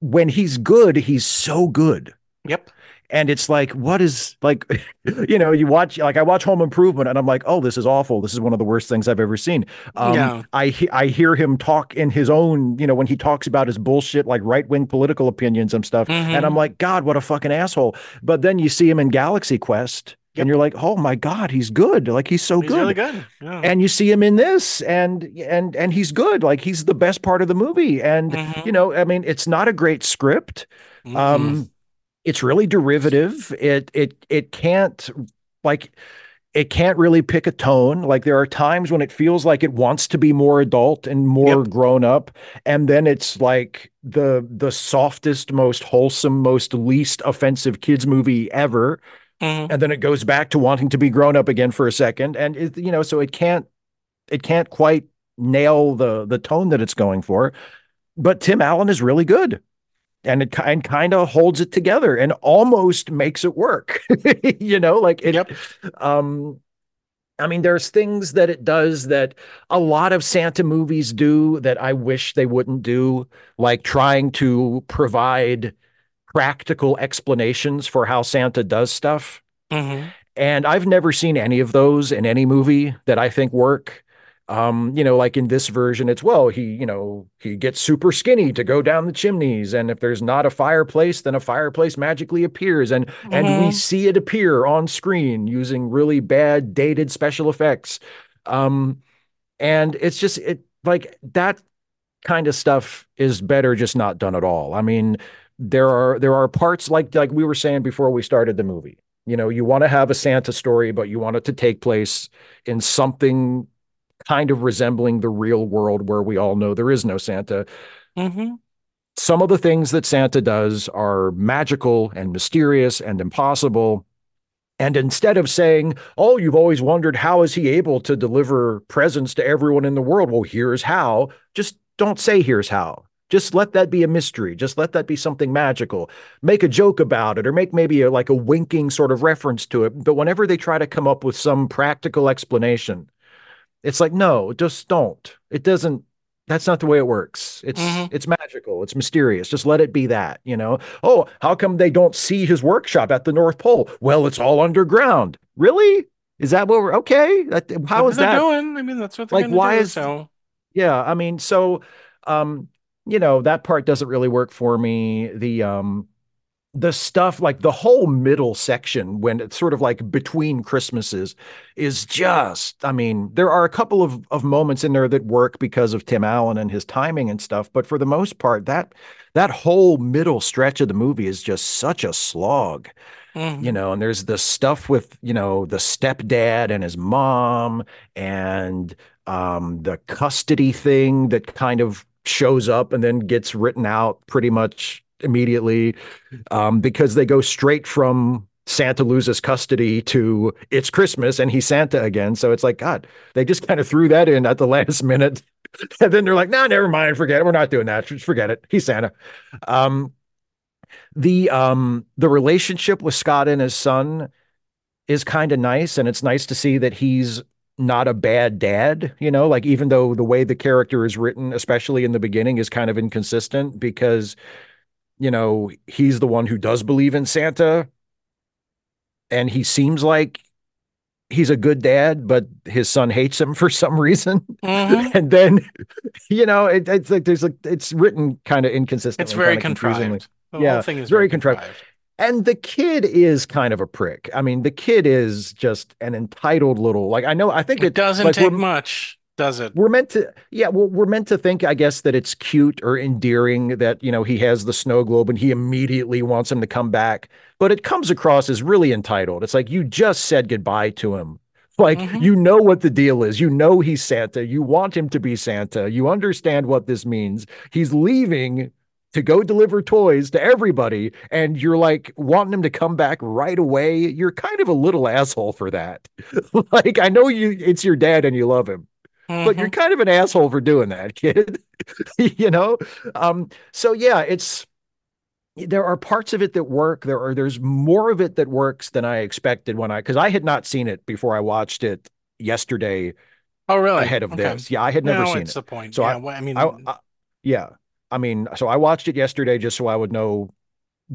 when he's good, he's so good. Yep. And it's like, what is like, [laughs] you know, you watch like I watch Home Improvement, and I'm like, oh, this is awful. This is one of the worst things I've ever seen. Um, Yeah. I he- I hear him talk in his own, you know, when he talks about his bullshit, like right wing political opinions and stuff, and Mhm. I'm like, God, what a fucking asshole. But then you see him in Galaxy Quest, Yep. and you're like, oh my God, he's good. Like he's so He's good really good. Yeah. and you see him in this and and and he's good like he's the best part of the movie and Mhm. you know i mean it's not a great script Mm-mm. um it's really derivative it it it can't like it can't really pick a tone like there are times when it feels like it wants to be more adult and more Yep. grown up and then it's like the the softest most wholesome most least offensive kids movie ever Mhm. and then it goes back to wanting to be grown up again for a second and it, you know so it can't it can't quite nail the the tone that it's going for but tim allen is really good and it kind kind of holds it together and almost makes it work [laughs] you know like it Yep. um I mean, there's things that it does that a lot of Santa movies do that I wish they wouldn't do, like trying to provide practical explanations for how Santa does stuff. Mhm. And I've never seen any of those in any movie that I think work. Um, you know, like in this version, it's well, he, you know, he gets super skinny to go down the chimneys, and if there's not a fireplace, then a fireplace magically appears, and and we Mhm. see it appear on screen using really bad dated special effects. Um, and it's just it like that kind of stuff is better just not done at all. I mean, there are there are parts like like we were saying before we started the movie. You know, you want to have a Santa story, but you want it to take place in something kind of resembling the real world where we all know there is no Santa. Mhm. Some of the things that Santa does are magical and mysterious and impossible. And instead of saying, "Oh, you've always wondered how is he able to deliver presents to everyone in the world?" Well, here's how. Just don't say here's how. Just let that be a mystery. Just let that be something magical. Make a joke about it or make maybe a, like a winking sort of reference to it. But whenever they try to come up with some practical explanation, it's like, no, just don't. It doesn't that's not the way it works. It's Mhm. it's magical. It's mysterious. Just let it be that, you know. Oh, how come they don't see his workshop at the North Pole? Well, it's all underground. Really? Is that what we're okay? That, how What is that? doing? I mean, that's what they're Like, gonna why do, is- so. Yeah, I mean, so um, you know, that part doesn't really work for me. The um the stuff like the whole middle section when it's sort of like between Christmases is just, I mean, there are a couple of of moments in there that work because of Tim Allen and his timing and stuff, but for the most part, that that whole middle stretch of the movie is just such a slog Mhm. you know, and there's the stuff with, you know, the stepdad and his mom and um the custody thing that kind of shows up and then gets written out pretty much immediately um because they go straight from Santa loses custody to it's Christmas and he's Santa again. So it's like, God, they just kind of threw that in at the [laughs] last minute. And then they're like, no, never mind, forget it. We're not doing that. Just forget it. He's Santa. Um, the um the relationship with Scott and his son is kind of nice and it's nice to see that he's not a bad dad you know like even though the way the character is written especially in the beginning is kind of inconsistent because you know he's the one who does believe in Santa and he seems like he's a good dad but his son hates him [laughs] for some reason Mhm. [laughs] and then you know it, it's like there's like it's written kind of inconsistently It's very contrived. The Yeah, whole thing is very very contrived. contrived. And the kid is kind of a prick. I mean, the kid is just an entitled little like I know I think It it doesn't like, take much, does it? we're meant to yeah, well, we're meant to think, I guess, that it's cute or endearing that, you know, he has the snow globe and he immediately wants him to come back. But it comes across as really entitled. It's like you just said goodbye to him. [laughs] Like Mhm. you know what the deal is. You know he's Santa. You want him to be Santa. You understand what this means. He's leaving to go deliver toys to everybody, and you're like wanting him to come back right away. You're kind of a little asshole for that. [laughs] like I know you it's your dad and you love him but you're Mhm. kind of an asshole for doing that, [laughs] kid. you know? Um, so yeah, it's there are parts of it that work. There are there's more of it that works than I expected when I because I had not seen it before I watched it yesterday oh, really? ahead of Okay. this. Yeah, I had never no, seen it's it. the point. So yeah, I- well, I mean, I, I- yeah. I mean, so I watched it yesterday just so I would know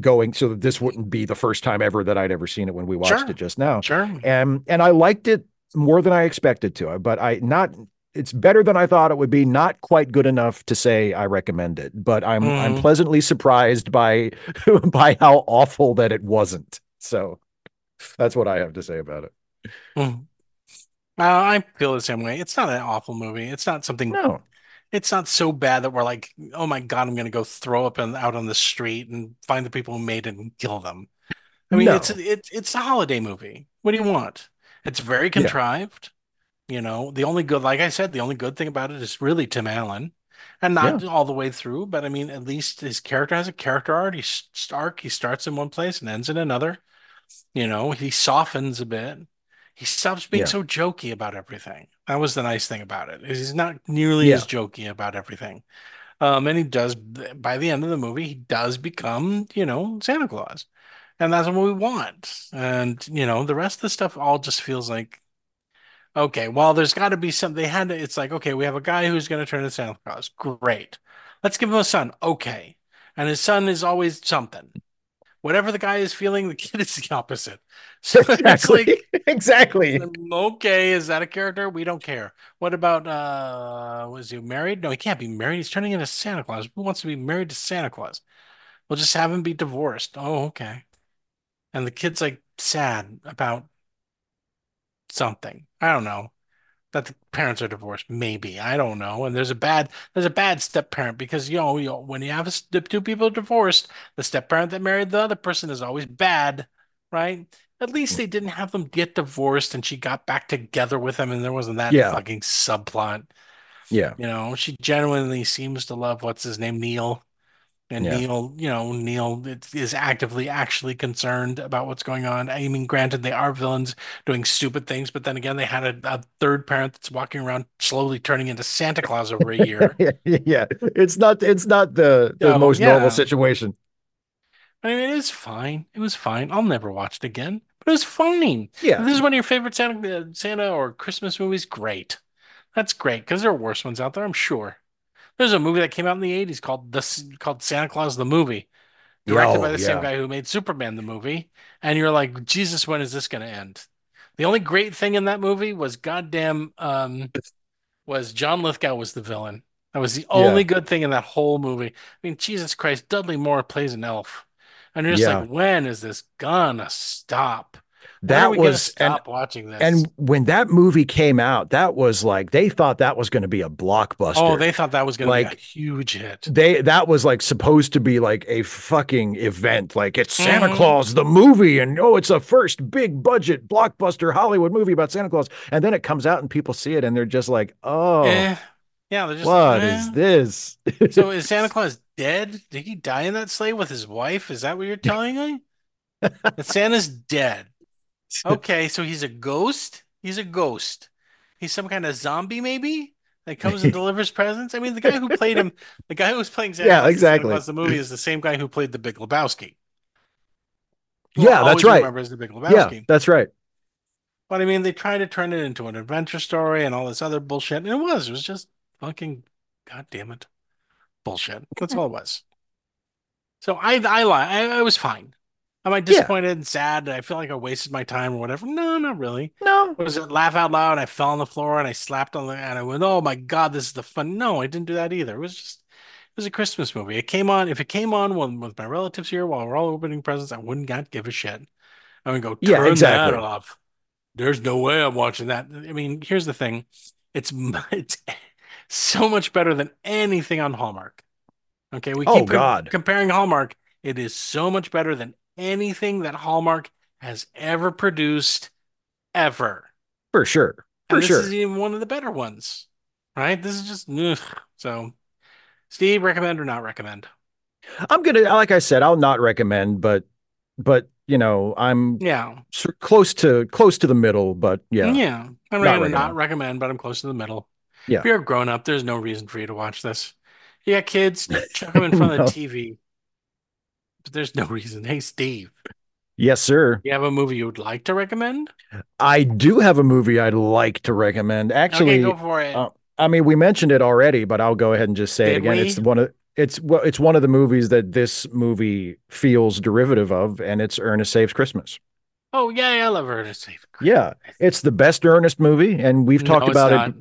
going so that this wouldn't be the first time ever that I'd ever seen it when we watched Sure. it just now. Sure. And and I liked it more than I expected to. But I not it's better than I thought it would be. Not quite good enough to say I recommend it, but I'm I'm Mhm. pleasantly surprised by [laughs] by how awful that it wasn't. So that's what I have to say about it. Mhm. Uh, I feel the same way. It's not an awful movie. It's not something. No. It's not so bad that we're like, oh my God, I'm gonna go throw up and out on the street and find the people who made it and kill them. I mean, No. it's it's it's a holiday movie. What do you want? It's very contrived. You know, the only good, like I said, the only good thing about it is really Tim Allen, and not all the way through. But I mean, at least his character has a character arc. He's arc. He starts in one place and ends in another. You know, he softens a bit. He stops being Yeah. so jokey about everything. That was the nice thing about it. is He's not nearly Yeah. as jokey about everything. Um, and he does, by the end of the movie, he does become, you know, Santa Claus. And that's what we want. And, you know, the rest of the stuff all just feels like, okay, well, there's got to be some, they had to, it's like, okay, we have a guy who's going to turn into Santa Claus. Great. Let's give him a son. Okay. And his son is always something. Whatever the guy is feeling, the [laughs] kid is the opposite. So Exactly. like, [laughs] exactly. okay, is that a character? We don't care. What about uh was he married? No, he can't be married. He's turning into Santa Claus. Who wants to be married to Santa Claus? We'll just have him be divorced. Oh, okay. And the kid's like sad about something. I don't know. That the parents are divorced, maybe. I don't know. And there's a bad there's a bad step parent because you know, you know when you have a, two people divorced, the step parent that married the other person is always bad, right? At least they didn't have them get divorced and she got back together with him and there wasn't that Yeah. fucking subplot. Yeah. You know, she genuinely seems to love what's his name, Neil. And Yeah. Neil, you know, Neil is- is actively actually concerned about what's going on. I mean, granted, they are villains doing stupid things, but then again, they had a, a third parent that's walking around slowly turning into Santa Claus over a year. [laughs] yeah. It's not it's not the, the Oh, most yeah. normal situation. I mean, it is fine. It was fine. I'll never watch it again, but it was fine. Yeah. If this is one of your favorite Santa, uh, Santa or Christmas movies, great. That's great because there are worse ones out there, I'm sure. There's a movie that came out in the 80s called the called Santa Claus the movie, directed Oh, by the same guy who made Superman the movie, and you're like, Jesus, when is this going to end? The only great thing in that movie was goddamn um was John Lithgow was the villain. That was the only good thing in that whole movie. I mean, Jesus Christ, Dudley Moore plays an elf. And you're just Yeah. like, when is this gonna stop? When That are we gonna was and watching this? and when that movie came out, that was like they thought that was going to be a blockbuster. oh, they thought that was gonna be a huge hit. they that was like supposed to be like a fucking event like it's santa Mhm. claus the movie and oh it's a first big budget blockbuster hollywood movie about santa claus and then it comes out and people see it and they're just like oh Eh. Yeah, they're just what like, is eh. this So is [laughs] Santa Claus dead? Did he die in that sleigh with his wife? Is that what you're telling me? [laughs] that Santa's dead. [laughs] Okay, so he's a ghost? He's a ghost. He's some kind of zombie, maybe? That comes and [laughs] delivers presents? I mean, the guy who played him, the guy who was playing Yeah, exactly. The movie is the same guy who played the Big Lebowski. Yeah, that's right. Remember as the Big Lebowski. yeah that's right But I mean, they tried to turn it into an adventure story and all this other bullshit. And it was. It was just fucking, god damn it, bullshit. That's all it was. So I, I, li- I, I was fine. Am I Yeah. disappointed and sad? I feel like I wasted my time or whatever? No, not really. no Was it laugh out loud? I fell on the floor and I slapped on the and I went, "Oh my god, this is the fun." No, I didn't do that either. It was just, it was a Christmas movie. It came on. If it came on when with my relatives here while we're all opening presents, I wouldn't not give a shit. I would go, Yeah, turn that exactly. off. There's no way I'm watching that. I mean, here's the thing. It's [laughs] it's so much better than anything on Hallmark. Okay, we Oh, keep God. comparing Hallmark. It is so much better than anything that Hallmark has ever produced ever. for sure for And this sure is even one of the better ones. Right? This is just ugh. so Steve, recommend or not recommend? i'm gonna like i said i'll not recommend but but you know i'm Yeah. close to close to the middle but yeah Yeah. I'm Not not, not recommend. recommend, but I'm close to the middle. Yeah. If you're a grown up, there's no reason for you to watch this. Yeah, kids, [laughs] chuck them in front No. of the TV. But there's no [laughs] reason. Hey, Steve, yes sir you have a movie you would like to recommend? i do have a movie i'd like to recommend actually okay, go for it. uh, I mean, we mentioned it already, but I'll go ahead and just say it again. we? It's one of it's well, it's one of the movies that this movie feels derivative of, and it's Ernest Saves Christmas. Oh yeah, yeah I love Ernest Saves Christmas. Yeah, it's the best Ernest movie, and we've talked No, about it.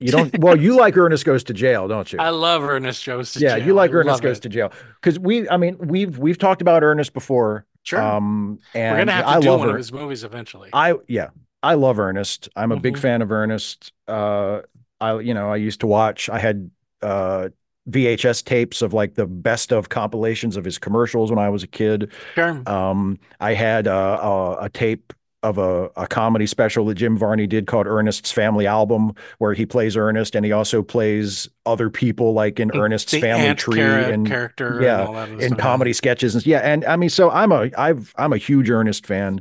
You don't. Well, you like Ernest Goes to Jail, don't you? I love Ernest Goes to yeah, Jail. Yeah, you like I Ernest Goes it. to Jail because we. I mean, we've we've talked about Ernest before. Sure. Um, and We're gonna have to I do one of his movies eventually. I yeah, I love Ernest. I'm a big Mhm. fan of Ernest. Uh, I you know I used to watch. I had uh VHS tapes of like the best of compilations of his commercials when I was a kid. sure. Um, I had uh, a, a tape of a, a comedy special that Jim Varney did called Ernest's Family Album, where he plays Ernest and he also plays other people like in Ernest's the Family Tree and character yeah, and all that other in comedy sketches and yeah and i mean so i'm a i've i'm a huge ernest fan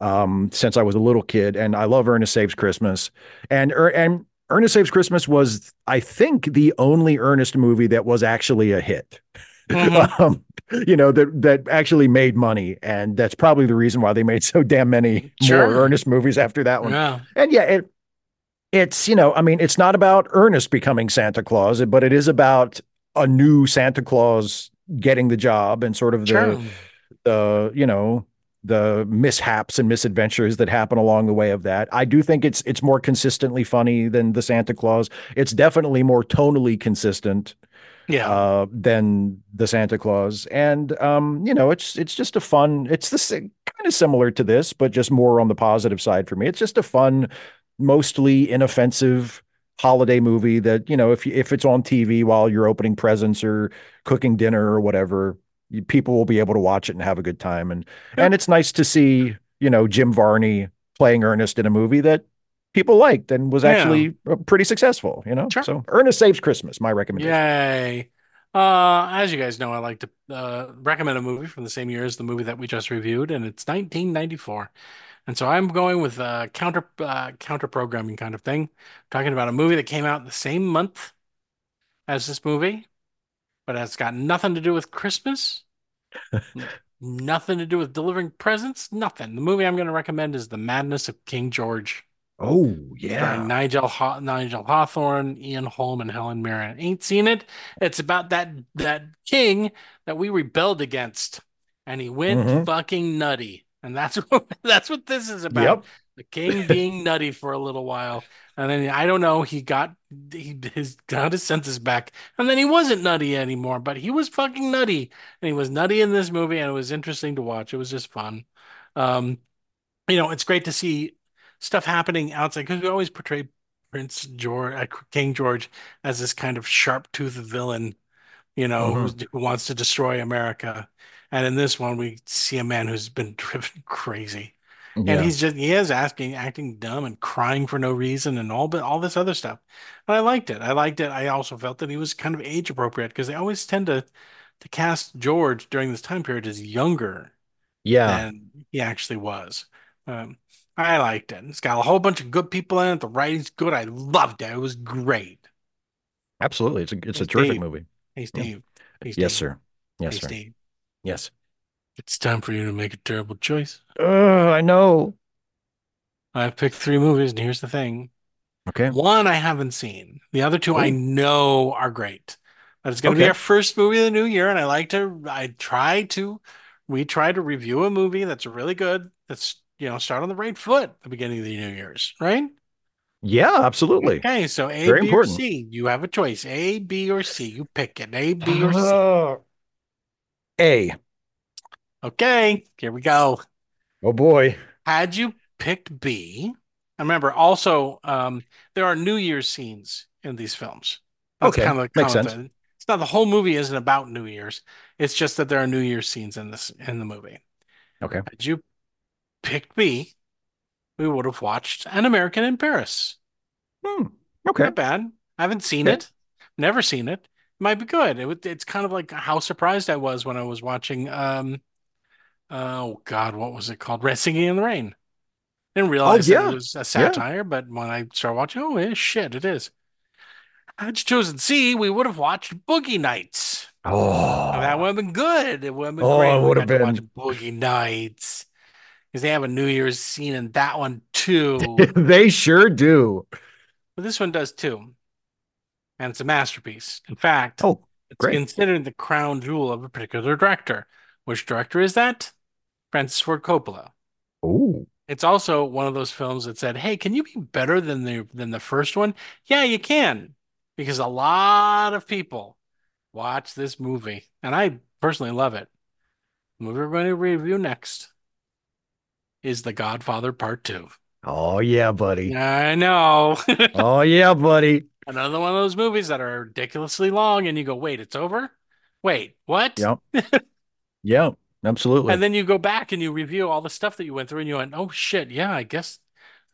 um since i was a little kid and i love ernest saves christmas. And Er- and ernest saves christmas was i think the only ernest movie that was actually a hit Mhm. [laughs] um, you know that that actually made money and that's probably the reason why they made so damn many Sure. more ernest movies after that one Yeah. and yeah, it, it's, you know, I mean, it's not about Ernest becoming Santa Claus, but it is about a new Santa Claus getting the job and sort of the, Sure. the, you know, the mishaps and misadventures that happen along the way of that. I do think it's it's more consistently funny than the Santa Clause. It's definitely more tonally consistent Yeah. uh, than the Santa Clause. And um, you know, it's it's just a fun. It's the kind of similar to this, but just more on the positive side for me. It's just a fun, mostly inoffensive holiday movie that you know if if it's on TV while you're opening presents or cooking dinner or whatever, you, people will be able to watch it and have a good time. And and it's nice to see you know Jim Varney playing Ernest in a movie that people liked and was actually uh, pretty successful. You know, Sure. so Ernest Saves Christmas, my recommendation. Yay. Uh, as you guys know, I like to uh, recommend a movie from the same year as the movie that we just reviewed, and it's 1994. And so I'm going with uh, counter uh, counter programming kind of thing, talking about a movie that came out the same month as this movie, but it's got nothing to do with Christmas, [laughs] nothing to do with delivering presents, nothing. The movie I'm going to recommend is The Madness of King George. Oh starring Nigel Haw- Nigel Hawthorne, Ian Holm, and Helen Mirren. Ain't seen it. It's about that that king that we rebelled against, and he went Mhm. fucking nutty. And that's [laughs] what that's what this is about. Yep. The king being nutty for a little while, and then I don't know. He got he his got his senses back, and then he wasn't nutty anymore. But he was fucking nutty, and he was nutty in this movie, and it was interesting to watch. It was just fun. Um, you know, it's great to see stuff happening outside because we always portray Prince George, uh, King George, as this kind of sharp-toothed villain, you know, Mhm. who wants to destroy America. And in this one, we see a man who's been [laughs] driven crazy, Yeah. and he's just he is asking, acting dumb and crying for no reason, and all but all this other stuff. And I liked it. I liked it. I also felt that he was kind of age appropriate because they always tend to to cast George during this time period as younger yeah. than he actually was. Um, I liked it. It's got a whole bunch of good people in it. The writing's good. I loved it. It was great. Absolutely. It's a it's a terrific Steve. movie. Hey, Steve. Hey, Yes, sir. Yes, Hey, sir. Steve. Yes. It's time for you to make a terrible choice. Oh, I know. I've picked three movies, and here's the thing. Okay. One I haven't seen. The other two I Oh. know are great. But it's going to be our first movie of the new year, and I like to. I try to. We try to review a movie that's really good. That's you know start on the right foot at the beginning of the New Year's, right? Yeah, absolutely. Okay, so A, Very B, important. or C. You have a choice. A, B, or C. You pick it. A, B, or C. Oh. Okay, here we go. Oh boy. Had you picked B, remember also um, there are New Year's scenes in these films. Okay, kind of makes sense. it's not the whole movie isn't about New Year's. It's just that there are New Year's scenes in this in the movie. Okay. Had you picked B, we would have watched An American in Paris. Hmm. Okay. Not bad. I haven't seen Okay. it. Never seen it. Might be good. It, it's kind of like how surprised I was when I was watching. Um, oh God, what was it called? Red Singing in the Rain. Didn't realize that yeah. it was a satire, but when I started watching, oh yeah, shit, it is. Had you chosen C, we would have watched Boogie Nights. Oh. That would have been good. It would have been Oh, great. it would have been. Boogie Nights because they have a New Year's scene in that one too. [laughs] they sure do. But this one does too. And it's a masterpiece. In fact, Oh. It's Great. considered the crown jewel of a particular director. Which director is that? Francis Ford Coppola. Oh, It's also one of those films that said, "Hey, can you be better than the than the first one?" Yeah, you can, because a lot of people watch this movie, and I personally love it. The movie we're going to review next is The Godfather Part Two. oh yeah, buddy. [laughs] I know. [laughs] Oh yeah, buddy. Another one of those movies that are ridiculously long, and you go, wait, it's over? Wait, what? Yep. [laughs] Yeah, absolutely. And then you go back and you review all the stuff that you went through, and you went, oh shit, yeah, I guess,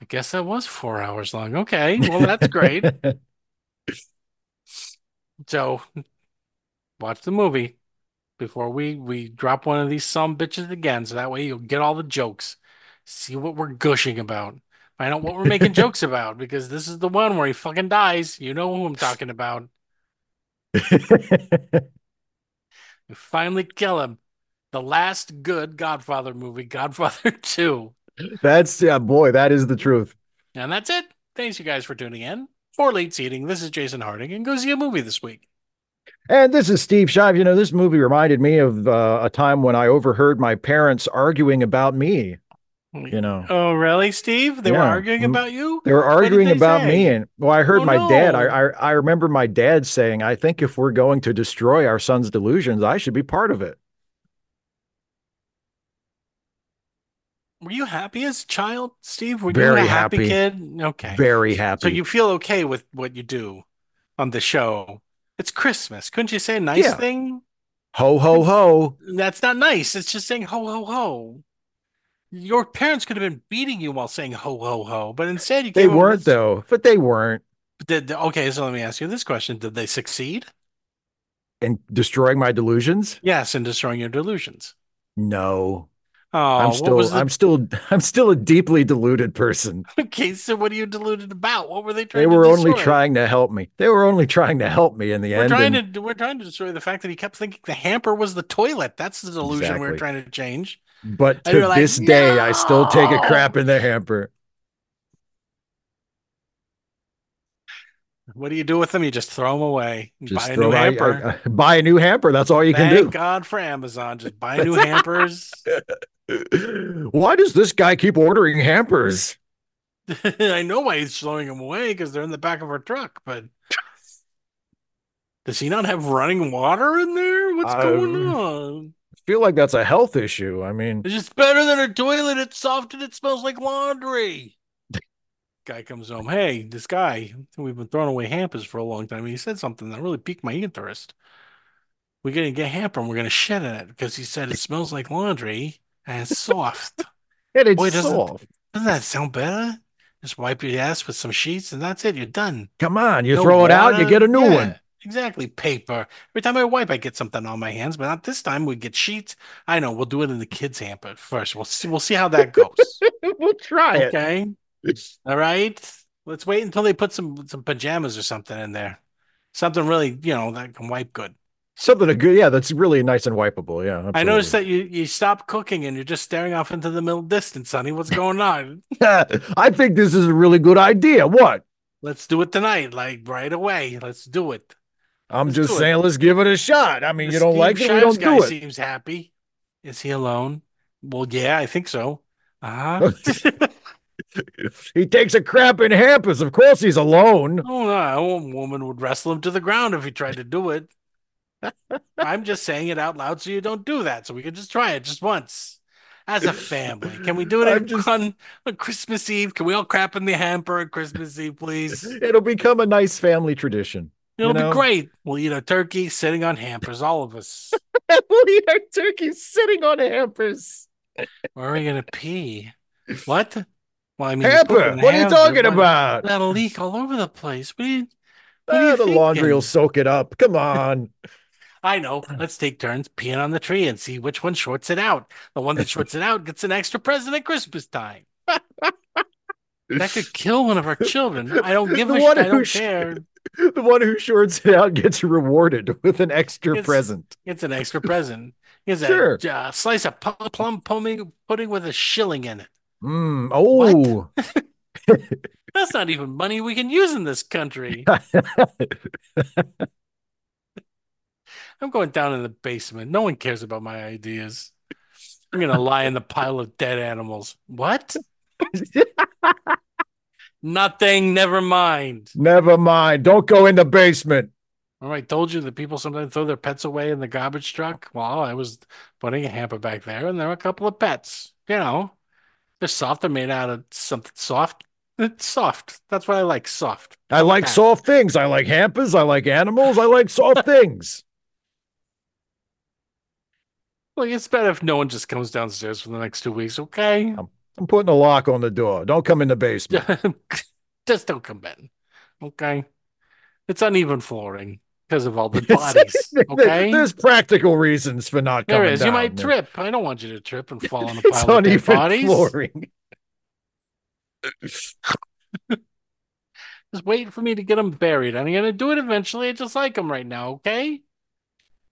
I guess that was four hours long. Okay, well, that's great. So watch the movie before we we drop one of these some bitches again, so that way you'll get all the jokes. See what we're gushing about. Find out what we're making [laughs] jokes about because this is the one where he fucking dies. You know who I'm talking about. [laughs] we finally kill him. The last good Godfather movie, Godfather [laughs] 2. That's yeah, boy, that is the truth. And that's it. Thanks you guys for tuning in. For late seating, this is Jason Harding, and go see a movie this week. And this is Steve Shives. You know, this movie reminded me of uh, a time when I overheard my parents arguing about me. You know, Oh, really, Steve? They were arguing Mm. about you? they were arguing they about say? me, and well, I heard Oh, my dad. I. I I remember my dad saying, "I think if we're going to destroy our son's delusions, I should be part of it." Were you happy as a child, Steve? Were you a happy, happy. kid? Okay. Very happy. So you feel okay with what you do on the show. It's Christmas. Couldn't you say a nice Yeah. thing? ho ho ho. That's not nice. It's just saying ho ho ho. Your parents could have been beating you while saying ho ho ho, but instead you They weren't this- though, but they weren't. Did okay, so let me ask you this question. Did they succeed? in destroying my delusions? Yes, in destroying your delusions. No. Oh, I'm still the I'm still I'm still a deeply deluded person. [laughs] okay, so what are you deluded about? What were they trying They to were only trying to help me. They were only trying to help me in the We're end. trying and- to we're trying to destroy the fact that he kept thinking the hamper was the toilet. That's the delusion we were Exactly. trying to change. But to like, this day, I still take a crap in the hamper. What do you do with them? You just throw them away. Just buy a new hamper. I- I- buy a new hamper. That's all you Thank can do. Thank God for Amazon. Just buy new hampers. [laughs] Why does this guy keep ordering hampers? [laughs] I know why he's throwing them away because they're in the back of our truck, but [laughs] does he not have running water in there? What's going on? Feel like that's a health issue. I mean, It's just better than a toilet. It's soft and it smells like laundry. Guy comes home. Hey, this guy, we've been throwing away hampers for a long time. He said something that really piqued my interest. We're gonna get hamper and we're gonna shed in it because he said it smells like laundry and it's soft. [laughs] and it's Boy, doesn't- soft. Doesn't that sound better? Just wipe your ass with some sheets and that's it. You're done. Come on, you No throw it out, you get a new Yeah, one. Exactly. Paper. Every time I wipe, I get something on my hands, but not this time. We get sheets. I know. We'll do it in the kids' hamper first. We'll see. We'll see how that goes. [laughs] we'll try it. Okay. All right. Let's wait until they put some some pajamas or something in there. Something really, you know, that can wipe good. Something a good, yeah, that's really nice and wipeable. Yeah, I noticed that you you stopped cooking and you're just staring off into the middle distance, Sonny. What's going on? [laughs] I think this is a really good idea. What? Let's do it tonight, like right away. Let's do it. I'm Let's just do it. saying, let's give it a shot. I mean, The you don't Steve like it, we don't guy do it. Seems happy. Is he alone? Well, yeah, I think so. Uh huh. [laughs] he takes a crap in hampers. Of course, he's alone. oh, no, a woman would wrestle him to the ground if he tried to do it. [laughs] I'm just saying it out loud so you don't do that. So we can just try it just once as a family. Can we do it on, just- on, on Christmas Eve? Can we all crap in the hamper on Christmas Eve, please? It'll become a nice family tradition. It'll know? be great. We'll eat our turkey sitting on hampers, all of us. [laughs] we'll eat our turkey sitting on hampers. Where are we gonna pee? What? Well, I mean, Hamper. What are you talking about? That'll leak all over the place. What you? What Ah, you the laundry will soak it up. Come on. [laughs] [laughs] I know. Let's take turns peeing on the tree and see which one shorts it out. The one that shorts it out gets an extra present at Christmas time. That could kill one of our children. I don't give The a shit. I don't sh- care. The one who shorts it out gets rewarded with an extra It's- present. It's an extra present. Here's Sure. a uh, slice of pu- plum pudding, pudding with a shilling in it. Mm, oh, [laughs] That's not even money we can use in this country. [laughs] I'm going down in the basement. No one cares about my ideas. I'm gonna lie in the pile of dead animals. What? [laughs] Nothing. Never mind. Never mind. Don't go in the basement. Remember, I told you that people sometimes throw their pets away in the garbage truck. Well, I was putting a hamper back there, and there were a couple of pets. You know, they're soft. They're made out of something soft. It's soft. That's what I like. Soft. I like Cat. soft things. I like hampers. I like animals. I like soft [laughs] things. Like it's better if no one just comes downstairs for the next two weeks. Okay. I'm putting a lock on the door. Don't come in the basement. [laughs] just don't come in. Okay. It's uneven flooring because of all the [laughs] bodies. Okay. [laughs] There's practical reasons for not There coming is. You might trip. I don't want you to trip and fall on a pile of dead uneven bodies. flooring. Just wait for me to get them buried. I'm gonna do it eventually. I just like them right now. Okay.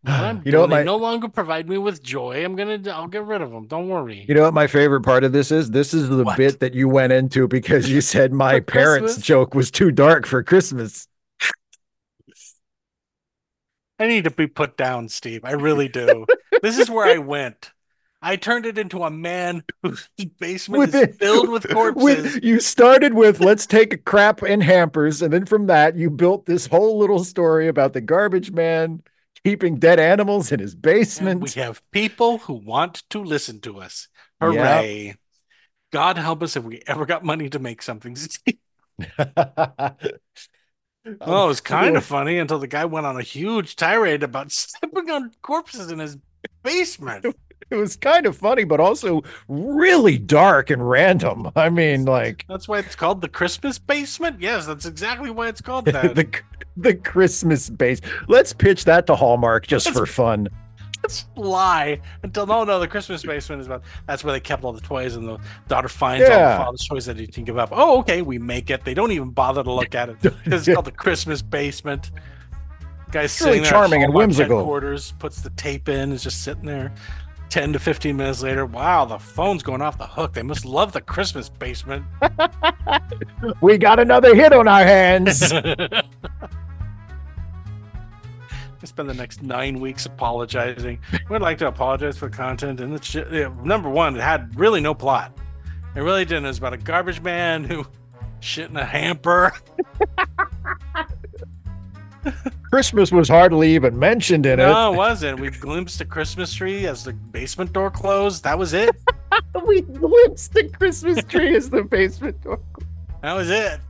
[sighs] You know what my- they no longer provide me with joy. I'm gonna. I'll get rid of them. Don't worry. You know what my favorite part of this is? This is the What? bit that you went into because you [laughs] said my parents' Christmas? joke was too dark for Christmas. I need to be put down, Steve. I really do. this is where I [laughs] went. I turned it into a man whose basement With is filled with [laughs] corpses. With, you started with let's take a crap in hampers, and then from that you built this whole little story about the garbage man keeping dead animals in his and basement. we have people who want to listen to us. Yep. Hooray. God help us if we ever got money to make something. [laughs] Oh, it was kind of funny until the guy went on a huge tirade about [laughs] stepping on corpses in his basement. [laughs] it was kind of funny, but also really dark and random. I mean, like That's why it's called the Christmas basement. Yes, that's exactly why it's called [laughs] that. the the Christmas base. Let's pitch that to Hallmark just Let's- for fun. Let's lie until no, no. The Christmas basement is about. That's where they kept all the toys, and the daughter finds all the father's toys that he can give up. Oh, okay, we make it. They don't even bother to look at it [laughs] it's called the Christmas basement. Guy's it's really sitting there at charming and whimsical. Headquarters puts the tape in, is just sitting there. Ten to fifteen minutes later, wow, the phone's going off the hook. They must love the Christmas basement. [laughs] We got another hit on our hands. [laughs] I spend the next nine weeks apologizing. We'd like to apologize for the content, and it's ju- yeah, number one, it had really no plot. It really didn't. It was about a garbage man who shit in a hamper. [laughs] Christmas was hardly even mentioned in it. No, it wasn't. We glimpsed a Christmas tree as the basement door closed. That was it. it. [laughs] We glimpsed the Christmas tree as the basement door. Closed. That was it.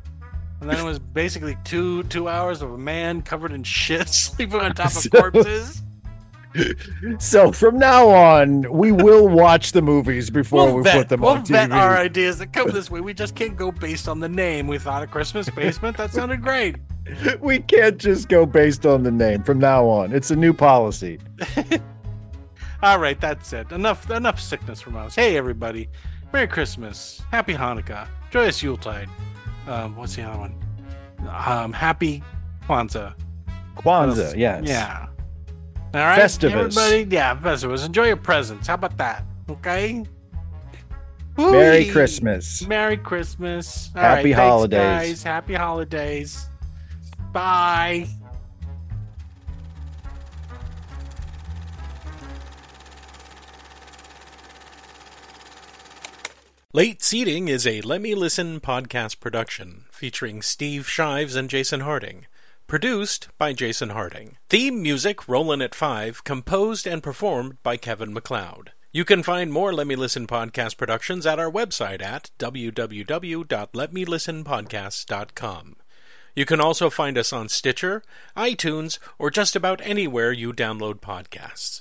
And then it was basically two two hours of a man covered in shit [laughs] sleeping on top of [laughs] corpses. So from now on, we will watch the movies before We'll we vet, put them we'll on vet TV. our ideas that come this way. We just can't go based on the name. We thought a Christmas basement. That sounded great. [laughs] We can't just go based on the name from now on. It's a new policy. [laughs] All right, that's it. Enough enough sickness from us. Hey everybody. Merry Christmas. Happy Hanukkah. Joyous Yuletide. Um, what's the other one? Um, happy Kwanzaa. Kwanzaa, yes. Yeah. All right. Festivus. Everybody, yeah, Festivus. Enjoy your presents. How about that? Okay. Merry Whoo-wee. Christmas. Merry Christmas. All Happy right, thanks, holidays. guys. Happy holidays. Bye. Late Seating is a Let Me Listen podcast production featuring Steve Shives and Jason Harding. Produced by Jason Harding. Theme music Rollin' at Five, composed and performed by Kevin MacLeod. You can find more Let Me Listen podcast productions at our website at www.letmelistenpodcast.com. You can also find us on Stitcher, iTunes, or just about anywhere you download podcasts.